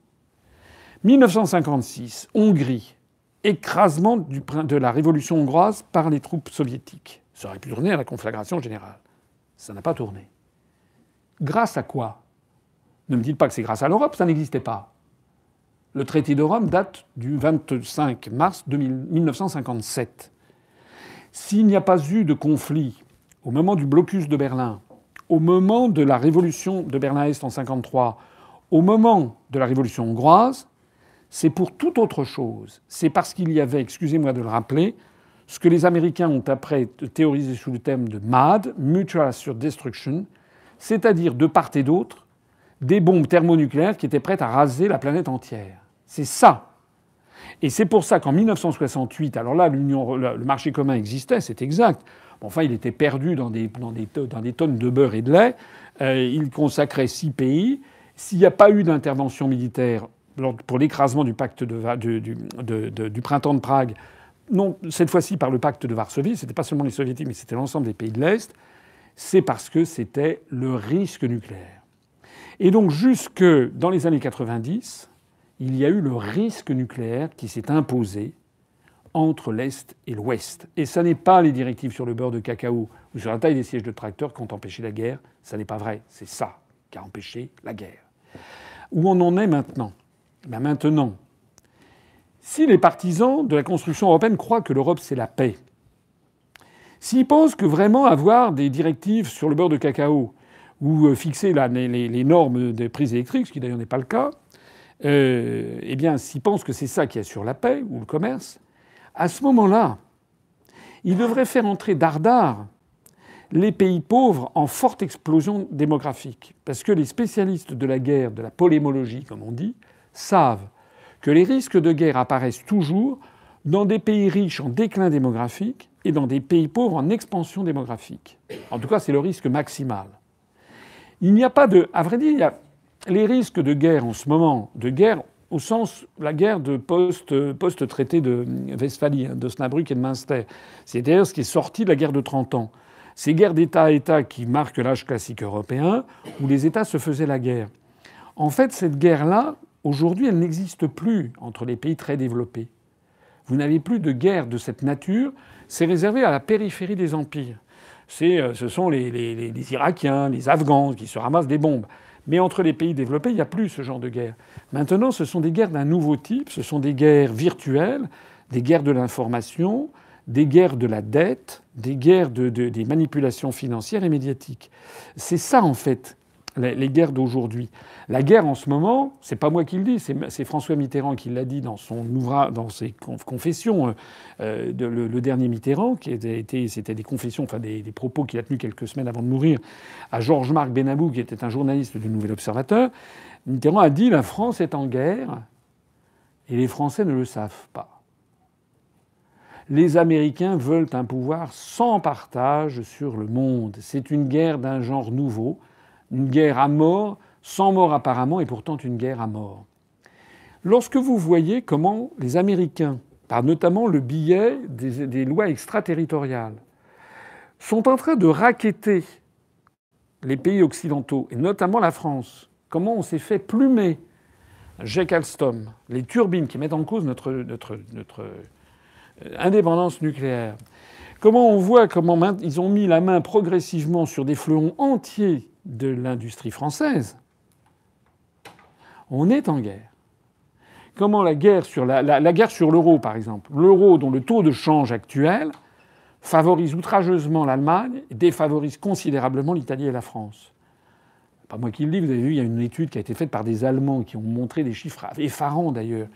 A: 1956, Hongrie, écrasement de la révolution hongroise par les troupes soviétiques. Ça aurait pu tourner à la conflagration générale. Ça n'a pas tourné. Grâce à quoi? Ne me dites pas que c'est grâce à l'Europe, ça n'existait pas. Le traité de Rome date du 25 mars 1957. S'il n'y a pas eu de conflit au moment du blocus de Berlin, au moment de la révolution de Berlin-Est en 1953, au moment de la révolution hongroise, c'est pour toute autre chose. C'est parce qu'il y avait, excusez-moi de le rappeler, ce que les Américains ont après théorisé sous le thème de MAD, Mutual Assured Destruction, c'est-à-dire de part et d'autre des bombes thermonucléaires qui étaient prêtes à raser la planète entière. C'est ça. Et c'est pour ça qu'en 1968, alors là, le marché commun existait, c'est exact. Enfin, il était perdu dans des, tonnes de beurre et de lait. Euh, il consacrait six pays. S'il n'y a pas eu d'intervention militaire pour l'écrasement du pacte du printemps de Prague, non cette fois-ci par le pacte de Varsovie, ce n'était pas seulement les soviétiques, mais c'était l'ensemble des pays de l'Est, c'est parce que c'était le risque nucléaire. Et donc jusque dans les années 90, il y a eu le risque nucléaire qui s'est imposé entre l'Est et l'Ouest. Et ça n'est pas les directives sur le beurre de cacao ou sur la taille des sièges de tracteurs qui ont empêché la guerre. Ça n'est pas vrai. C'est ça qui a empêché la guerre. Où on en est maintenant? Ben Maintenant, si les partisans de la construction européenne croient que l'Europe c'est la paix, s'ils pensent que vraiment avoir des directives sur le beurre de cacao ou euh, fixer les, normes des prises électriques, ce qui d'ailleurs n'est pas le cas, euh, eh bien, s'ils pensent que c'est ça qui assure la paix ou le commerce, à ce moment-là, ils devraient faire entrer dardard les pays pauvres en forte explosion démographique. Parce que les spécialistes de la guerre, de la polémologie, comme on dit, savent que les risques de guerre apparaissent toujours dans des pays riches en déclin démographique et dans des pays pauvres en expansion démographique. En tout cas, c'est le risque maximal. Il n'y a pas de. À vrai dire, il y a les risques de guerre en ce moment, de guerre au sens la guerre de post-traité de Westphalie, hein, de Snabruck et de Münster. C'est d'ailleurs ce qui est sorti de la guerre de 30 ans. Ces guerres d'État à État qui marquent l'âge classique européen, où les États se faisaient la guerre. En fait, cette guerre-là, aujourd'hui, elle n'existe plus entre les pays très développés. Vous n'avez plus de guerre de cette nature. C'est réservé à la périphérie des empires. Euh, ce sont les, Irakiens, les Afghans qui se ramassent des bombes. Mais entre les pays développés, il n'y a plus ce genre de guerre. Maintenant, ce sont des guerres d'un nouveau type, ce sont des guerres virtuelles, des guerres de l'information, des guerres de la dette, des guerres de, des manipulations financières et médiatiques. C'est ça, en fait, les guerres d'aujourd'hui. La guerre en ce moment, c'est pas moi qui le dis, c'est François Mitterrand qui l'a dit dans son ouvrage, dans ses confessions, euh, de, le, dernier Mitterrand, qui était, c'était des confessions, enfin des, propos qu'il a tenus quelques semaines avant de mourir, à Georges-Marc Benabou, qui était un journaliste du Nouvel Observateur. Mitterrand a dit la France est en guerre et les Français ne le savent pas. Les Américains veulent un pouvoir sans partage sur le monde. C'est une guerre d'un genre nouveau une guerre à mort, sans mort apparemment, et pourtant une guerre à mort. Lorsque vous voyez comment les Américains, par notamment le billet des, lois extraterritoriales, sont en train de raqueter les pays occidentaux, et notamment la France, comment on s'est fait plumer Jake Alstom, les turbines qui mettent en cause notre, notre, notre euh, indépendance nucléaire, comment on voit comment ils ont mis la main progressivement sur des fleurons entiers de l'industrie française, on est en guerre. Comment la guerre sur la, l'euro, par exemple, l'euro dont le taux de change actuel favorise outrageusement l'Allemagne et défavorise considérablement l'Italie et la France. Pas moi qui le dis, vous avez vu, il y a une étude qui a été faite par des Allemands qui ont montré des chiffres effarants d'ailleurs.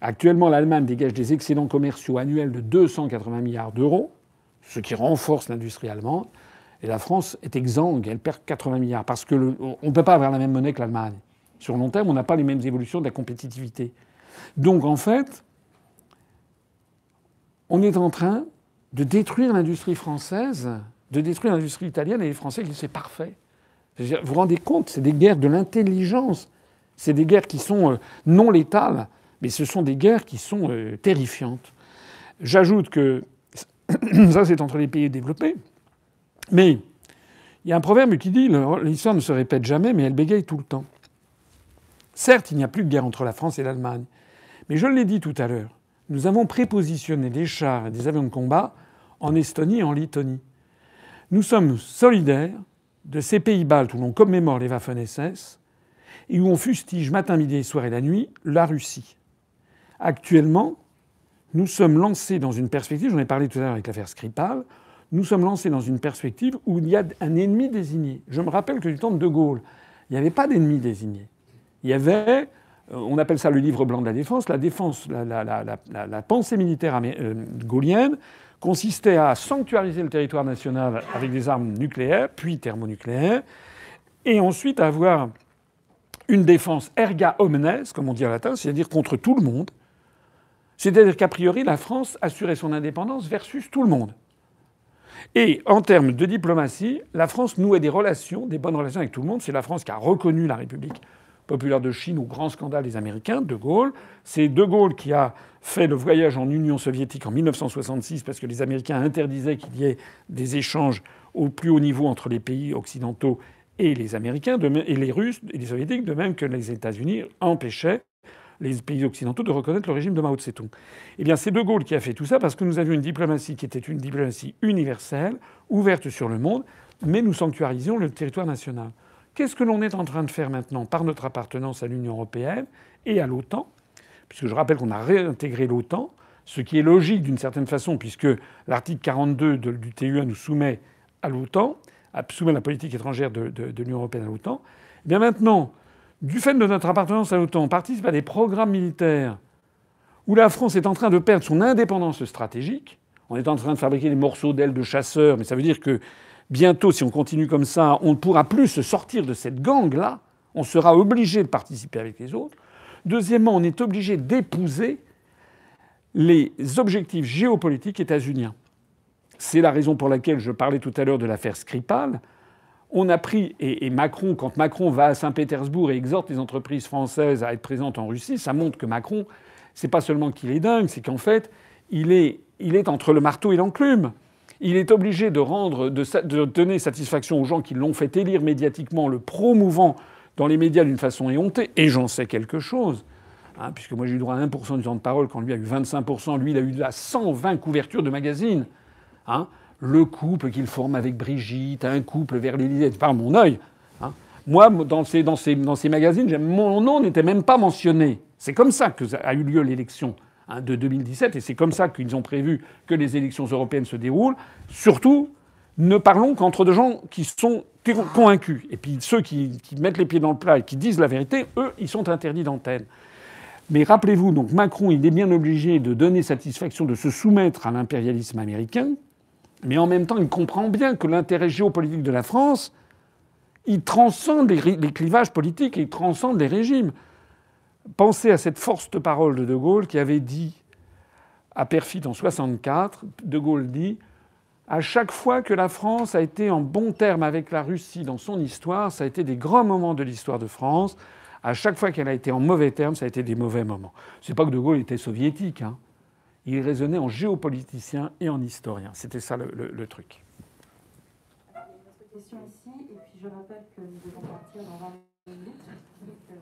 A: Actuellement, l'Allemagne dégage des excédents commerciaux annuels de 280 milliards d'euros, ce qui renforce l'industrie allemande. Et la France est exsangue, elle perd 80 milliards. Parce qu'on ne peut pas avoir la même monnaie que l'Allemagne. Sur long terme, on n'a pas les mêmes évolutions de la compétitivité. Donc en fait, on est en train de détruire l'industrie française, de détruire l'industrie italienne et les Français qui c'est parfait. Vous vous rendez compte, c'est des guerres de l'intelligence. C'est des guerres qui sont euh, non létales, mais ce sont des guerres qui sont euh, terrifiantes. J'ajoute que ça, c'est entre les pays développés. Mais il y a un proverbe qui dit l'histoire ne se répète jamais, mais elle bégaye tout le temps. Certes, il n'y a plus de guerre entre la France et l'Allemagne, mais je l'ai dit tout à l'heure, nous avons prépositionné des chars et des avions de combat en Estonie et en Lettonie. Nous sommes solidaires de ces pays baltes où l'on commémore les Waffen-SS et où on fustige matin, midi, soir et la nuit la Russie. Actuellement, nous sommes lancés dans une perspective, j'en ai parlé tout à l'heure avec l'affaire Skripal, nous sommes lancés dans une perspective où il y a un ennemi désigné. Je me rappelle que du temps de De Gaulle, il n'y avait pas d'ennemi désigné. Il y avait, euh, on appelle ça le livre blanc de la défense, la défense, la, pensée militaire euh, gaulienne consistait à sanctuariser le territoire national avec des armes nucléaires, puis thermonucléaires, et ensuite avoir une défense erga omnes, comme on dit en latin, c'est-à-dire contre tout le monde. C'est-à-dire qu'a priori, la France assurait son indépendance versus tout le monde. Et en termes de diplomatie, la France nouait des relations, des bonnes relations avec tout le monde. C'est la France qui a reconnu la République populaire de Chine au grand scandale des Américains, De Gaulle. C'est De Gaulle qui a fait le voyage en Union soviétique en 1966 parce que les Américains interdisaient qu'il y ait des échanges au plus haut niveau entre les pays occidentaux et les Américains, et les Russes et les Soviétiques, de même que les États-Unis empêchaient les pays occidentaux de reconnaître le régime de Mao Tse-tung. Eh bien, c'est De Gaulle qui a fait tout ça parce que nous avions une diplomatie qui était une diplomatie universelle, ouverte sur le monde, mais nous sanctuarisions le territoire national. Qu'est-ce que l'on est en train de faire maintenant par notre appartenance à l'Union européenne et à l'OTAN? Puisque je rappelle qu'on a réintégré l'OTAN, ce qui est logique d'une certaine façon, puisque l'article 42 du TUA nous soumet à l'OTAN, soumet la politique étrangère de, de l'Union européenne à l'OTAN. Eh bien maintenant, du fait de notre appartenance à l'OTAN, on participe à des programmes militaires où la France est en train de perdre son indépendance stratégique. On est en train de fabriquer des morceaux d'ailes de chasseurs, mais ça veut dire que bientôt, si on continue comme ça, on ne pourra plus se sortir de cette gangue-là. On sera obligé de participer avec les autres. Deuxièmement, on est obligé d'épouser les objectifs géopolitiques états-uniens. C'est la raison pour laquelle je parlais tout à l'heure de l'affaire Skripal on a pris, et, Macron, quand Macron va à Saint-Pétersbourg et exhorte les entreprises françaises à être présentes en Russie, ça montre que Macron, c'est pas seulement qu'il est dingue, c'est qu'en fait, il est, entre le marteau et l'enclume. Il est obligé de rendre, de, donner satisfaction aux gens qui l'ont fait élire médiatiquement, le promouvant dans les médias d'une façon éhontée. Et j'en sais quelque chose. Hein, puisque moi j'ai eu droit à 1% du temps de parole quand lui a eu 25%, lui il a eu à 120 couvertures de magazines. Hein le couple qu'il forme avec Brigitte, un couple vers l'Élysée, par mon œil. Hein. Moi, dans ces, dans, ces, dans ces magazines, mon nom n'était même pas mentionné. C'est comme ça que a eu lieu l'élection hein, de 2017, et c'est comme ça qu'ils ont prévu que les élections européennes se déroulent. Surtout, ne parlons qu'entre de gens qui sont convaincus. Et puis ceux qui, qui, mettent les pieds dans le plat et qui disent la vérité, eux, ils sont interdits d'antenne. Mais rappelez-vous, donc Macron, il est bien obligé de donner satisfaction, de se soumettre à l'impérialisme américain, mais en même temps, il comprend bien que l'intérêt géopolitique de la France, il transcende les, clivages politiques, il transcende les régimes. Pensez à cette forte parole de De Gaulle qui avait dit à Perfit en 64, De Gaulle dit à chaque fois que la France a été en bon terme avec la Russie dans son histoire, ça a été des grands moments de l'histoire de France. À chaque fois qu'elle a été en mauvais terme, ça a été des mauvais moments. C'est pas que De Gaulle était soviétique. Hein il raisonnait en géopoliticien et en historien. C'était ça le, le, le truc.
E: Il y a une autre question ici, et puis je rappelle que nous devons partir dans 20 minutes. Donc, euh,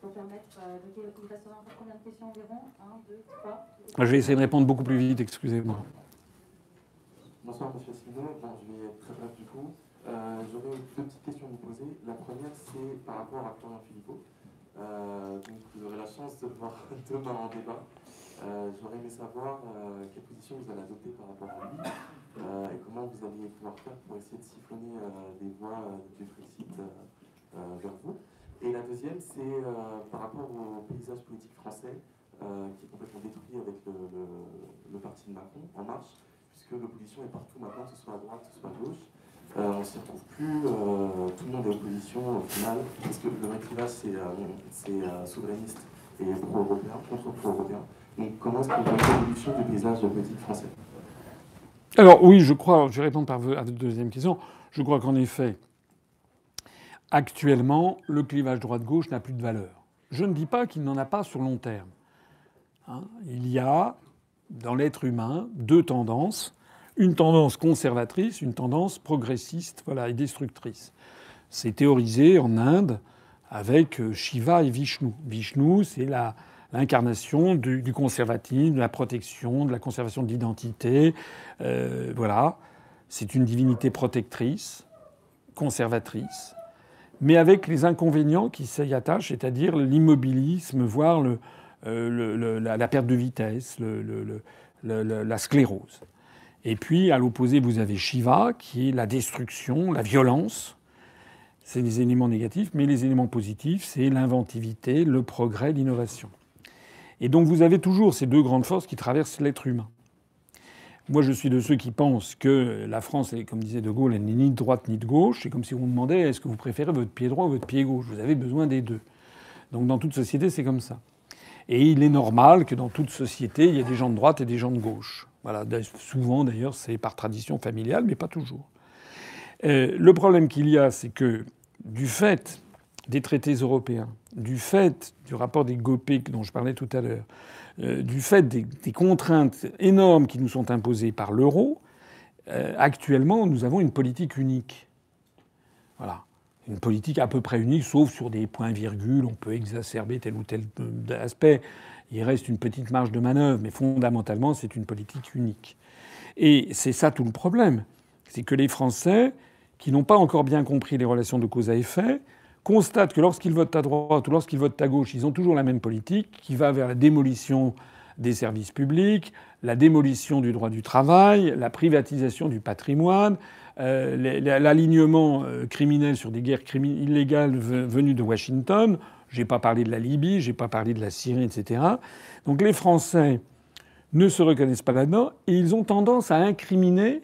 E: pour permettre, euh, donc, il restera encore combien de questions environ? 1, 2, 3
A: Je vais essayer de répondre beaucoup plus vite, excusez-moi.
F: Bonsoir, monsieur Simon. Bon, je vais être très bref du coup. Euh, J'aurais deux petites questions à vous poser. La première, c'est par rapport à Florian Philippot. Euh, donc, vous aurez la chance de le voir demain en débat. Euh, j'aurais aimé savoir euh, quelle position vous allez adopter par rapport à lui euh, et comment vous alliez pouvoir faire pour essayer de siphonner des voix du Brexit vers vous. Et la deuxième, c'est par rapport au paysage politique français qui est complètement détruit avec le, parti de Macron, En Marche, puisque l'opposition est partout maintenant, que ce soit à droite, que ce soit à gauche. on ne s'y retrouve plus, tout le monde est opposition au final, parce que le vrai clivage c'est souverainiste et pro-européen, contre pro-européen. Donc comment est-ce l'évolution du paysage politique français
A: Alors oui, je crois, je vais répondre par à votre deuxième question. Je crois qu'en effet, actuellement, le clivage droite-gauche n'a plus de valeur. Je ne dis pas qu'il n'en a pas sur long terme. Hein. Il y a dans l'être humain deux tendances une tendance conservatrice, une tendance progressiste, voilà, et destructrice. C'est théorisé en Inde avec Shiva et Vishnu. Vishnu, c'est la, l'incarnation du, conservatisme, de la protection, de la conservation de l'identité. Euh, voilà. C'est une divinité protectrice, conservatrice, mais avec les inconvénients qui s'y attachent, c'est-à-dire l'immobilisme, voire euh, la, perte de vitesse, la sclérose. Et puis, à l'opposé, vous avez Shiva, qui est la destruction, la violence. C'est les éléments négatifs, mais les éléments positifs, c'est l'inventivité, le progrès, l'innovation. Et donc vous avez toujours ces deux grandes forces qui traversent l'être humain. Moi, je suis de ceux qui pensent que la France, comme disait De Gaulle, elle n'est ni de droite ni de gauche. C'est comme si on demandait est-ce que vous préférez votre pied droit ou votre pied gauche? Vous avez besoin des deux. Donc dans toute société, c'est comme ça. Et il est normal que dans toute société, il y ait des gens de droite et des gens de gauche. Voilà. Souvent, d'ailleurs, c'est par tradition familiale, mais pas toujours. Euh, le problème qu'il y a, c'est que du fait des traités européens, du fait du rapport des GOPÉ dont je parlais tout à l'heure, euh, du fait des, contraintes énormes qui nous sont imposées par l'euro, euh, actuellement, nous avons une politique unique. Voilà. une politique à peu près unique, sauf sur des points-virgules, on peut exacerber tel ou tel aspect. Il reste une petite marge de manœuvre, mais fondamentalement, c'est une politique unique. Et c'est ça tout le problème. C'est que les Français, qui n'ont pas encore bien compris les relations de cause à effet, constatent que lorsqu'ils votent à droite ou lorsqu'ils votent à gauche, ils ont toujours la même politique qui va vers la démolition des services publics, la démolition du droit du travail, la privatisation du patrimoine, euh, l'alignement euh, criminel sur des guerres illégales venues de Washington. J'ai pas parlé de la Libye, j'ai pas parlé de la Syrie, etc. Donc les Français ne se reconnaissent pas là-dedans et ils ont tendance à incriminer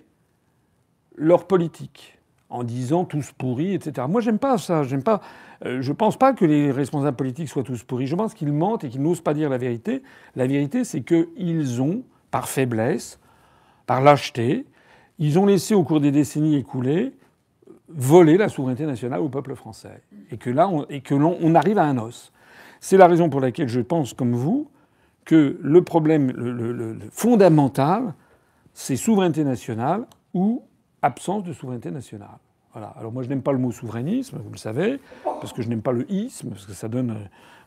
A: leur politique en disant tous pourris, etc. Moi, j'aime pas ça. J'aime pas. Euh, je pense pas que les responsables politiques soient tous pourris. Je pense qu'ils mentent et qu'ils n'osent pas dire la vérité. La vérité, c'est qu'ils ont, par faiblesse, par lâcheté, ils ont laissé au cours des décennies écoulées voler la souveraineté nationale au peuple français. Et que là, on, et que arrive à un os. C'est la raison pour laquelle je pense, comme vous, que le problème fondamental, c'est souveraineté nationale ou absence de souveraineté nationale. Voilà. Alors moi, je n'aime pas le mot souverainisme, vous le savez, parce que je n'aime pas le isme, parce que ça donne.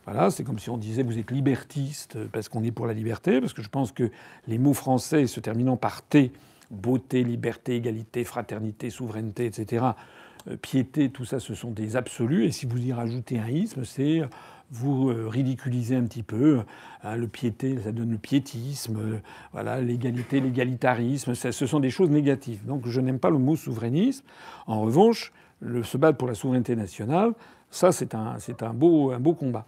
A: Voilà, c'est comme si on disait vous êtes libertiste parce qu'on est pour la liberté, parce que je pense que les mots français se terminant par T beauté, liberté, égalité, fraternité, souveraineté, etc., euh, piété, tout ça, ce sont des absolus. Et si vous y rajoutez un isme, c'est vous euh, ridiculisez un petit peu. Hein, le piété, ça donne le piétisme. Euh, voilà, l'égalité, l'égalitarisme, ce sont des choses négatives. Donc je n'aime pas le mot souverainisme. En revanche, se battre pour la souveraineté nationale, ça c'est un, beau, combat.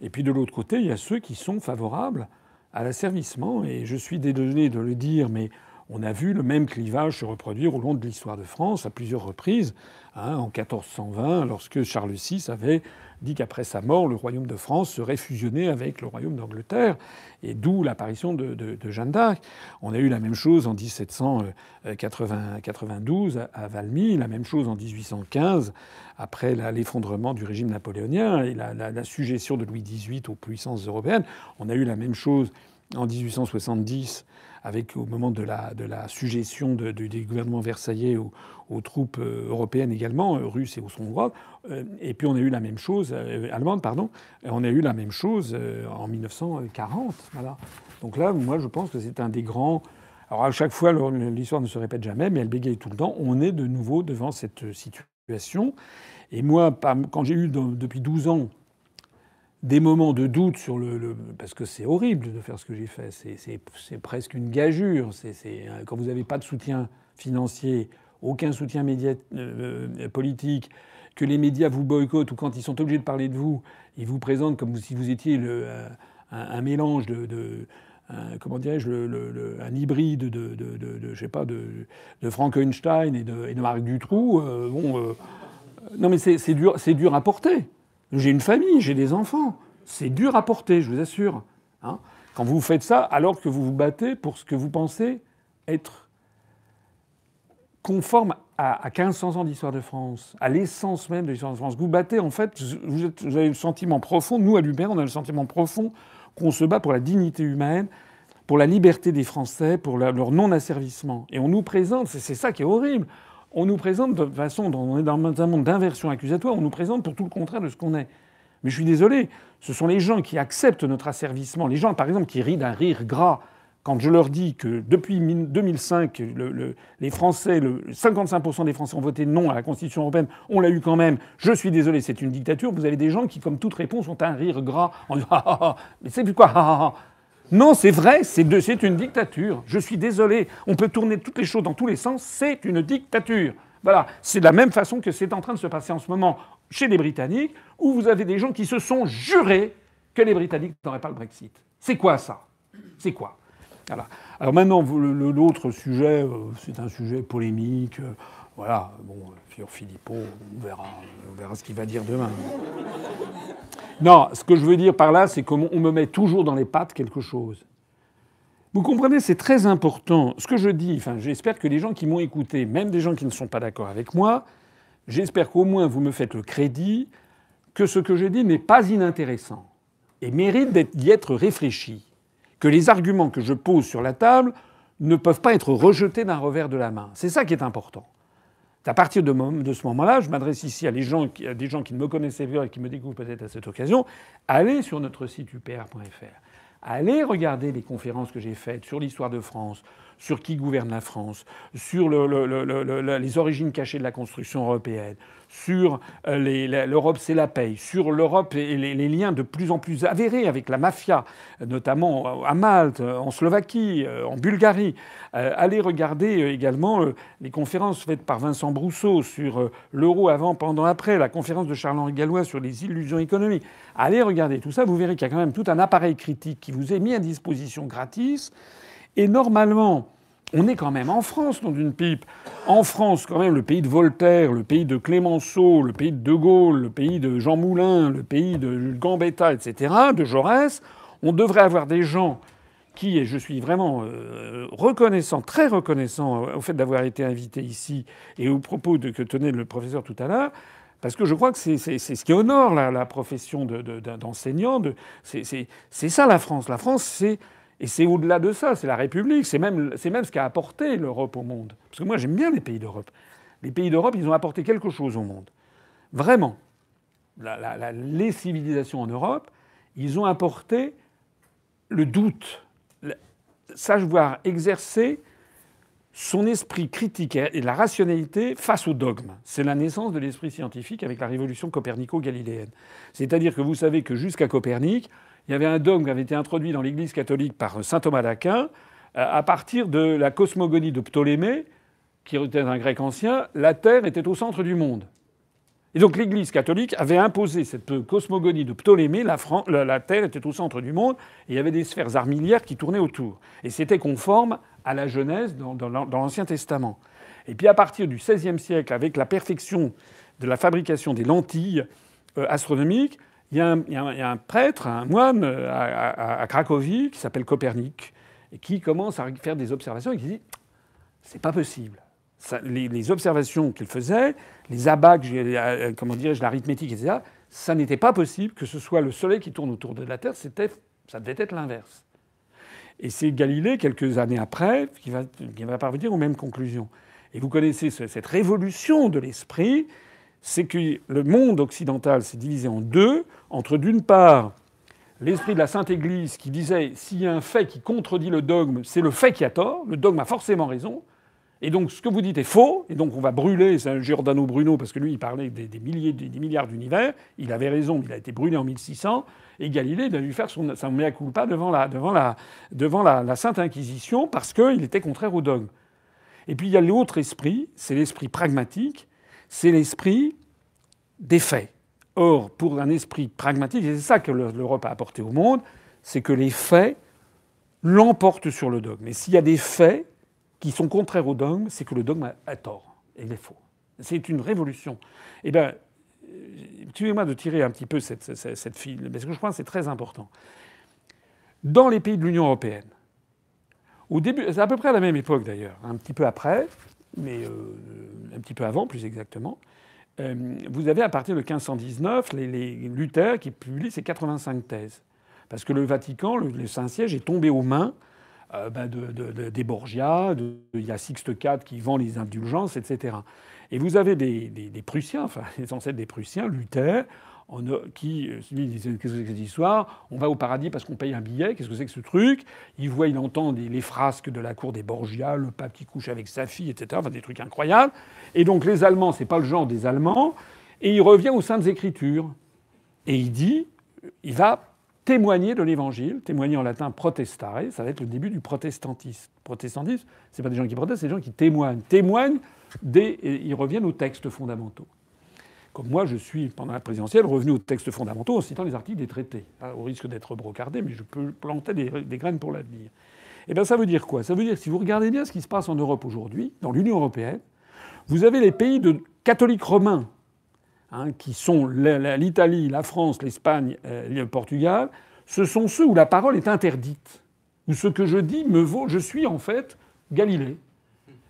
A: Et puis de l'autre côté, il y a ceux qui sont favorables à l'asservissement. Et je suis désolé de le dire, mais on a vu le même clivage se reproduire au long de l'histoire de France à plusieurs reprises. Hein, en 1420, lorsque Charles VI avait dit qu'après sa mort, le royaume de France serait fusionné avec le royaume d'Angleterre, et d'où l'apparition de, Jeanne d'Arc. On a eu la même chose en 1792 à Valmy, la même chose en 1815 après l'effondrement du régime napoléonien et la, la, suggestion de Louis XVIII aux puissances européennes. On a eu la même chose en 1870 avec au moment de la, de la suggestion de, des gouvernements versaillais aux, troupes euh, européennes également, euh, russes et austro-hongroises. Euh, et puis on a eu la même chose, allemande, pardon, on a eu la même chose en 1940. Voilà. Donc là, moi, je pense que c'est un des grands. Alors à chaque fois, l'histoire ne se répète jamais, mais elle bégaye tout le temps. On est de nouveau devant cette situation. Et moi, quand j'ai eu depuis 12 ans des moments de doute sur le, parce que c'est horrible de faire ce que j'ai fait. C'est presque une gageure. C'est quand vous n'avez pas de soutien financier, aucun soutien euh, euh, politique, que les médias vous boycottent ou quand ils sont obligés de parler de vous, ils vous présentent comme si vous étiez le, un, mélange de, de comment dirais-je, un hybride de, de, je sais pas, de, Frankenstein et de, et de Marc Dutroux. Euh, bon, non mais c'est dur, dur à porter. J'ai une famille, j'ai des enfants. C'est dur à porter, je vous assure. Hein. Quand vous faites ça, alors que vous vous battez pour ce que vous pensez être conforme à, 1500 ans d'histoire de France, à l'essence même de l'histoire de France. Vous battez, en fait, vous, avez le sentiment profond, nous à l'UPR, on a le sentiment profond qu'on se bat pour la dignité humaine, pour la liberté des Français, pour leur non-asservissement. Et on nous présente, c'est ça qui est horrible, on nous présente de façon, on est dans un monde d'inversion accusatoire, on nous présente pour tout le contraire de ce qu'on est. Mais je suis désolé, ce sont les gens qui acceptent notre asservissement, les gens par exemple qui rient d'un rire gras quand je leur dis que depuis 2005, les Français, 55% des Français ont voté non à la Constitution européenne, on l'a eu quand même, je suis désolé, c'est une dictature, vous avez des gens qui, comme toute réponse, ont un rire gras en disant ah, ah, ah, mais c'est plus quoi non, c'est vrai, c'est une dictature. Je suis désolé. On peut tourner toutes les choses dans tous les sens. C'est une dictature. Voilà. C'est de la même façon que c'est en train de se passer en ce moment chez les Britanniques, où vous avez des gens qui se sont jurés que les Britanniques n'auraient pas le Brexit. C'est quoi ça? C'est quoi? Voilà. Alors maintenant, l'autre sujet, euh, c'est un sujet polémique. Euh, voilà, bon, Philippot, on verra, on verra ce qu'il va dire demain. Non, ce que je veux dire par là, c'est qu'on me met toujours dans les pattes quelque chose. Vous comprenez, c'est très important. Ce que je dis, enfin, j'espère que les gens qui m'ont écouté, même des gens qui ne sont pas d'accord avec moi, j'espère qu'au moins vous me faites le crédit que ce que je dis n'est pas inintéressant et mérite d'y être réfléchi. Que les arguments que je pose sur la table ne peuvent pas être rejetés d'un revers de la main. C'est ça qui est important. À partir de, ce moment-là, je m'adresse ici à des gens qui ne me connaissaient pas et qui me découvrent peut-être à cette occasion, allez sur notre site upr.fr. Allez regarder les conférences que j'ai faites sur l'histoire de France, sur qui gouverne la France, sur le, le, le, les origines cachées de la construction européenne, sur euh, l'Europe c'est la paix, sur l'Europe et les, liens de plus en plus avérés avec la mafia, notamment à Malte, en Slovaquie, euh, en Bulgarie. Euh, allez regarder également les conférences faites par Vincent Brousseau sur l'euro avant, pendant, après, la conférence de Charles-Henri Gallois sur les illusions économiques. Allez regarder tout ça, vous verrez qu'il y a quand même tout un appareil critique qui vous est mis à disposition gratis et normalement, on est quand même en France, dans une pipe. En France, quand même, le pays de Voltaire, le pays de Clémenceau, le pays de De Gaulle, le pays de Jean Moulin, le pays de Gambetta, etc., de Jaurès, on devrait avoir des gens qui, et je suis vraiment euh, reconnaissant, très reconnaissant au fait d'avoir été invité ici et au propos que tenait le professeur tout à l'heure, parce que je crois que c'est ce qui honore la, profession d'enseignant. De, c'est ça la France. La France, c'est et c'est au-delà de ça, c'est la République, c'est même, même ce qu'a apporté l'Europe au monde. Parce que moi j'aime bien les pays d'Europe. Les pays d'Europe, ils ont apporté quelque chose au monde. Vraiment. les civilisations en Europe, ils ont apporté le doute, savoir exercer son esprit critique et la rationalité face au dogme. C'est la naissance de l'esprit scientifique avec la révolution copernico-galiléenne. C'est-à-dire que vous savez que jusqu'à Copernic, il y avait un dogme qui avait été introduit dans l'Église catholique par saint Thomas d'Aquin euh, à partir de la cosmogonie de Ptolémée, qui était un grec ancien, la Terre était au centre du monde. Et donc l'Église catholique avait imposé cette cosmogonie de Ptolémée, la, Terre était au centre du monde, et il y avait des sphères armilières qui tournaient autour. Et c'était conforme à la Genèse dans, l'Ancien Testament. Et puis à partir du XVIe siècle, avec la perfection de la fabrication des lentilles euh, astronomiques, il y, a un, prêtre, un moine euh, à, Cracovie qui s'appelle Copernic et qui commence à faire des observations et qui dit c'est pas possible. les, observations qu'il faisait, les abacs, euh, comment dirais-je, l'arithmétique, etc., ça n'était pas possible que ce soit le Soleil qui tourne autour de la Terre, c'était, ça devait être l'inverse. Et c'est Galilée, quelques années après, qui va parvenir aux mêmes conclusions. Et vous connaissez cette révolution de l'esprit c'est que le monde occidental s'est divisé en deux, entre d'une part l'esprit de la Sainte Église qui disait s'il y a un fait qui contredit le dogme, c'est le fait qui a tort, le dogme a forcément raison, et donc ce que vous dites est faux, et donc on va brûler, un Giordano Bruno, parce que lui il parlait des, milliers, des, milliards d'univers, il avait raison, il a été brûlé en 1600, et Galilée a dû faire son, mea culpa devant la, la Sainte Inquisition, parce qu'il était contraire au dogme. Et puis il y a l'autre esprit, c'est l'esprit pragmatique, c'est l'esprit des faits. Or, pour un esprit pragmatique, et c'est ça que l'Europe a apporté au monde, c'est que les faits l'emportent sur le dogme. Et s'il y a des faits qui sont contraires au dogme, c'est que le dogme a tort et il est faux. C'est une révolution. Eh bien, tuez-moi de tirer un petit peu cette, cette, file, parce que je pense que c'est très important. Dans les pays de l'Union européenne, au début, c'est à peu près à la même époque d'ailleurs, un petit peu après, mais euh, un petit peu avant plus exactement, euh, vous avez à partir de 1519 les, Luther qui publie ses 85 thèses. Parce que le Vatican, le, Saint-Siège, est tombé aux mains euh, de, des Borgia, il y a Sixte IV qui vend les indulgences, etc. Et vous avez des, des Prussiens, enfin les ancêtres des Prussiens, Luther, qui euh, lui disait qu'est-ce que c'est que cette histoire? On va au paradis parce qu'on paye un billet. Qu'est-ce que c'est que ce truc? Il voit, il entend les frasques de la cour des Borgia, le pape qui couche avec sa fille, etc. Enfin, des trucs incroyables. Et donc les Allemands, c'est pas le genre des Allemands. Et il revient aux Saintes Écritures et il dit, il va témoigner de l'Évangile, témoigner en latin protestare, ça va être le début du protestantisme. Protestantisme, c'est pas des gens qui protestent, c'est des gens qui témoignent. Témoignent des, ils reviennent aux textes fondamentaux. Comme moi, je suis, pendant la présidentielle, revenu aux textes fondamentaux en citant les articles des traités, au risque d'être brocardé, mais je peux planter des, graines pour l'avenir. Eh bien, ça veut dire quoi? Ça veut dire que si vous regardez bien ce qui se passe en Europe aujourd'hui, dans l'Union européenne, vous avez les pays de catholiques romains, hein, qui sont l'Italie, la France, l'Espagne, euh, le Portugal, ce sont ceux où la parole est interdite, où ce que je dis me vaut, je suis en fait Galilée.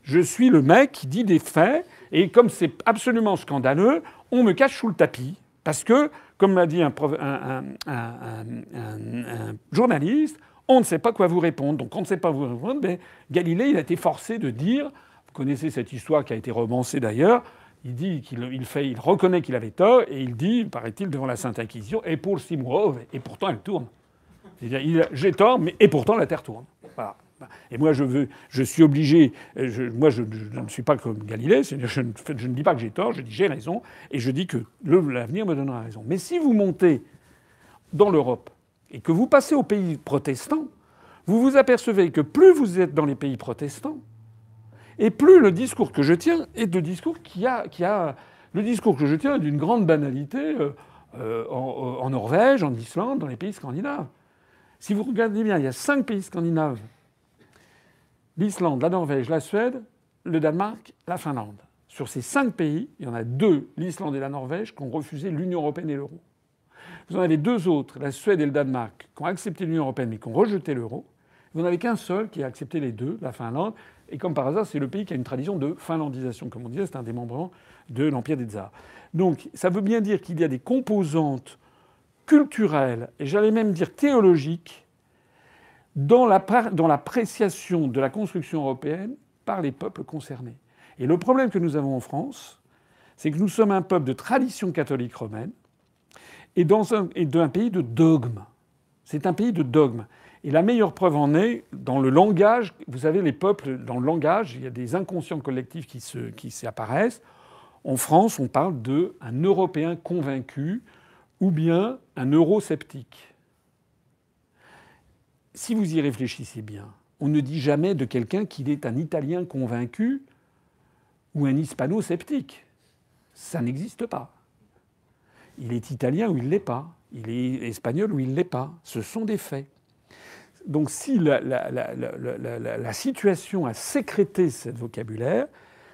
A: Je suis le mec qui dit des faits, et comme c'est absolument scandaleux, on me cache sous le tapis. Parce que, comme l'a dit un, journaliste, on ne sait pas quoi vous répondre. Donc on ne sait pas vous répondre, mais Galilée, il a été forcé de dire connaissez cette histoire qui a été romancée d'ailleurs. Il dit qu'il reconnaît qu'il avait tort et il dit, paraît-il, devant la Sainte Inquisition, et pour si muove, et pourtant elle tourne. J'ai tort, mais et pourtant la Terre tourne. Voilà. Et moi, je veux, je suis obligé. euh, je- moi, je, ne suis pas comme Galilée. Je je ne dis pas que j'ai tort. Je dis j'ai raison, et je dis que l'avenir me donnera raison. Mais si vous montez dans l'Europe et que vous passez aux pays protestants, vous vous apercevez que plus vous êtes dans les pays protestants, et plus le discours que je tiens est de discours qui a, qui a le discours que je tiens est d'une grande banalité euh, euh, en Norvège, en Islande, dans les pays scandinaves. Si vous regardez bien, il y a cinq pays scandinaves l'Islande, la Norvège, la Suède, le Danemark, la Finlande. Sur ces cinq pays, il y en a deux, l'Islande et la Norvège, qui ont refusé l'Union européenne et l'euro. Vous en avez deux autres, la Suède et le Danemark, qui ont accepté l'Union européenne mais qui ont rejeté l'euro. Vous n'en avez qu'un seul qui a accepté les deux, la Finlande. Et comme par hasard, c'est le pays qui a une tradition de finlandisation. Comme on disait, c'est un des membres de l'Empire des Tsars. Donc ça veut bien dire qu'il y a des composantes culturelles, et j'allais même dire théologiques, dans la l'appréciation de la construction européenne par les peuples concernés. Et le problème que nous avons en France, c'est que nous sommes un peuple de tradition catholique romaine et, un, d'un pays de dogme. C'est un pays de dogme. Et la meilleure preuve en est dans le langage. Vous savez, les peuples, dans le langage, il y a des inconscients collectifs qui, se, qui. En France, on parle d'un Européen convaincu ou bien un eurosceptique. Si vous y réfléchissez bien, on ne dit jamais de quelqu'un qu'il est un Italien convaincu ou un hispano-sceptique. Ça n'existe pas. Il est italien ou il ne l'est pas. Il est espagnol ou il ne l'est pas. Ce sont des faits. Donc si la, la- situation a sécrété ce vocabulaire,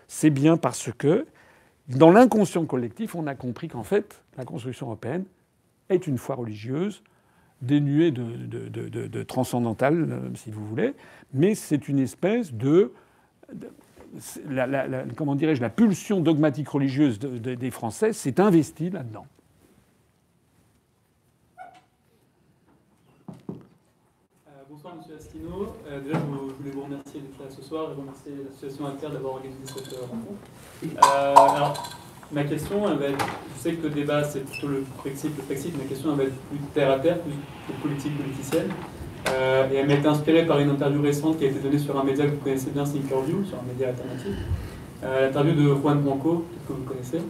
A: c'est bien parce que dans l'inconscient collectif, on a compris qu'en fait, la construction européenne est une foi religieuse, dénuée de, de- de- transcendantal, euh, si vous voulez, mais c'est une espèce de, comment dirais-je, la pulsion dogmatique religieuse de- de- des Français s'est investie là-dedans.
G: Euh, bonsoir Monsieur Astino. Euh, déjà, je, voulais vous remercier d'être là ce soir et remercier l'association Alter d'avoir organisé cette euh, rencontre. Alors, ma question, elle va être, je sais que le débat c'est plutôt le Brexit, le Brexit, ma question elle va être plus terre à terre, plus, politique, politicienne. Euh, et elle m'a été inspirée par une interview récente qui a été donnée sur un média que vous connaissez bien, Thinkerview, sur un média alternatif. Euh, L'interview de Juan Blanco, que vous connaissez.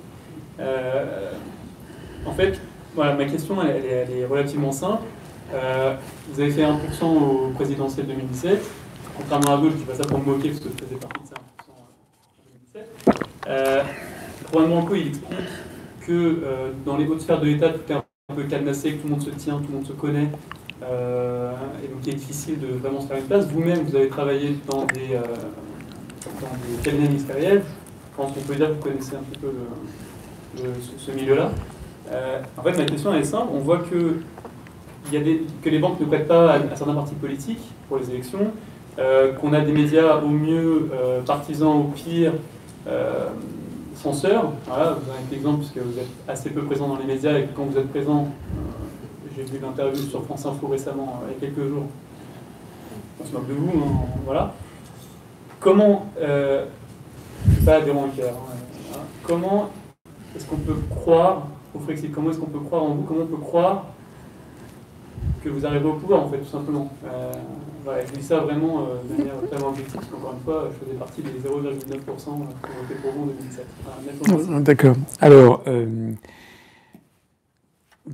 G: Euh, en fait, voilà, ma question elle, est, relativement simple. Vous avez fait 1% au présidentiel 2017. Contrairement à vous, je ne dis pas ça pour me moquer parce que je faisais partie de 1% en 2017. Euh, Juan Branco, il explique que euh, dans les hautes sphères de l'État, tout est un peu cadenassé, que tout le monde se tient, tout le monde se connaît. euh, et donc il est difficile de vraiment se faire une place. Vous-même, vous avez travaillé dans des, euh, cabinets ministériels. Je pense qu'on peut dire que vous connaissez un petit peu ce, milieu-là. Euh, en fait, ma question est simple. On voit que que les banques ne prêtent pas à, certains partis politiques pour les élections, qu'on a des médias au mieux partisans, au pire censeurs. Voilà, vous avez un exemple puisque vous êtes assez peu présent dans les médias et quand vous êtes présent, euh, j'ai vu l'interview sur France Info récemment, euh, il y a quelques jours, on se moque de vous, hein, voilà. Comment, euh, pas des rancœurs, hein, comment est-ce qu'on peut croire au Frexit? Comment est-ce qu'on peut croire en vous? Comment on peut croire que vous arrivez au pouvoir, en fait, tout simplement. Euh, voilà, je dis ça vraiment euh, de manière vraiment objective, parce qu'encore une fois, je faisais partie des 0,9% qui ont voté pour vous en 2017. Voilà, nettement.
A: Ah, D'accord. Alors, euh,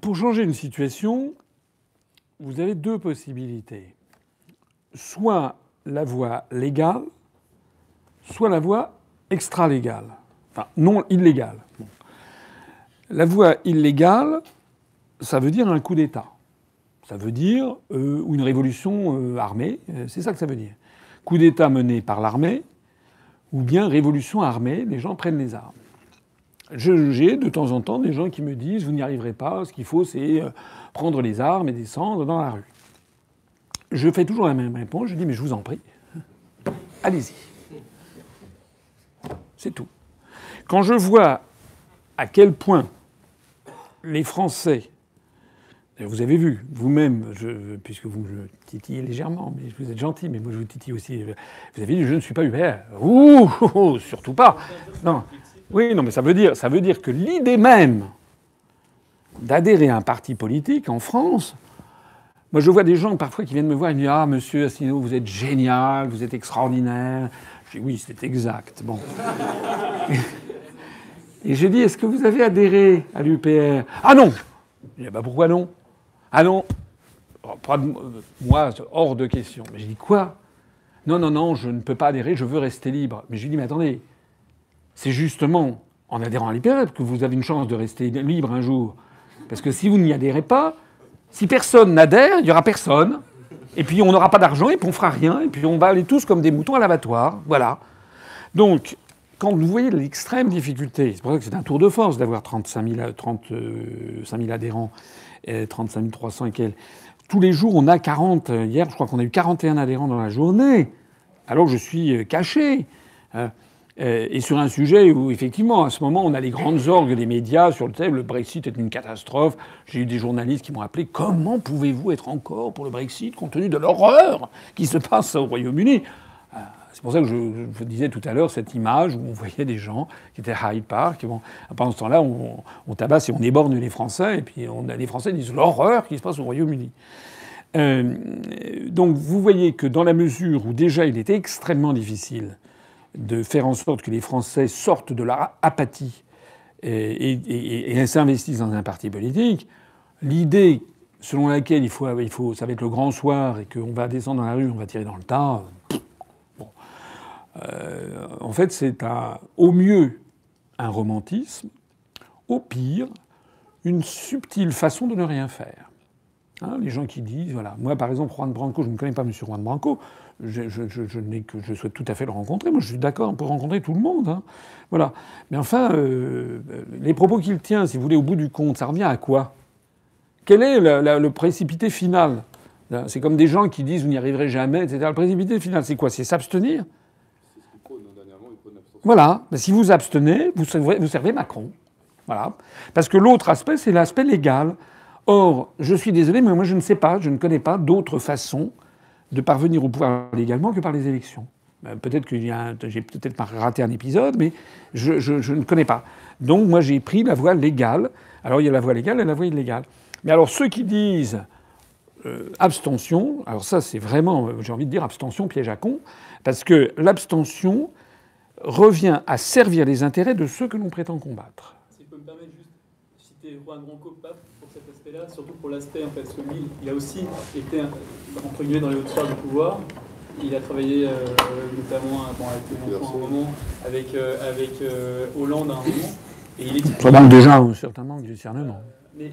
A: pour changer une situation, vous avez deux possibilités. Soit la voie légale, soit la voie extra-légale. Enfin, non illégale. La voie illégale, ça veut dire un coup d'État. Ça veut dire euh, une révolution euh, armée. euh, C'est ça que ça veut dire. Coup d'État mené par l'armée, ou bien révolution armée, les gens prennent les armes. J'ai de temps en temps des gens qui me disent Vous n'y arriverez pas, ce qu'il faut, c'est prendre les armes et descendre dans la rue. Je fais toujours la même réponse je dis Mais je vous en prie, allez-y. C'est tout. Quand je vois à quel point les Français Vous avez vu, vous-même, puisque vous me titillez légèrement, mais vous êtes gentil, mais moi je vous titille aussi. Vous avez dit, je ne suis pas UPR. Ouh, surtout pas. Non. Oui, non, mais ça veut dire, ça veut dire que l'idée même d'adhérer à un parti politique en France, moi je vois des gens parfois qui viennent me voir et me disent Ah, monsieur Asselineau, vous êtes génial, vous êtes extraordinaire. Je dis Oui, c'est exact. Bon. Et j'ai dit Est-ce que vous avez adhéré à l'UPR Ah non dis bah, Pourquoi non? Ah non Oh, de- Moi, hors de question. Mais j'ai dit Quoi? Non, non, non, je ne peux pas adhérer, je veux rester libre. Mais j'ai dit Mais attendez, c'est justement en adhérant à l'IPR que vous avez une chance de rester libre un jour. Parce que si vous n'y adhérez pas, si personne n'adhère, il n'y aura personne. Et puis on n'aura pas d'argent et puis on fera rien. Et puis on va aller tous comme des moutons à l'abattoir. Voilà. Donc, quand vous voyez l'extrême difficulté, c'est pour ça que c'est un tour de force d'avoir 35 000, a- 35 000 adhérents, et 35 300 et quelques. Tous les jours, on a 40. Hier, je crois qu'on a eu 41 adhérents dans la journée. Alors je suis euh, caché. Euh, Et sur un sujet où, effectivement, à ce moment, on a les grandes orgues des médias sur le thème le Brexit est une catastrophe. J'ai eu des journalistes qui m'ont appelé Comment pouvez-vous être encore pour le Brexit compte tenu de l'horreur qui se passe au Royaume-Uni? Euh, C'est pour ça que je, vous disais tout à l'heure cette image où on voyait des gens qui étaient à Hyde Park. Bon, pendant ce temps-là, on, tabasse et on éborgne les Français. Et puis on les Français disent l'horreur qui se passe au Royaume-Uni. Euh, donc vous voyez que dans la mesure où déjà il était extrêmement difficile de faire en sorte que les Français sortent de leur apathie et, s'investissent dans un parti politique, l'idée selon laquelle il faut, ça va être le grand soir et qu'on va descendre dans la rue, on va tirer dans le tas. Euh, en fait, c'est au mieux un romantisme, au pire une subtile façon de ne rien faire. Hein, les gens qui disent, voilà, moi par exemple, Juan Branco, je ne connais pas M. Juan Branco, je, souhaite tout à fait le rencontrer. Moi, je suis d'accord pour rencontrer tout le monde. hein. Voilà. Mais enfin, euh, les propos qu'il tient, si vous voulez, au bout du compte, ça revient à quoi? Quel est le précipité final? C'est comme des gens qui disent vous n'y arriverez jamais, etc. Le précipité final, c'est quoi? C'est s'abstenir? Voilà. Si vous abstenez, vous servez, Macron. Voilà. Parce que l'autre aspect, c'est l'aspect légal. Or, je suis désolé, mais moi, je ne sais pas, je ne connais pas d'autre façon de parvenir au pouvoir légalement que par les élections. Euh, Peut-être que j'ai peut-être raté un épisode, mais je, ne connais pas. Donc moi j'ai pris la voie légale. Alors il y a la voie légale et la voie illégale. Mais alors ceux qui disent euh, abstention, alors ça c'est vraiment, j'ai envie de dire abstention piège à con, parce que l'abstention revient à servir les intérêts de ceux que l'on prétend combattre.
G: Si je peux me permettre juste de citer Juan Branco, pas pour cet aspect-là, surtout pour l'aspect, en fait, parce que lui, il a aussi été, entre guillemets, dans les hautes du pouvoir. Il a travaillé euh, notamment bon, avec un moment, avec, euh, avec euh, Hollande à un moment. Et il explique-
A: Ça manque déjà un certain manque de discernement.
G: Mais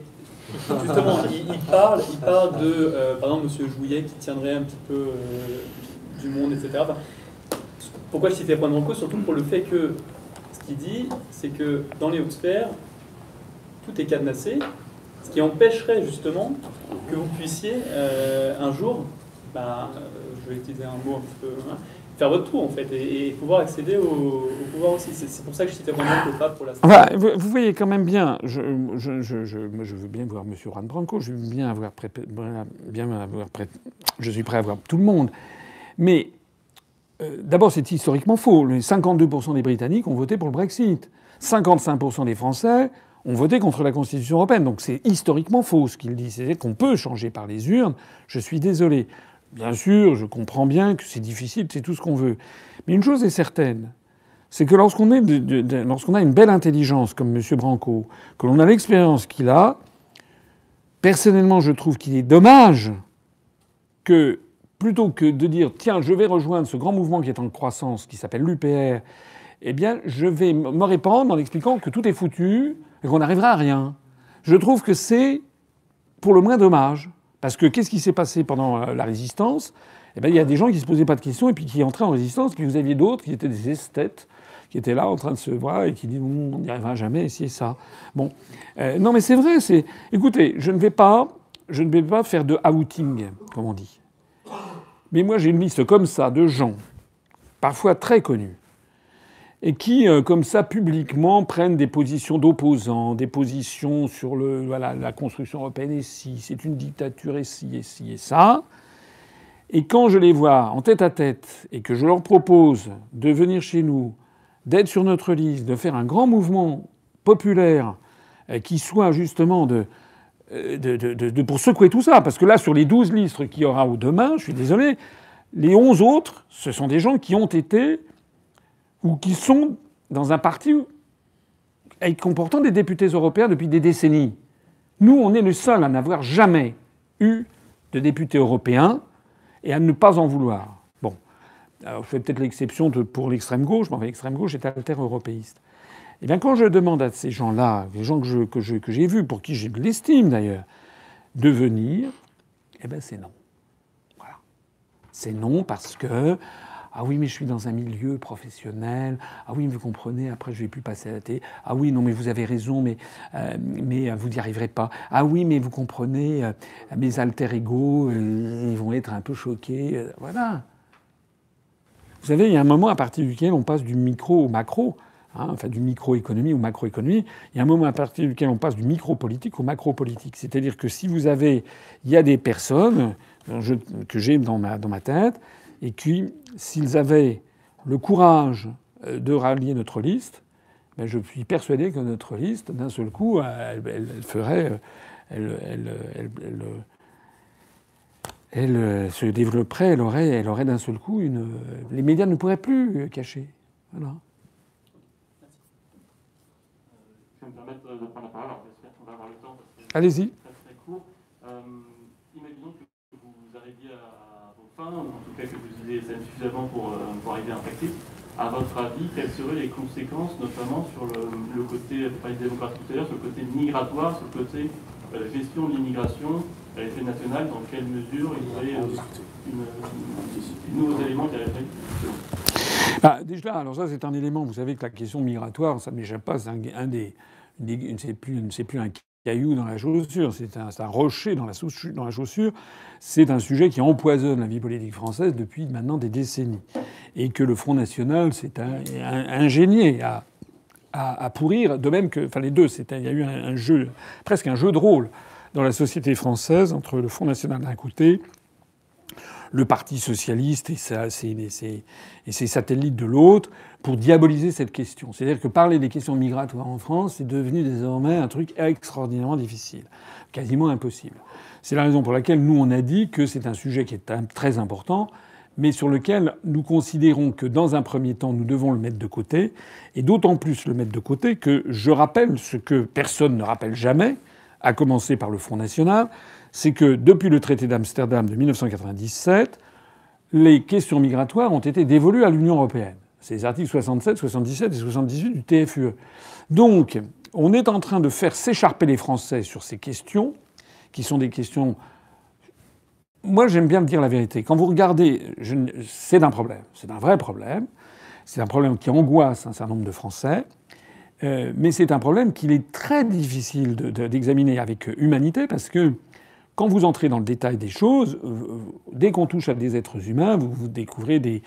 G: justement, il, il parle, il parle de, euh, par exemple, M. Jouillet qui tiendrait un petit peu euh, du monde, etc. Enfin, pourquoi je citais Juan Branco Surtout pour le fait que ce qu'il dit, c'est que dans les hautes sphères, tout est cadenassé, ce qui empêcherait justement que vous puissiez euh, un jour, ben, euh, je vais utiliser un mot un petit peu, hein, faire votre trou en fait et, et pouvoir accéder au, au pouvoir aussi. C'est pour ça que je citais Juan Branco, pas pour la
A: vous, vous voyez quand même bien, je, je, je, je- moi, je veux bien voir M. Juan Branco, je veux bien avoir, bien je suis prêt à voir tout le monde. Mais euh, d'abord, c'est historiquement faux. Les 52% des Britanniques ont voté pour le Brexit. 55% des Français ont voté contre la Constitution européenne. Donc c'est historiquement faux ce qu'il dit. C'est qu'on peut changer par les urnes. Je suis désolé. Bien sûr, je comprends bien que c'est difficile, c'est tout ce qu'on veut. Mais une chose est certaine, c'est que lorsqu'on a une belle intelligence comme M. Branco, que l'on a l'expérience qu'il a, personnellement, je trouve qu'il est dommage que plutôt que de dire tiens, je vais rejoindre ce grand mouvement qui est en croissance, qui s'appelle l'UPR, eh bien, je vais me répandre en expliquant que tout est foutu et qu'on n'arrivera à rien. Je trouve que c'est pour le moins dommage. Parce que qu'est-ce qui s'est passé pendant euh, la résistance? Eh bien, il y a des gens qui se posaient pas de questions et puis qui entraient en résistance. Puis vous aviez d'autres qui étaient des esthètes, qui étaient là en train de se voir et qui disaient Hum, on n'y arrivera jamais, c'est ça. Bon, Euh, non, mais c'est vrai. C'est écoutez, je ne vais pas, je ne vais pas faire de outing, comme on dit. Mais moi, j'ai une liste comme ça de gens, parfois très connus, et qui, euh, comme ça, publiquement, prennent des positions d'opposants, des positions sur la construction européenne et si, c'est une dictature et si, et si, et ça. Et quand je les vois en tête à tête et que je leur propose de venir chez nous, d'être sur notre liste, de faire un grand mouvement populaire euh, qui soit justement de, de, pour secouer tout ça, parce que là, sur les 12 listes qu'il y aura au demain, je suis désolé, les 11 autres, ce sont des gens qui ont été ou qui sont dans un parti comportant des députés européens depuis des décennies. Nous, on est le seul à n'avoir jamais eu de députés européens et à ne pas en vouloir. Bon, je fais peut-être l'exception pour l'extrême gauche, mais l'extrême gauche est alter-européiste. Eh bien, quand je demande à ces gens-là, les gens que, j'ai vus, pour qui j'ai de l'estime d'ailleurs, de venir, eh bien, c'est non. Voilà. C'est non parce que ah oui, mais je suis dans un milieu professionnel. Ah oui, mais vous comprenez, après je vais plus passer à la télé. Ah oui, non, mais vous avez raison, mais, euh, mais vous n'y arriverez pas. Ah oui, mais vous comprenez, euh, mes alter ego, euh, ils vont être un peu choqués. voilà. Vous savez, il y a un moment à partir duquel on passe du micro au macro. Hein, enfin, du microéconomie ou macroéconomie. Il y a un moment à partir duquel on passe du micro-politique au macro-politique. C'est-à-dire que si vous avez, il y a des personnes que j'ai dans ma, tête, et qui, s'ils avaient le courage euh, de rallier notre liste, ben je suis persuadé que notre liste, d'un seul coup, elle, ferait. Elle, se développerait, elle aurait, elle aurait d'un seul coup une. Les médias ne pourraient plus cacher. Voilà.
F: Je vais me permettre de prendre la parole, alors j'espère qu'on va avoir le temps.
A: Allez-y.
F: Très, très court. Euh, imaginons que vous arriviez à vos fins, en tout cas que vous ayez suffisamment pour, euh, pour arriver à un Brexit. À votre avis, quelles seraient les conséquences, notamment sur le, le côté, vous démocratique tout à l'heure, sur le côté migratoire, sur le côté euh, gestion de l'immigration à l'échelle nationale, dans quelle mesure il y aurait une, une, nouveaux éléments qui arriveraient
A: ah, déjà, alors ça c'est un élément. Vous savez que la question migratoire, ça ne m'échappe pas, c'est un, des c'est plus, plus un caillou dans la chaussure, c'est un, rocher dans la, chaussure. C'est un sujet qui empoisonne la vie politique française depuis maintenant des décennies. Et que le Front National s'est ingénié à, à, pourrir, de même que. Enfin, les deux, il y a eu un, jeu, presque un jeu de rôle dans la société française entre le Front National d'un côté le Parti socialiste et ses, satellites de l'autre pour diaboliser cette question. C'est-à-dire que parler des questions migratoires en France, c'est devenu désormais un truc extraordinairement difficile, quasiment impossible. C'est la raison pour laquelle nous, on a dit que c'est un sujet qui est très important, mais sur lequel nous considérons que dans un premier temps, nous devons le mettre de côté, et d'autant plus le mettre de côté que je rappelle ce que personne ne rappelle jamais, à commencer par le Front National, c'est que depuis le traité d'Amsterdam de 1997, les questions migratoires ont été dévolues à l'Union européenne. C'est les articles 67, 77 et 78 du TFUE. Donc, on est en train de faire s'écharper les Français sur ces questions, qui sont des questions. Moi, j'aime bien dire la vérité. Quand vous regardez, c'est un problème. C'est un vrai problème. C'est un problème qui angoisse un certain nombre de Français. Euh, mais c'est un problème qu'il est très difficile d'examiner de, avec humanité parce que quand vous entrez dans le détail des choses, dès qu'on touche à des êtres humains, vous, vous découvrez des,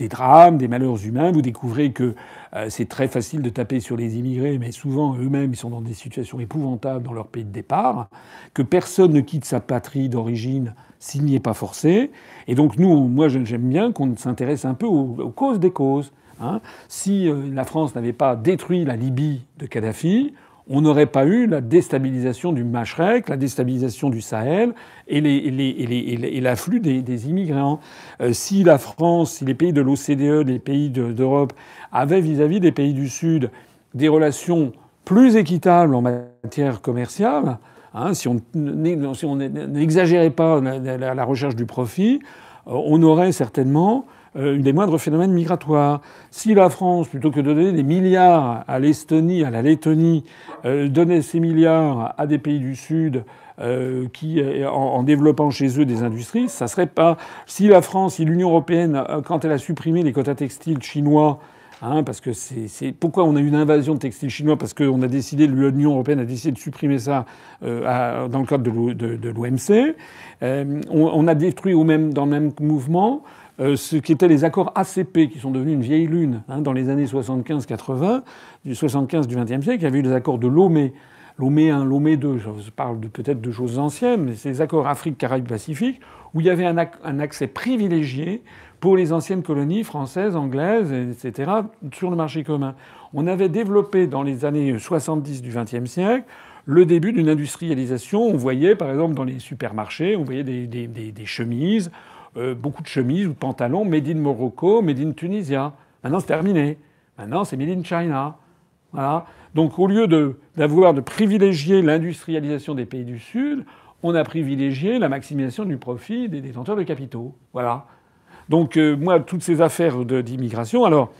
A: des, drames, des malheurs humains, vous découvrez que euh, c'est très facile de taper sur les immigrés, mais souvent eux-mêmes ils sont dans des situations épouvantables dans leur pays de départ, que personne ne quitte sa patrie d'origine s'il n'y est pas forcé. Et donc nous, moi j'aime bien qu'on s'intéresse un peu aux, causes des causes. Hein. Si euh, la France n'avait pas détruit la Libye de Kadhafi, on n'aurait pas eu la déstabilisation du Machrek, la déstabilisation du Sahel et, l'afflux des, immigrants. Euh, si la France, si les pays de l'OCDE, les pays d'Europe avaient vis-à-vis des pays du Sud des relations plus équitables en matière commerciale, hein, si on n'exagérait pas la, la, recherche du profit, euh, on aurait certainement euh, des moindres phénomènes migratoires. Si la France, plutôt que de donner des milliards à l'Estonie, à la Lettonie, euh, donnait ces milliards à des pays du Sud euh, qui, en, développant chez eux des industries, ça serait pas. Si la France, si l'Union européenne, quand elle a supprimé les quotas textiles chinois, Hein, parce que c'est pourquoi on a eu une invasion de textiles chinois? Parce qu'on a décidé l'Union européenne a décidé de supprimer ça euh, dans le cadre de, l'OMC. Euh, on, on, a détruit au même dans le même mouvement euh, ce qui étaient les accords ACP, qui sont devenus une vieille lune hein, dans les années 75-80, du 75 du XXe siècle. Il y avait eu les accords de Lomé, Lomé 1, Lomé 2, je parle peut-être de choses anciennes, mais les accords Afrique, Caraïbes, Pacifique, où il y avait un, accès privilégié pour les anciennes colonies françaises, anglaises, etc., sur le marché commun. On avait développé dans les années 70 du XXe siècle le début d'une industrialisation. On voyait, par exemple, dans les supermarchés, on voyait des chemises, euh, beaucoup de chemises ou de pantalons made in Morocco, made in Tunisia. Maintenant, c'est terminé. Maintenant, c'est made in China. Voilà. Donc, au lieu d'avoir de, privilégier l'industrialisation des pays du Sud, on a privilégié la maximisation du profit des détenteurs de capitaux. Voilà. Donc, euh, moi, toutes ces affaires d'immigration. Alors,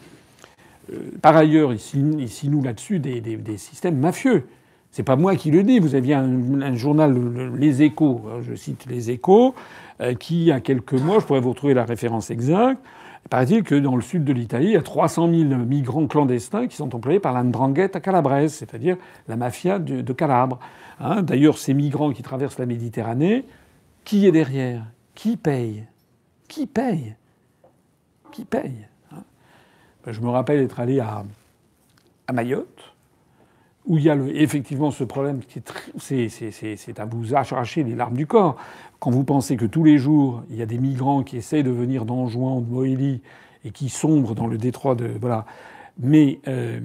A: euh, par ailleurs, ici, nous là-dessus des, des, des, systèmes mafieux. C'est pas moi qui le dis. Vous aviez un, journal, Les Échos, hein, je cite Les Échos, euh, qui, il y a quelques mois, je pourrais vous retrouver la référence exacte, paraît-il que dans le sud de l'Italie, il y a 300 000 migrants clandestins qui sont employés par l'Andrangheta calabraise, c'est-à-dire la mafia de, Calabre. Hein, D'ailleurs, ces migrants qui traversent la Méditerranée, qui est derrière? Qui paye? Qui paye? Qui paye hein? Ben, Je me rappelle être allé à, à Mayotte où il y a effectivement ce problème qui est, c'est à vous arracher les larmes du corps. Quand vous pensez que tous les jours, il y a des migrants qui essaient de venir d'Anjouan ou de Moélie et qui sombrent dans le détroit de. Voilà. Mais euh,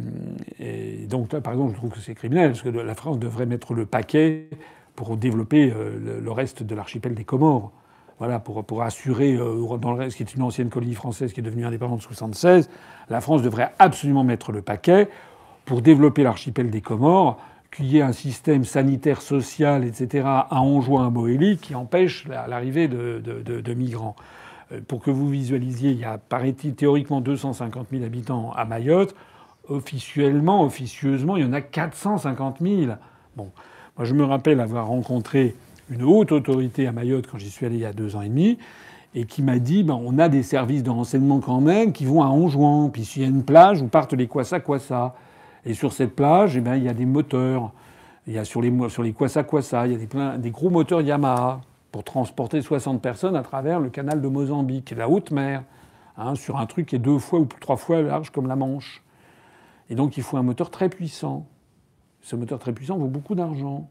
A: donc là, par exemple, je trouve que c'est criminel, parce que la France devrait mettre le paquet pour développer euh, le, reste de l'archipel des Comores. Voilà, pour, pour assurer, euh, dans le reste, qui est une ancienne colonie française qui est devenue indépendante en 1976, la France devrait absolument mettre le paquet pour développer l'archipel des Comores, qu'il y ait un système sanitaire, social, etc., à Anjouan, à Moélie, qui empêche l'arrivée de, migrants. Euh, pour que vous visualisiez, il y a, paraît-il, théoriquement 250 000 habitants à Mayotte. Officiellement, officieusement, il y en a 450 000. Bon, moi je me rappelle avoir rencontré une haute autorité à Mayotte quand j'y suis allé il y a deux ans et demi, et qui m'a dit ben, on a des services de renseignement quand même qui vont à Anjouan, puis s'il y a une plage où partent les Kwassa Kwassa. Et sur cette plage, eh bien, il y a des moteurs. Il y a sur les, sur les Kwassa Kwassa, il y a des, des gros moteurs Yamaha pour transporter 60 personnes à travers le canal de Mozambique, la haute mer, hein, sur un truc qui est deux fois ou trois fois large comme la Manche. Et donc il faut un moteur très puissant. Ce moteur très puissant vaut beaucoup d'argent.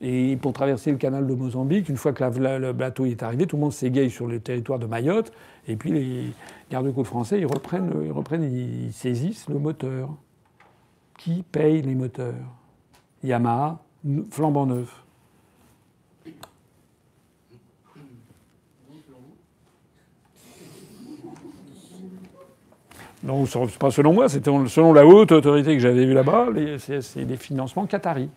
A: Et pour traverser le canal de Mozambique, une fois que le bateau est arrivé, tout le monde s'égaye sur le territoire de Mayotte. Et puis les gardes-côtes français, ils reprennent, ils reprennent, ils saisissent le moteur. Qui paye les moteurs? Yamaha, flambant neuf. Non, c'est pas selon moi, c'était selon la haute autorité que j'avais vue là-bas, c'est des financements qataris.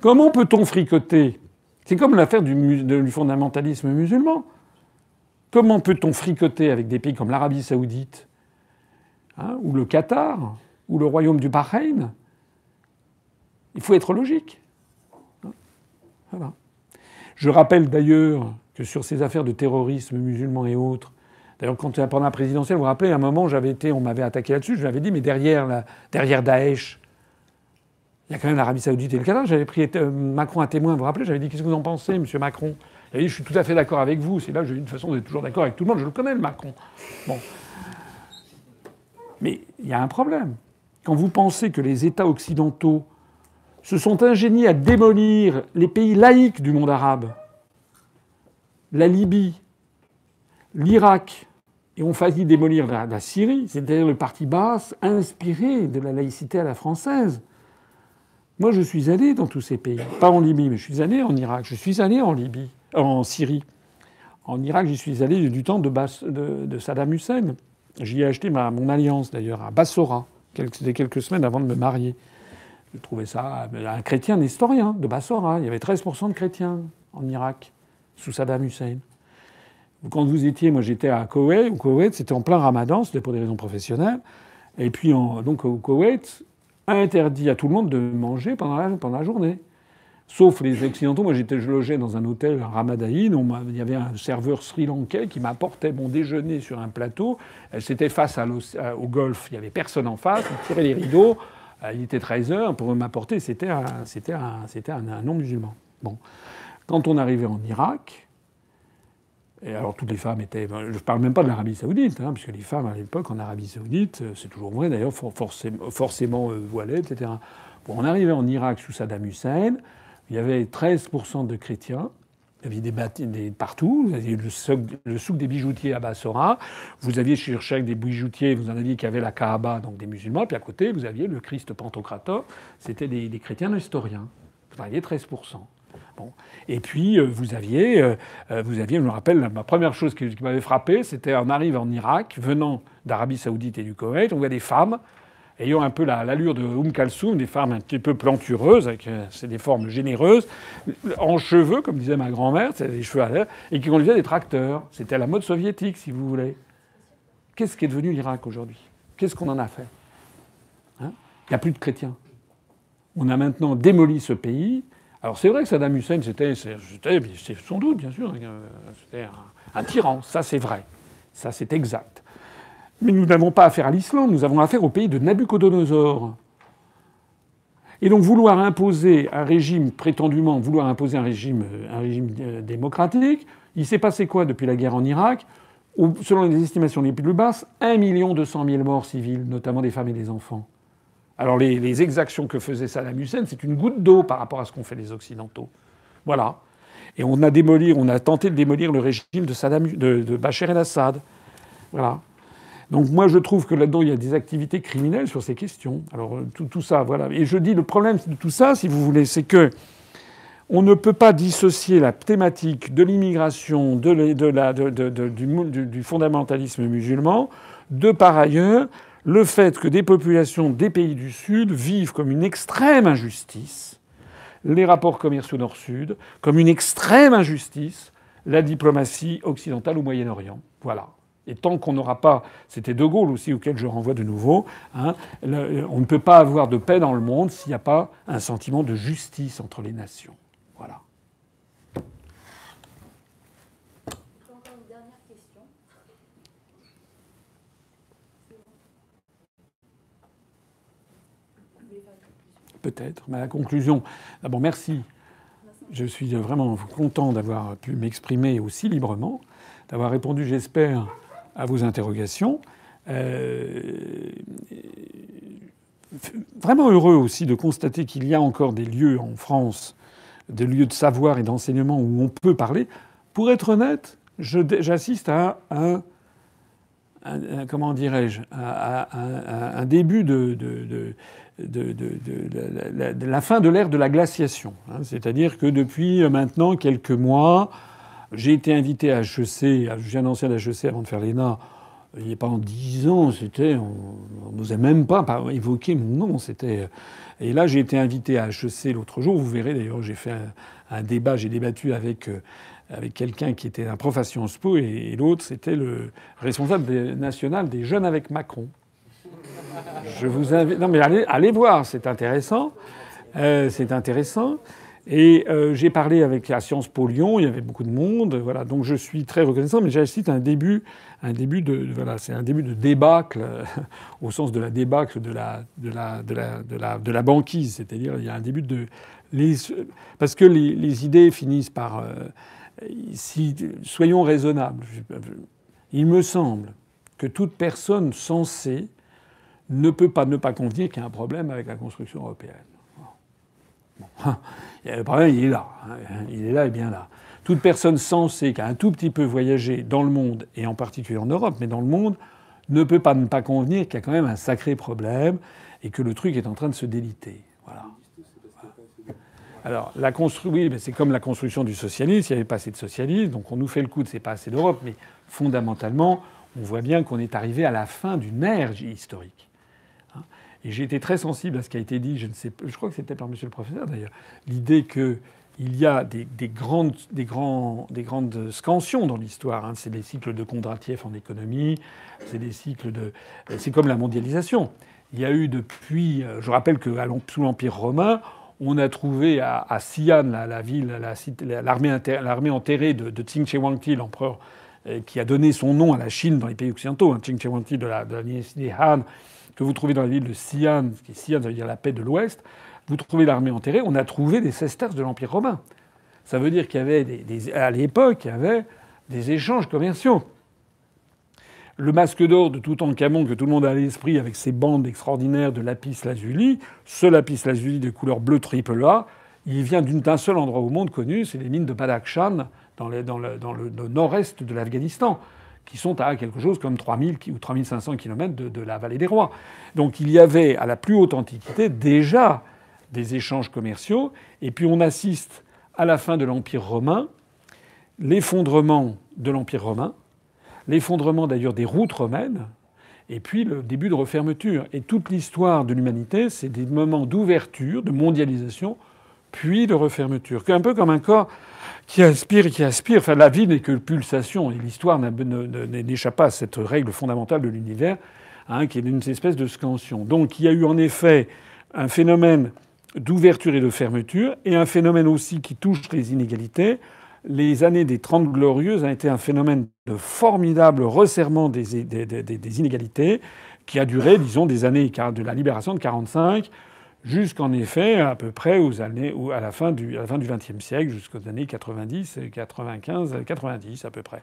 A: Comment peut-on fricoter? C'est comme l'affaire du, fondamentalisme musulman. Comment peut-on fricoter avec des pays comme l'Arabie saoudite? Hein, ou le Qatar ou le royaume du Bahreïn Il faut être logique. Voilà. Je rappelle d'ailleurs que sur ces affaires de terrorisme musulman et autres, d'ailleurs quand pendant la présidentielle, vous vous rappelez, à un moment, j'avais été, on m'avait attaqué là-dessus, je l'avais dit, mais derrière, derrière Daesh, il y a quand même l'Arabie Saoudite et le Qatar. J'avais pris euh, Macron à témoin, vous vous rappelez, j'avais dit qu'est-ce que vous en pensez, Monsieur Macron? Il avait dit je suis tout à fait d'accord avec vous. C'est là j'ai toute façon vous êtes toujours d'accord avec tout le monde, je le connais le Macron. Bon. Mais il y a un problème. Quand vous pensez que les États occidentaux se sont ingéniés à démolir les pays laïcs du monde arabe, la Libye, l'Irak, et ont failli démolir la, Syrie, c'est-à-dire le parti basse inspiré de la laïcité à la française. Moi, je suis allé dans tous ces pays. Pas en Libye, mais je suis allé en Irak. Je suis allé en Libye, en Syrie. En Irak, j'y suis allé du temps de Saddam Hussein. J'y ai acheté ma, mon alliance, d'ailleurs, à Bassora. C'était quelques semaines avant de me marier. Je trouvais ça un chrétien nestorien de Bassora. Il y avait 13% de chrétiens en Irak, sous Saddam Hussein. Quand vous étiez, moi j'étais à Koweït. Au Koweït, c'était en plein ramadan, c'était pour des raisons professionnelles. Et puis, donc au Koweït, interdit à tout le monde de manger pendant la journée. Sauf les Occidentaux. Moi, j'étais, logeais dans un hôtel à Ramadaïn. il y avait un serveur sri-lankais qui m'apportait mon déjeuner sur un plateau. C'était face à au golf. Il n'y avait personne en face. Il tirait les rideaux. Il était 13 heures. Pour m'apporter, c'était un, non-musulman. Bon. Quand on arrivait en Irak, et alors toutes les femmes étaient. Je ne parle même pas de l'Arabie Saoudite, hein, puisque les femmes à l'époque en Arabie Saoudite, c'est toujours vrai d'ailleurs, forcément, forcément euh, voilées, etc. Bon, on arrivait en Irak sous Saddam Hussein, il y avait 13% de chrétiens. Il y avait des, des partout. Vous aviez le souk, des bijoutiers à Bassora. Vous aviez chez chaque des bijoutiers, vous en aviez qui avaient la Kaaba, donc des musulmans. Puis à côté, vous aviez le Christ Pantocrator. C'était des, chrétiens historiens. Vous aviez 13%. Bon. Et puis, euh, vous aviez, euh, vous aviez, je me rappelle, ma première chose qui, qui m'avait frappé, c'était on arrive en Irak, venant d'Arabie Saoudite et du Koweït, on voit des femmes ayant un peu l'allure de Oum Kalsoum, des femmes un petit peu plantureuses, avec euh, c'est des formes généreuses, en cheveux, comme disait ma grand-mère, c'est des cheveux à l'air, et qui conduisaient des tracteurs. C'était la mode soviétique, si vous voulez. Qu'est-ce qui est devenu l'Irak aujourd'hui? Qu'est-ce qu'on en a fait? Hein? Il n'y a plus de chrétiens. On a maintenant démoli ce pays. Alors c'est vrai que Saddam Hussein, c'était, sans doute, bien sûr, c'était un, un tyran. Ça, c'est vrai. Ça, c'est exact. Mais nous n'avons pas affaire à l'Islande, nous avons affaire au pays de Nabucodonosor. Et donc vouloir imposer un régime, prétendument vouloir imposer un régime, un régime démocratique, il s'est passé quoi depuis la guerre en Irak? Selon les estimations les plus basses, 1 200 000 morts civils, notamment des femmes et des enfants. Alors les, les exactions que faisait Saddam Hussein, c'est une goutte d'eau par rapport à ce qu'ont fait les Occidentaux. Voilà. Et on a démoli, on a tenté de démolir le régime de, Saddam, de, de Bachar el-Assad. Voilà. Donc moi je trouve que là-dedans il y a des activités criminelles sur ces questions. Alors tout, tout, ça, voilà. Et je dis le problème de tout ça, si vous voulez, c'est que on ne peut pas dissocier la thématique de l'immigration, de, du, du, fondamentalisme musulman, de par ailleurs le fait que des populations des pays du Sud vivent comme une extrême injustice les rapports commerciaux Nord-Sud, comme une extrême injustice la diplomatie occidentale au Moyen-Orient. Voilà. Et tant qu'on n'aura pas, c'était De Gaulle aussi auquel je renvoie de nouveau, hein, on ne peut pas avoir de paix dans le monde s'il n'y a pas un sentiment de justice entre les nations. Voilà. Peut-être. Mais la conclusion. D'abord, merci. Je suis vraiment content d'avoir pu m'exprimer aussi librement, d'avoir répondu, j'espère, à vos interrogations. Euh, vraiment heureux aussi de constater qu'il y a encore des lieux en France, des lieux de savoir et d'enseignement où on peut parler. Pour être honnête, j'assiste à un, comment dirais-je, un début de, de, de, de, la fin de l'ère de la glaciation. Hein. C'est-à-dire que depuis maintenant quelques mois, j'ai été invité à HEC, j'ai annoncé à HEC avant de faire l'ENA, il n'y a pas en dix ans, c'était, on n'osait même pas évoquer mon nom. C'était, et là, j'ai été invité à HEC l'autre jour. Vous verrez d'ailleurs, j'ai fait un, débat, j'ai débattu avec, euh, avec quelqu'un qui était un prof à Sciences Po et, et l'autre, c'était le responsable national des jeunes avec Macron. Je vous invite. Non, mais allez, allez voir, c'est intéressant. Euh, c'est intéressant. Et euh, j'ai parlé avec la Sciences Po Lyon, il y avait beaucoup de monde, voilà. Donc je suis très reconnaissant, mais j'assiste à un début, un début de, voilà, c'est un début de débâcle au sens de la débâcle de la, de la, de la, de la, de la banquise, c'est-à-dire il y a un début de les, parce que les, les idées finissent par, euh, si, soyons raisonnables. Il me semble que toute personne sensée ne peut pas ne pas convenir qu'il y a un problème avec la construction européenne. Bon. Le problème, il est là. Hein. Il est là et bien là. Toute personne sensée qui a un tout petit peu voyagé dans le monde, et en particulier en Europe, mais dans le monde, ne peut pas ne pas convenir qu'il y a quand même un sacré problème et que le truc est en train de se déliter. Voilà. Alors, la construction, c'est comme la construction du socialisme. Il n'y avait pas assez de socialisme, donc on nous fait le coup de c'est pas assez d'Europe, mais fondamentalement, on voit bien qu'on est arrivé à la fin d'une ère historique. Et j'ai été très sensible à ce qui a été dit, je, ne sais, je crois que c'était par monsieur le professeur d'ailleurs, l'idée qu'il y a des, des, grandes, des, grands, des grandes scansions dans l'histoire. Hein. C'est des cycles de Kondratiev en économie, c'est des cycles de. C'est comme la mondialisation. Il y a eu depuis. Je rappelle que sous l'Empire romain, on a trouvé à, à Xi'an, la, la ville, l'armée la, enterrée de, de Qing Shi Huangdi, l'empereur euh, qui a donné son nom à la Chine dans les pays occidentaux, hein, Qing Shi Huangdi de la, de la dynastie Han, que vous trouvez dans la ville de Xi'an, qui Xi'an, ça veut dire la paix de l'Ouest, vous trouvez l'armée enterrée, on a trouvé des sesterces de l'Empire romain. Ça veut dire qu'il y avait des, à l'époque, il y avait des échanges commerciaux. Le masque d'or de Toutankhamon que tout le monde a à l'esprit avec ses bandes extraordinaires de lapis lazuli, ce lapis lazuli de couleur bleu triple A, il vient d'un seul endroit au monde connu, c'est les mines de Badakhshan dans le nord-est de l'Afghanistan qui sont à quelque chose comme 3000 ou 3500 km de, de, la vallée des rois. Donc il y avait à la plus haute antiquité déjà des échanges commerciaux, et puis on assiste à la fin de l'Empire romain, l'effondrement de l'Empire romain, l'effondrement d'ailleurs des routes romaines, et puis le début de refermeture. Et toute l'histoire de l'humanité, c'est des moments d'ouverture, de mondialisation, puis de refermeture. Un peu comme un corps qui aspire et qui aspire. Enfin, la vie n'est que pulsation, et l'histoire n'échappe pas à cette règle fondamentale de l'univers, hein, qui est une espèce de scansion. Donc il y a eu en effet un phénomène d'ouverture et de fermeture, et un phénomène aussi qui touche les inégalités. Les années des Trente Glorieuses ont été un phénomène de formidable resserrement des, des, inégalités, qui a duré, disons, des années de la libération de 45 jusqu'en effet à peu près aux années ou à la fin du XXe siècle, jusqu'aux années 90, 95, 90 à peu près.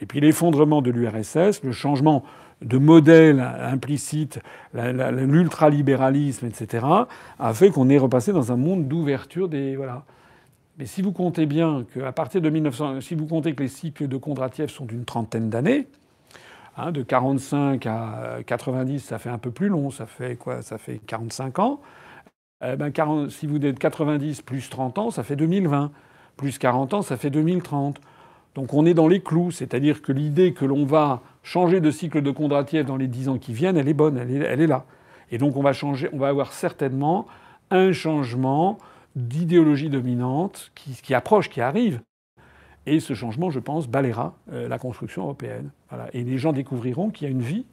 A: Et puis l'effondrement de l'URSS, le changement de modèle implicite, l'ultralibéralisme, etc., a fait qu'on est repassé dans un monde d'ouverture des voilà. Mais si vous comptez bien qu'à partir de 1900, si vous comptez que les cycles de Kondratiev sont d'une trentaine d'années, hein, de 45 à 90, ça fait un peu plus long, ça fait quoi? Ça fait 45 ans. Eh ben 40, si vous êtes 90 plus 30 ans, ça fait 2020. Plus 40 ans, ça fait 2030. Donc on est dans les clous, c'est-à-dire que l'idée que l'on va changer de cycle de Kondratiev dans les 10 ans qui viennent, elle est bonne, elle est, là. Et donc on va changer, on va avoir certainement un changement d'idéologie dominante qui, approche, qui arrive. Et ce changement, je pense, balayera euh, la construction européenne. Et les gens découvriront qu'il y a une vie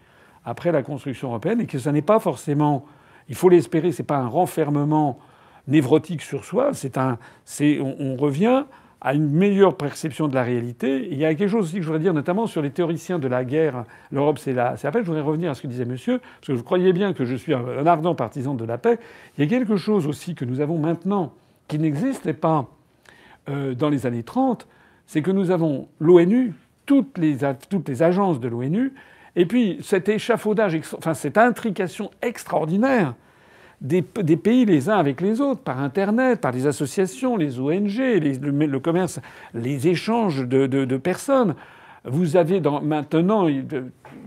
A: après la construction européenne et que ça n'est pas forcément il faut l'espérer, c'est pas un renfermement névrotique sur soi, c'est un, c'est, on, revient à une meilleure perception de la réalité. il y a quelque chose aussi que je voudrais dire, notamment sur les théoriciens de la guerre. L'Europe, c'est la, c'est la paix. Je voudrais revenir à ce que disait Monsieur, parce que vous croyez bien que je suis un ardent partisan de la paix. Il y a quelque chose aussi que nous avons maintenant qui n'existait pas euh, dans les années 30, c'est que nous avons l'ONU, toutes les, toutes les agences de l'ONU et puis cet échafaudage, enfin cette intrication extraordinaire des, pays les uns avec les autres, par Internet, par les associations, les ONG, le, commerce, les échanges de, personnes. Vous avez maintenant, il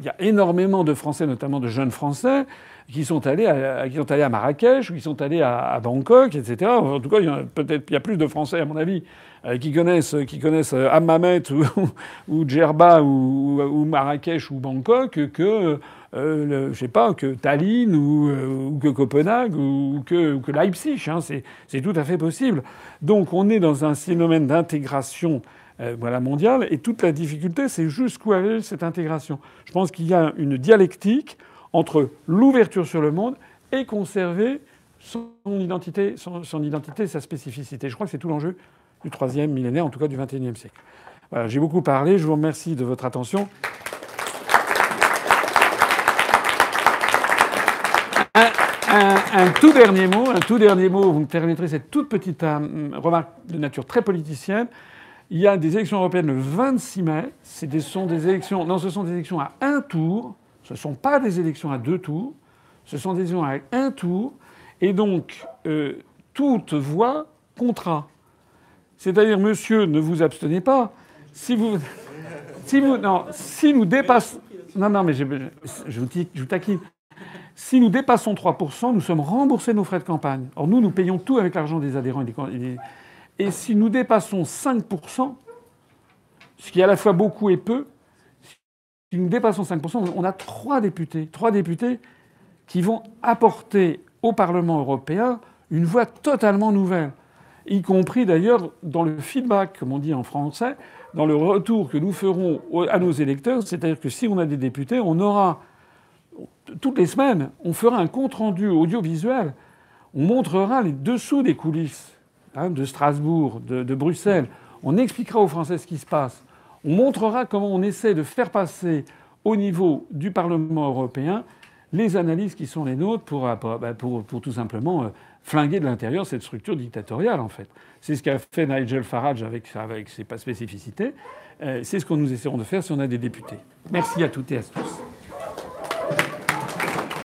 A: y a énormément de Français, notamment de jeunes Français, qui sont allés à, qui sont allés à Marrakech ou qui sont allés à, Bangkok, etc. En tout cas, il y a peut-être il y a plus de Français, à mon avis, euh, qui connaissent qui connaissent euh, Hammamet ou, ou Djerba ou, Marrakech ou Bangkok que euh, sais pas que Tallinn ou, euh, que Copenhague ou que, Leipzig. Hein, c'est tout à fait possible. Donc on est dans un phénomène d'intégration voilà, mondiale et toute la difficulté, c'est jusqu'où aller cette intégration. Je pense qu'il y a une dialectique entre l'ouverture sur le monde et conserver son identité, son, identité, sa spécificité. Je crois que c'est tout l'enjeu du troisième millénaire, en tout cas du XXIe siècle. Voilà, j'ai beaucoup parlé. Je vous remercie de votre attention. Un, tout dernier mot, un tout dernier mot. Vous me permettrez cette toute petite euh, remarque de nature très politicienne. Il y a des élections européennes le 26 mai. Ce sont des élections. Non, ce sont des élections à un tour. Ce ne sont pas des élections à deux tours, ce sont des élections à un tour, et donc euh, toute voix comptera. C'est-à-dire, monsieur, ne vous abstenez pas. Si non, nous dépassons, non, mais je, vous, je. Si nous dépassons 3%, nous sommes remboursés nos frais de campagne. Or, nous, nous payons tout avec l'argent des adhérents. Et, des... et si nous dépassons 5%, ce qui est à la fois beaucoup et peu, si nous dépassons 5%, on a trois députés, trois députés qui vont apporter au Parlement européen une voix totalement nouvelle, y compris d'ailleurs dans le feedback, comme on dit en français, dans le retour que nous ferons à nos électeurs. C'est-à-dire que si on a des députés, on aura toutes les semaines, on fera un compte-rendu audiovisuel, on montrera les dessous des coulisses hein, de Strasbourg, de, de Bruxelles, on expliquera aux Français ce qui se passe. On montrera comment on essaie de faire passer au niveau du Parlement européen les analyses qui sont les nôtres pour, bah, pour, pour tout simplement euh, flinguer de l'intérieur cette structure dictatoriale, en fait. C'est ce qu'a fait Nigel Farage avec, avec ses spécificités. Euh, c'est ce que nous essaierons de faire si on a des députés. Merci à toutes et à tous.